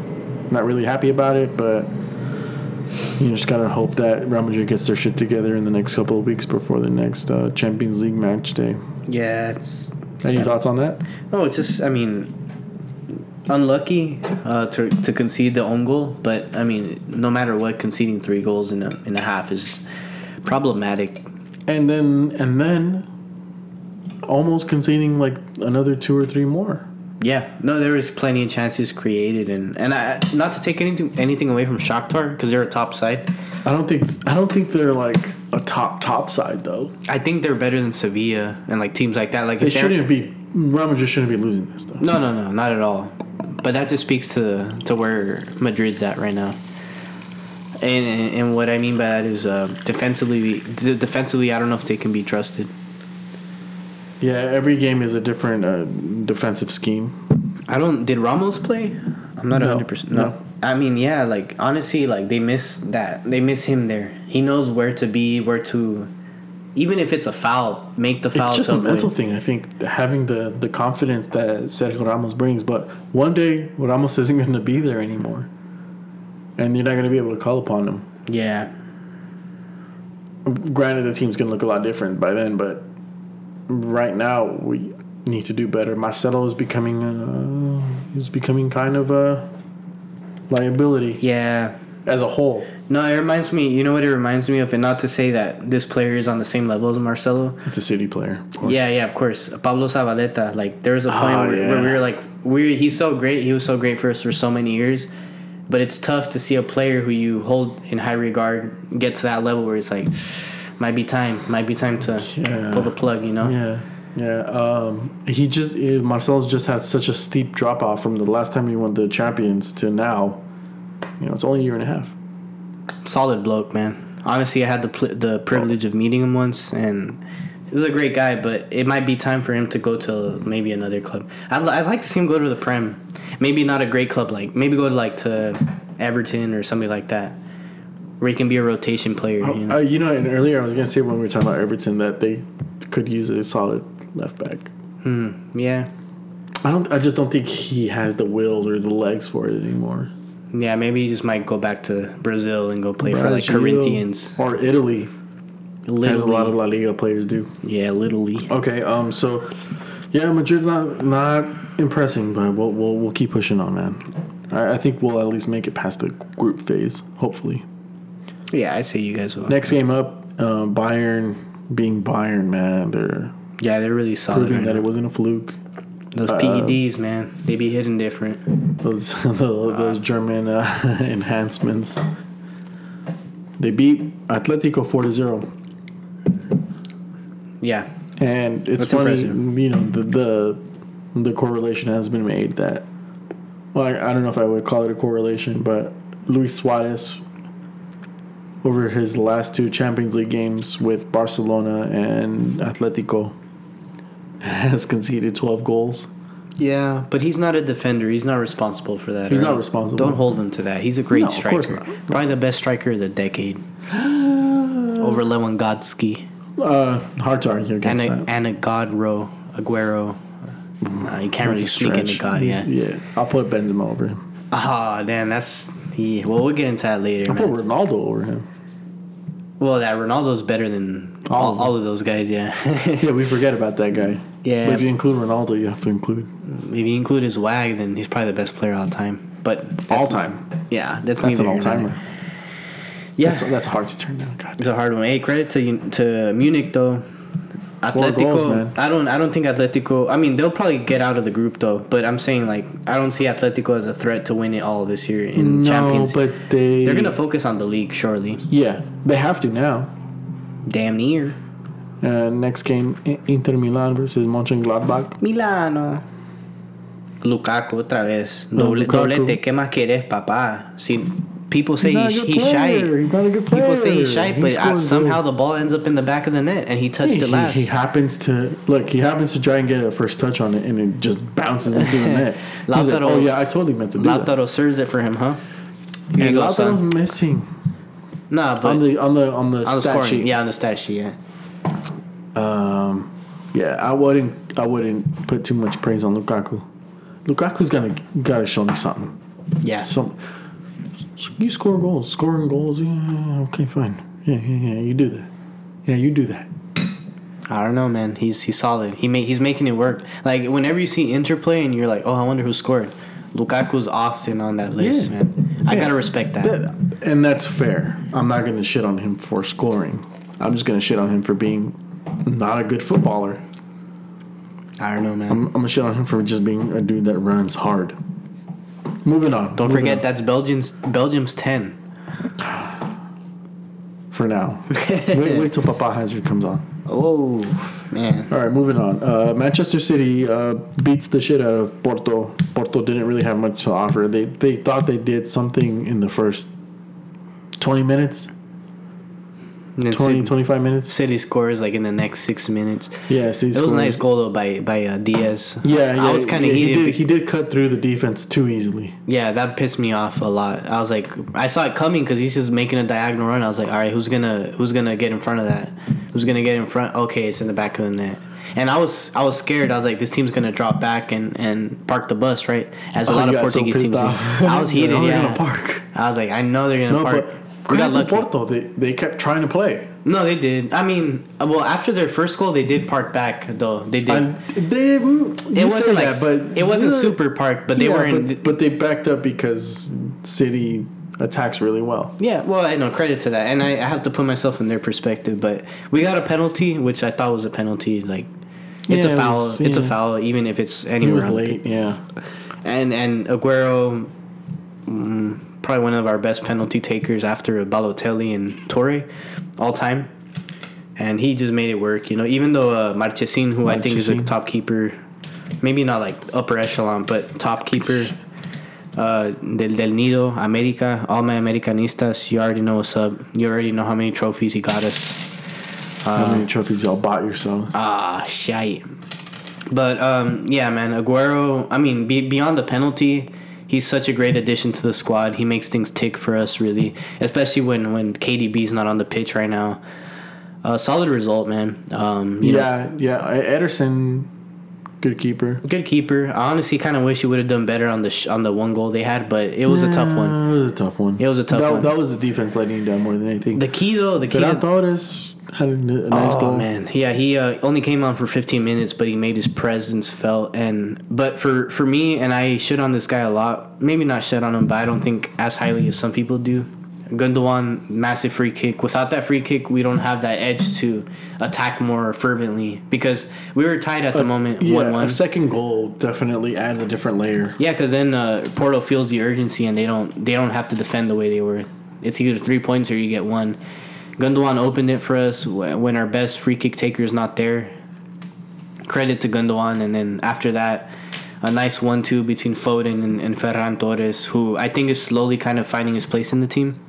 not really happy about it, but you just gotta hope that Real Madrid gets their shit together in the next couple of weeks before the next uh, Champions League match day. yeah, it's Any thoughts on that? no, it's just I mean, unlucky uh, to to concede the own goal. But I mean, no matter what, conceding three goals in a in a half is problematic. And then and then almost conceding like another two or three more. Yeah, no, there was plenty of chances created, and and I not to take anything anything away from Shakhtar because they're a top side. I don't think I don't think they're like a top top side though. I think they're better than Sevilla and like teams like that. Like They shouldn't be. Real Madrid shouldn't be losing this though. No, no, no, not at all. But that just speaks to to where Madrid's at right now. And and, and what I mean by that is uh, defensively, d- defensively, I don't know if they can be trusted. Yeah, every game is a different uh, defensive scheme. I don't. Did Ramos play? I'm not No, hundred percent. No. no. I mean, yeah. Like honestly, like they miss that. They miss him there. He knows where to be, where to. Even if it's a foul, make the foul. It's just a mental avoid- thing. I think having the the confidence that Sergio Ramos brings, but one day Ramos isn't going to be there anymore, and you're not going to be able to call upon him. Yeah, Granted, the team's going to look a lot different by then, but right now we need to do better. Marcelo is becoming uh, is becoming kind of a liability. yeah. as a whole. No, it reminds me. You know what it reminds me of, and not to say that this player is on the same level as Marcelo. It's a city player. Yeah, yeah, of course. Pablo Zabaleta. Like there was a point Oh, where, yeah. where we were like, we he's so great. He was so great for us for so many years. But it's tough to see a player who you hold in high regard get to that level where it's like, might be time, might be time to Yeah. pull the plug. You know? Yeah, yeah. Um, he just eh, Marcelo's just had such a steep drop off from the last time he won the champions to now. You know, it's only a year and a half. Solid bloke, man. Honestly, I had the pl- the privilege of meeting him once, and he's a great guy. But it might be time for him to go to maybe another club. I'd, I'd like to see him go to the Prem. Maybe not a great club, like maybe go like to Everton or somebody like that, where he can be a rotation player. You know? Uh, you know, and earlier I was gonna say when we were talking about Everton that they could use a solid left back. Hmm. Yeah. I don't. I just don't think he has the will or the legs for it anymore. Yeah. Maybe he just might go back to Brazil and go play for like Corinthians. or Italy, Little as a lot of La Liga players do. Yeah, Little League. Okay, um, so yeah, Madrid's not not impressing, but we'll we'll, we'll keep pushing on, man. I, I think we'll at least make it past the group phase, hopefully. Yeah, I say you guys will. Next game up, uh, Bayern being Bayern, man, they're Yeah, they're really solid. proving right that now. it wasn't a fluke. Those uh, PEDs, man, they be hitting different. Those those German uh, enhancements. They beat Atletico four to zero. Yeah, And it's That's funny, impressive. you know, the, the the correlation has been made that. Well, I, I don't know if I would call it a correlation, but Luis Suarez, over his last two Champions League games with Barcelona and Atletico, has conceded twelve goals. yeah, but he's not a defender. He's not responsible for that. He's not responsible. Don't hold him to that. He's a great No, of striker. course not. Probably the best striker of the decade. Over Lewandowski Uh, hard to argue and against a, that. and a God-ro, Aguero. Uh, you can't really sneak into. God, yeah. yeah. I'll put Benzema over him. Ah, damn, that's yeah. Well, we'll get into that later, I'll put man. Ronaldo over him. Well, that Ronaldo's better than All all, of all of those guys, yeah. Yeah, we forget about that guy. Yeah. But if you include Ronaldo, you have to include if you include his wag, then he's probably the best player all time. But all not- time. yeah, that's, That's an all timer. Yeah, That's, that's hard to turn down. God. it's a hard one. Hey, credit to to Munich though. Atletico, goals. I don't. I don't think Atletico. I mean, they'll probably get out of the group though. But I'm saying like I don't see Atletico as a threat to win it all this year in No, Champions. but they They're gonna focus on the league, surely. yeah they have to now. Damn near. Uh, next game, Inter Milan versus Mönchengladbach. Milano. Lukaku otra vez. No, Doble, Lukaku. Doblete. ¿Qué más querés, papá? Si people say He's he's, he's shy. He's not a good player. People say he's shy, He but scores somehow the ball ends up in the back of the net, and he touched He, it last. he happens to look. He happens to try and get a first touch on it, and it just bounces into the net. He's like, oh yeah, I totally meant to do that. Lautaro serves it for him, huh? Here And Lautaro's son. missing Nah, but on the on the on the on the stat scoring, sheet. yeah, on the stat sheet, yeah. Um, yeah, I wouldn't I wouldn't put too much praise on Lukaku. Lukaku's gonna gotta show me something. Yeah. Some you score goals, scoring goals. Yeah, okay, fine. Yeah, yeah, yeah. You do that. Yeah, you do that. I don't know, man. He's he's solid. He make, he's making it work. Like whenever you see interplay and you're like, oh, I wonder who scored. Lukaku's often on that list, Yeah. man. I gotta respect that. That- and that's fair. I'm not gonna shit on him for scoring. I'm just gonna shit on him for being not a good footballer. I don't know, man. I'm, I'm gonna shit on him for just being a dude that runs hard. Moving on. Don't Moving forget on. that's Belgium's Belgium's ten. for now. wait, wait till Papa Hazard comes on. Oh man. All right, moving on. Uh, Manchester City uh, beats the shit out of Porto. Porto didn't really have much to offer. They they thought they did something in the first 20 minutes, And 20, City, 25 minutes. City scores like in the next six minutes. Yeah, City It was a nice goal though by by uh, Diaz. Yeah, yeah. I was kind of yeah, he did, he did cut through the defense too easily. Yeah, that pissed me off a lot. I was like, I saw it coming because he's just making a diagonal run. I was like, all right, who's gonna who's gonna get in front of that? Who's gonna get in front? Okay, it's in the back of the net. And I was I was scared. I was like, this team's gonna drop back and, and park the bus, right? As a Oh, lot of so Portuguese pissed teams. I was heated. Yeah, gonna park. I was like, I know they're gonna No, park. But we got credit to. Porto. They they kept trying to play. No, they did. I mean, well, after their first goal, they did park back though. They did. And they, mm, it wasn't like that, but it wasn't super parked, but they yeah, were in. But, but they backed up because City attacks really well. Yeah, well, I know credit to that, and I, I have to put myself in their perspective. But we got a penalty, which I thought was a penalty. Like, it's Yeah, a it foul. was- It's a foul, even if it's He anywhere. was on the late, yeah. and and Aguero, mm, probably one of our best penalty takers after Balotelli and Torre, all time. And he just made it work, you know. Even though uh, Marchesin, who I think is a top keeper, maybe not like upper echelon, but top keeper, uh, del, del Nido, America, all my Americanistas, you already know what's up. You already know how many trophies he got us. How many trophies y'all bought yourselves? Ah, shite. But um, yeah, man, Aguero. I mean, be, beyond the penalty, he's such a great addition to the squad. He makes things tick for us, really, especially when when KDB's not on the pitch right now. Uh, solid result, man. Um, you know, yeah, yeah. Ederson, good keeper. good keeper. I honestly kind of wish he would have done better on the sh- on the one goal they had, but it was a tough one. It was a tough one. It was a tough that, one. That was the defense letting you down more than anything. The key though, the key. to- Ferran Torres had a, n- a nice oh goal. man, yeah, he uh, only came on for 15 minutes, but he made his presence felt. And but for for me, and I shit on this guy a lot. Maybe not shit on him, but I don't think as highly as some people do. Gundogan, massive free kick. Without that free kick, we don't have that edge to attack more fervently because we were tied at the moment, Yeah, one one. a second goal definitely adds a different layer. Yeah, because then uh, Porto feels the urgency, and they don't they don't have to defend the way they were. It's either three points or you get one. Gundogan opened it for us when our best free kick taker is not there. Credit to Gundogan, and then after that, a nice one-two between Foden and, and Ferran Torres, who I think is slowly kind of finding his place in the team.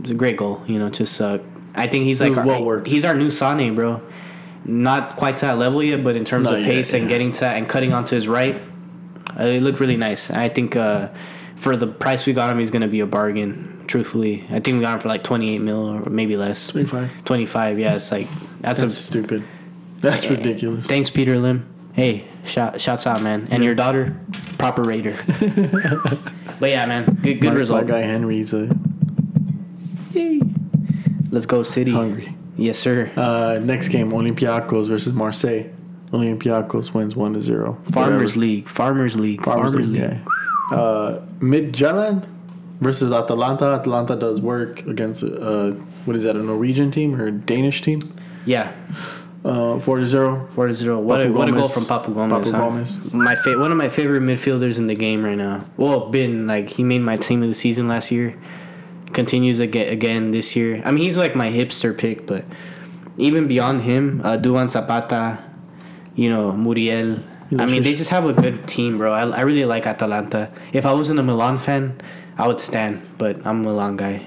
It's a great goal, you know. Just uh, I think he's like our, well he's our new Sane, bro. Not quite to that level yet, but in terms Not of yet, pace and yeah. getting to that and cutting onto his right, uh, it looked really nice. I think uh, for the price we got him, he's going to be a bargain. Truthfully, I think we got him for like twenty eight mil or maybe less. 25. Twenty five, yeah. It's like that's, That's a stupid. That's ridiculous. thanks, Peter Lim. Hey, shout shouts out, man, and your daughter, proper raider. but yeah, man, good good my, result. My guy Henry's uh, Let's go, City. hungry. Yes, sir. Uh, next game, Olympiacos versus Marseille. Olympiacos wins 1 to 0. Farmers Whatever. League. Farmers League. Farmers League, yeah. Uh, Midtjylland versus Atalanta. Atalanta does work against, uh, what is that, a Norwegian team or Danish team? Yeah. Uh, 4 to 0. Four to zero. What a what a goal from Papu Gomez. Papu huh? Gomez. My fa- one of my favorite midfielders in the game right now. Well, been like he made my team of the season last year. Continues again again this year. I mean, he's like my hipster pick, but even beyond him, uh, Duvan Zapata, you know Muriel. I mean, they just have a good team, bro. I, I really like Atalanta. If I wasn't a Milan fan, I would stand, but I'm a Milan guy.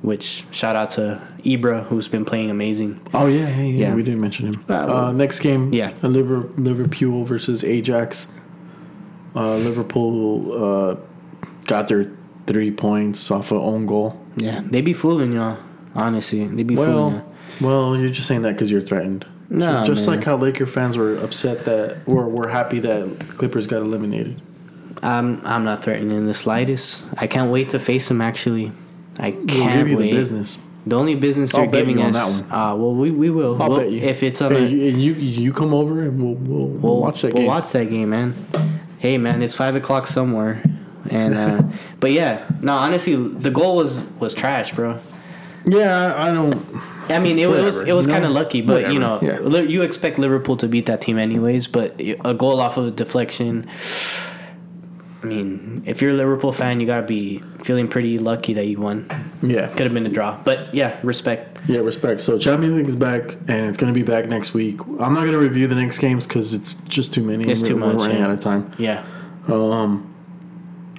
Which shout out to Ibra, who's been playing amazing. Oh, yeah, yeah, yeah. Yeah. We didn't mention him. Uh, Uh, next game, yeah. uh, Liver, Liverpool versus Ajax. Uh, Liverpool uh, got their three points off of own goal. Yeah, they be fooling y'all. Honestly, they be fooling Well, y'all. well, you're just saying that because you're threatened. No, just man. like how Laker fans were upset that, or were happy that Clippers got eliminated. I'm I'm not threatening in the slightest. I can't wait to face him. Actually, I We'll can't give you wait. the business. The only business they're giving us. that Uh, well, we, we will. I'll We'll- bet you. If it's on Hey, a, you, you come over and we'll we'll, we'll we'll watch that we'll game. watch that game, man. Hey, man, it's five o'clock somewhere, and uh, but yeah, no, honestly, the goal was was trash, bro. Yeah, I, don't. I mean, it was it was kind of lucky, but you know, yeah. you expect Liverpool to beat that team anyways. But a goal off of a deflection. I mean, if you're a Liverpool fan, you gotta be feeling pretty lucky that you won. Yeah, Could have been a draw, but yeah, respect. yeah, respect. So Champions League is back, and it's gonna be back next week. I'm not gonna review the next games because it's just too many. It's We're- too we're much, running yeah. out of time. Yeah,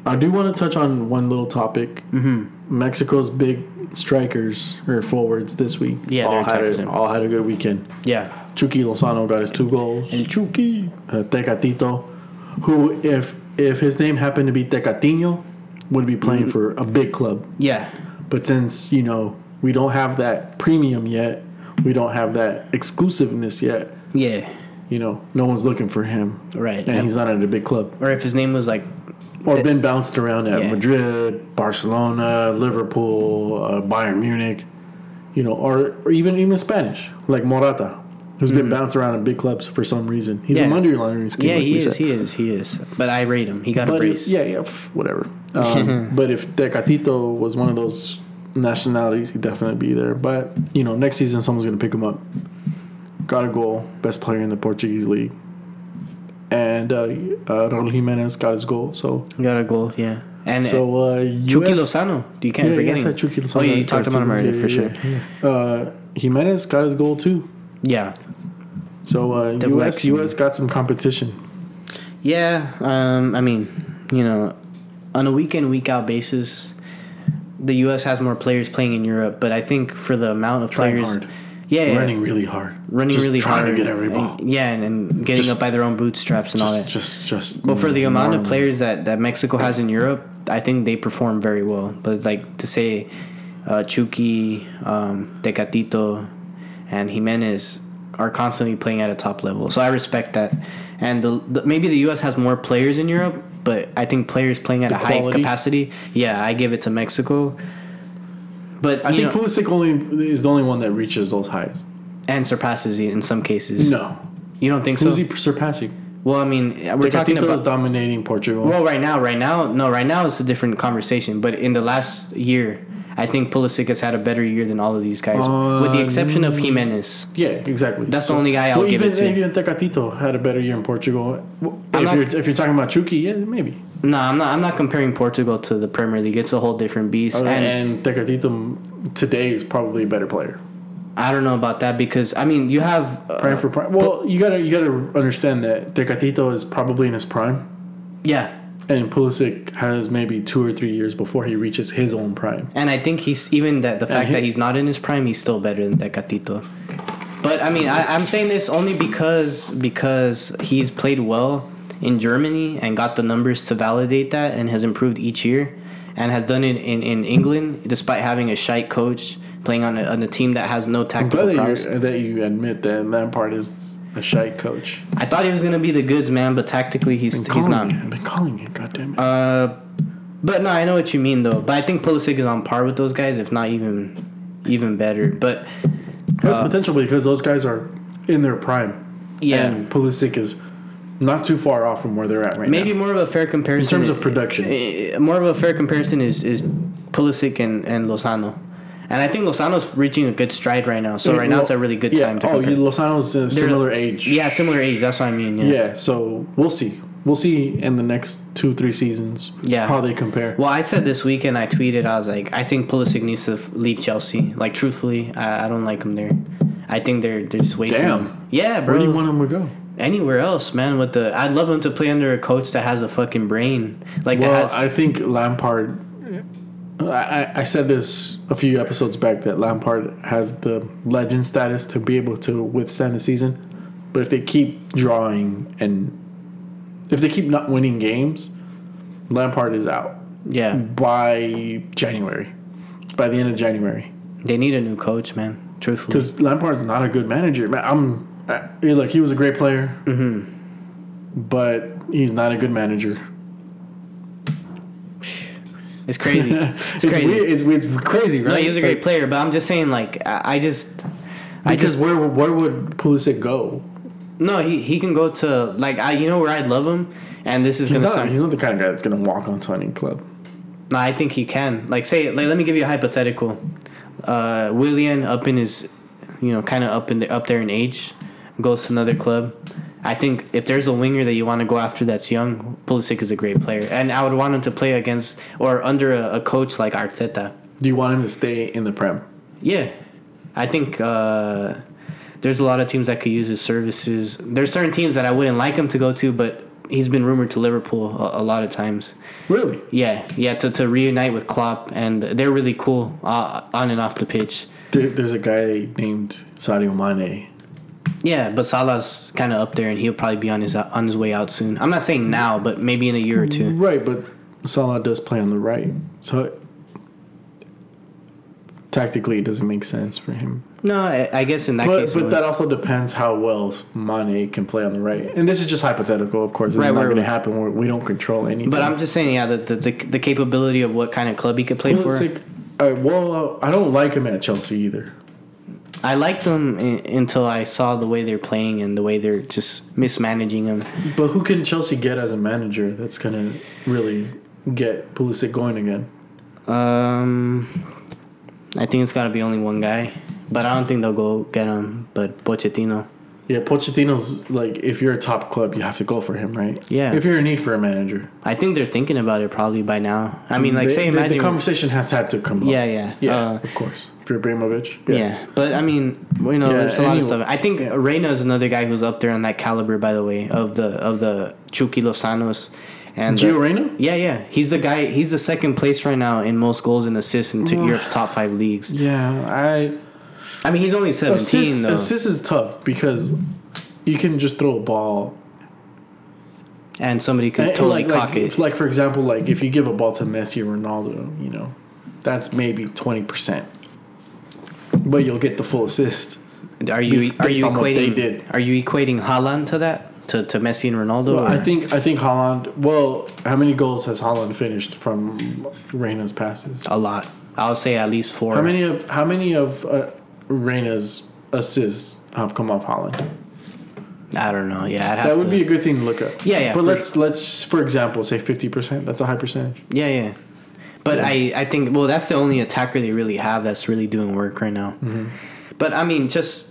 I do want to touch on one little topic. Mm-hmm. Mexico's big strikers or forwards this week. Yeah, all had a, all had a good weekend. yeah, Chucky Lozano got his two goals. El Chucky. uh, Tecatito, who if if his name happened to be Tecatiño, would be playing Mm-hmm. for a big club. Yeah, But since you know we don't have that premium yet, we don't have that exclusiveness yet. yeah, You know, no one's looking for him, right. and he's not at a big club or if his name was like, or Th- been bounced around at Yeah. Madrid, Barcelona, Liverpool, uh, Bayern Munich. You know, or, or even even Spanish like Morata, who's been bounced around in big clubs for some reason. He's. Yeah. a money laundering scheme. yeah, like he is, said. he is, he is. But I rate him. He got a But brace. it's, yeah, yeah, whatever. Um, but if Tecatito was one of those nationalities, he'd definitely be there. But you know, next season someone's gonna pick him up. Got a goal, best player in the Portuguese league, and uh, uh, Raul Jimenez got his goal. So Got a goal, yeah. And so uh, Chucky US Lozano, you can't yeah, forget yeah, him. Chucky Oh, yeah, Lozano. you talked about him already Yeah, for sure. yeah. Uh, Jimenez got his goal too. Yeah, So uh, US US got some competition. yeah. Um, I mean, you know, on a week in week out basis, the U.S. has more players playing in Europe, but I think for the amount of Trying players, hard. yeah, yeah, running really hard, running Just really trying hard, to get every ball. and- yeah, and, and getting Just- up by their own bootstraps and all that. just, just. But for the amount of players that, that Mexico has in Europe, I think they perform very well. But like to say, uh, Chucky, um, Tecatito, and Jimenez are constantly playing at a top level. So I respect that. And the, the, maybe the U.S. has more players in Europe, but I think players playing at The a high capacity, yeah, I give it to Mexico. But I think know, Pulisic only is the only one that reaches those highs. and surpasses it in some cases. No, You don't think who's so? he surpassing? well, I mean, we're talking about dominating Portugal. Well, right now, right now, no, right now it's a different conversation. But in the last year, I think Pulisic has had a better year than all of these guys, with the exception of Jimenez. yeah, exactly. That's the only guy I'll give even, it to. Even Tecatito had a better year in Portugal. If not- you're if you're talking about Chucky, yeah, maybe. No, I'm not. I'm not comparing Portugal to the Premier League. It's a whole different beast. And, And Tecatito today is probably a better player. I don't know about that because I mean, you have uh, Prime for prime. Well, you gotta you gotta understand that Tecatito is probably in his prime, yeah, and Pulisic has maybe two or three years before he reaches his own prime. and I think he's even that the fact he- that he's not in his prime, he's still better than Tecatito. But I mean, I, I'm saying this only because because he's played well in Germany and got the numbers to validate that, and has improved each year, and has done it in, in England despite having a shite coach playing on a, on a team that has no tactical glad that you, that you admit that Lampard is a shite coach. I thought he was gonna be the goods man, but tactically he's he's not. I've been calling you. God damn it. Uh, but no, I know what you mean though. But I think Pulisic is on par with those guys, if not even even better. But has uh, potential because those guys are in their prime. Yeah. and Pulisic is not too far off from where they're at right maybe now. Maybe more of a fair comparison in terms of production. eh, More of a fair comparison is is Pulisic and and Lozano, and I think Lozano's reaching a good stride right now. So right now it's a really good yeah. time to oh, compare. Lozano's a similar age. Yeah, similar age. That's what I mean. Yeah. Yeah, so we'll see. We'll see in the next two, three seasons Yeah. how they compare. Well, I said this weekend. I tweeted. I was like, I think Pulisic needs to leave Chelsea. Like, truthfully, I, I don't like him there. I think they're they're just wasting Damn. him. Yeah, bro. Where do you want him to go? Anywhere else, man. With the, I'd love him to play under a coach that has a fucking brain. Like Well, has. I think Lampard. I, I- said this a few episodes back that Lampard has the legend status to be able to withstand the season, but if they keep drawing and if they keep not winning games, Lampard is out yeah, by January, by the end of January. they need a new coach, man. Truthfully. Because Lampard's not a good manager. Man, I'm I, like he was a great player, Mm-hmm. but he's not a good manager. It's crazy. It's, It's, crazy. weird. It's, it's crazy, right? No, he was a great Like, player, but I'm just saying, like, I, I just, I just where where would Pulisic go? no, he he can go to like I, you know where I'd love him, and this is He's gonna not. sound. He's not the kind of guy that's gonna walk onto any club. No, I think he can. Like, say, like, let me give you a hypothetical. Uh, Willian up in his, you know, kind of up in the, up there in age, goes to another club. I think if there's a winger that you want to go after that's young, Pulisic is a great player, and I would want him to play against or under a, a coach like Arteta. Do you want him to stay in the Prem? Yeah, I think uh, there's a lot of teams that could use his services. There's certain teams that I wouldn't like him to go to, but he's been rumored to Liverpool a, a lot of times. Really? Yeah, yeah, to, to reunite with Klopp, and they're really cool uh, on and off the pitch. There, there's a guy named Sadio Mane. Yeah, but Salah's kind of up there, and he'll probably be on his on his way out soon. I'm not saying now, but maybe in a year or two. Right, but Salah does play on the right, so tactically it doesn't make sense for him. No, I, I guess in that But case, but that also depends how well Mane can play on the right. And this is just hypothetical, of course. This Right, not going to happen. We're, we don't control anything. but I'm just saying, yeah, the, the the the capability of what kind of club he could play for. Pulisic, uh, well, I don't like him at Chelsea either. I liked them in, until I saw the way they're playing and the way they're just mismanaging them. But who can Chelsea get as a manager that's going to really get Pulisic going again? Um, I think it's got to be only one guy, but I don't think they'll go get him. But Pochettino. Yeah, Pochettino's like if you're a top club, you have to go for him, right? Yeah. If you're in need for a manager, I think they're thinking about it probably by now. I mean, like the, say the, imagine. the conversation has had to come. yeah, up. yeah, yeah, uh, of course. If you're Ibrahimovic, yeah. But I mean, you know, Yeah, there's a lot of stuff. I think Reyna is another guy who's up there on that caliber, by the way, of the of the Chucky Lozanos. And Gio the- Reyna. Yeah, yeah. He's the guy. He's the second place right now in most goals and assists in Europe's top five leagues. Yeah, I I mean, he's only seventeen assist, though, assist is tough because you can just throw a ball. and somebody could totally like, clock like, it. like for example, like if you give a ball to Messi or Ronaldo, you know, that's maybe twenty percent, but you'll get the full assist. Are you are you on what they equating did. are you equating Haaland to that to, to Messi and Ronaldo? Well, I think I think Haaland. Well, how many goals has Haaland finished from Reyna's passes? a lot. I'll say at least four. How many of how many of uh, Reyna's assists have come off Haaland? I don't know. Yeah, I'd have That would to, be a good thing to look at. Yeah, yeah, But for- let's let's for example say fifty percent. That's a high percentage. Yeah, yeah. But I, I think well that's the only attacker they really have that's really doing work right now. But I mean, just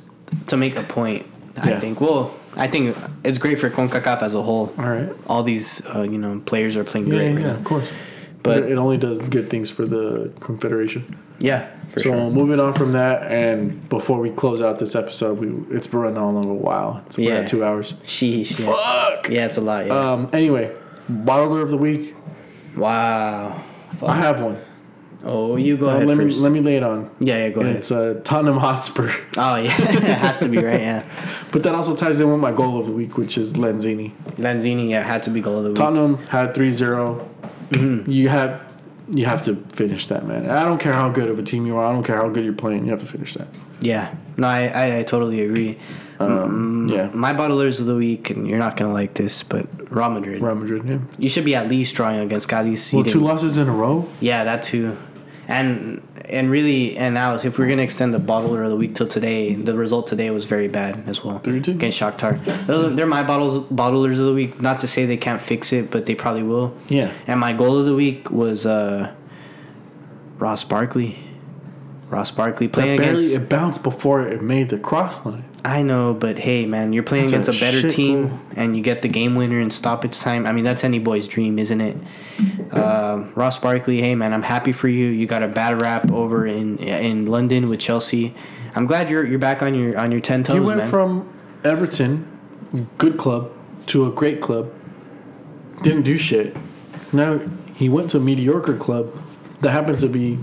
to make a point, I think well, I think it's great for Concacaf as a whole. All right. All these uh, you know players are playing Yeah, great yeah, right yeah, now. of course. But- it only does good things for the confederation. Yeah, for so sure. moving on from that, and before we close out this episode, we it's been running on a little while. It's Yeah. two hours. Sheesh. Yeah. Fuck. yeah, it's a lot. Yeah. Um. Anyway, bottler of the week. wow. I have one. Oh, you go Uh, ahead let me first. let me lay it on. yeah, yeah, go ahead. It's uh, Tottenham Hotspur, Oh yeah, it has to be right. Yeah, but that also ties in with my goal of the week, which is Lenzini. Lanzini. Yeah, had to be goal of the week. Tottenham had 3-0. Mm-hmm. You have you have to finish that, man. I don't care how good of a team you are. I don't care how good you're playing. You have to finish that. Yeah, no, I, I, I totally agree. Um, yeah, My bottlers of the week, and you're not gonna like this, but Real Madrid. Real Madrid. Yeah. You should be at least drawing against Cadiz. Well, two losses in a row. yeah, that too. And and really, and Alice, if we're gonna extend the bottler of the week till today, the result today was very bad as well 3-2. against Shakhtar. Those are, they're my bottles bottlers of the week. Not to say they can't fix it, but they probably will. Yeah. And my goal of the week was uh, Ross Barkley. Ross Barkley That playing barely against. it bounced before it made the cross line. I know, but hey, man, you're playing That's against a better team, and you get the game winner in stoppage time. I mean, that's any boy's dream, isn't it? Um Ross Barkley, hey man, I'm happy for you. You got a bad rap over in in London with Chelsea. I'm glad you're you're back on your on your ten toes, He went man. from Everton, good club, to a great club. Didn't do shit. Now he went to a mediocre club that happens to be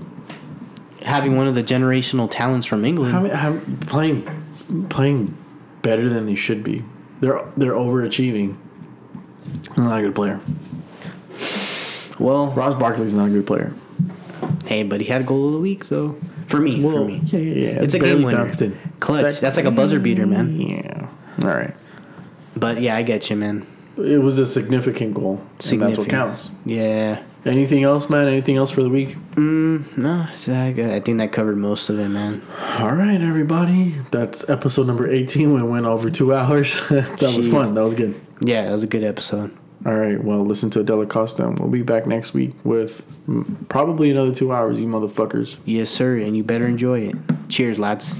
Having one of the generational talents from England. having, having, playing playing better than they should be. They're they're overachieving. Not a good player. well, Ross Barkley's not a good player. hey, but he had a goal of the week though. For me, for me, yeah, yeah, yeah. it's a game winner. Clutch. That's like a buzzer beater, man. Yeah. All right. But yeah, I get you, man. It was a significant goal. And that's what counts. Yeah. Anything else, man? Anything else for the week? Mm, No, I I think that covered most of it, man. All right, everybody. That's episode number 18. We went over two hours. that was fun. That was good. Yeah, that was a good episode. All right. Well, listen to Della Costa. and We'll be back next week with probably another two hours, you motherfuckers. Yes, sir, and you better enjoy it. Cheers, lads.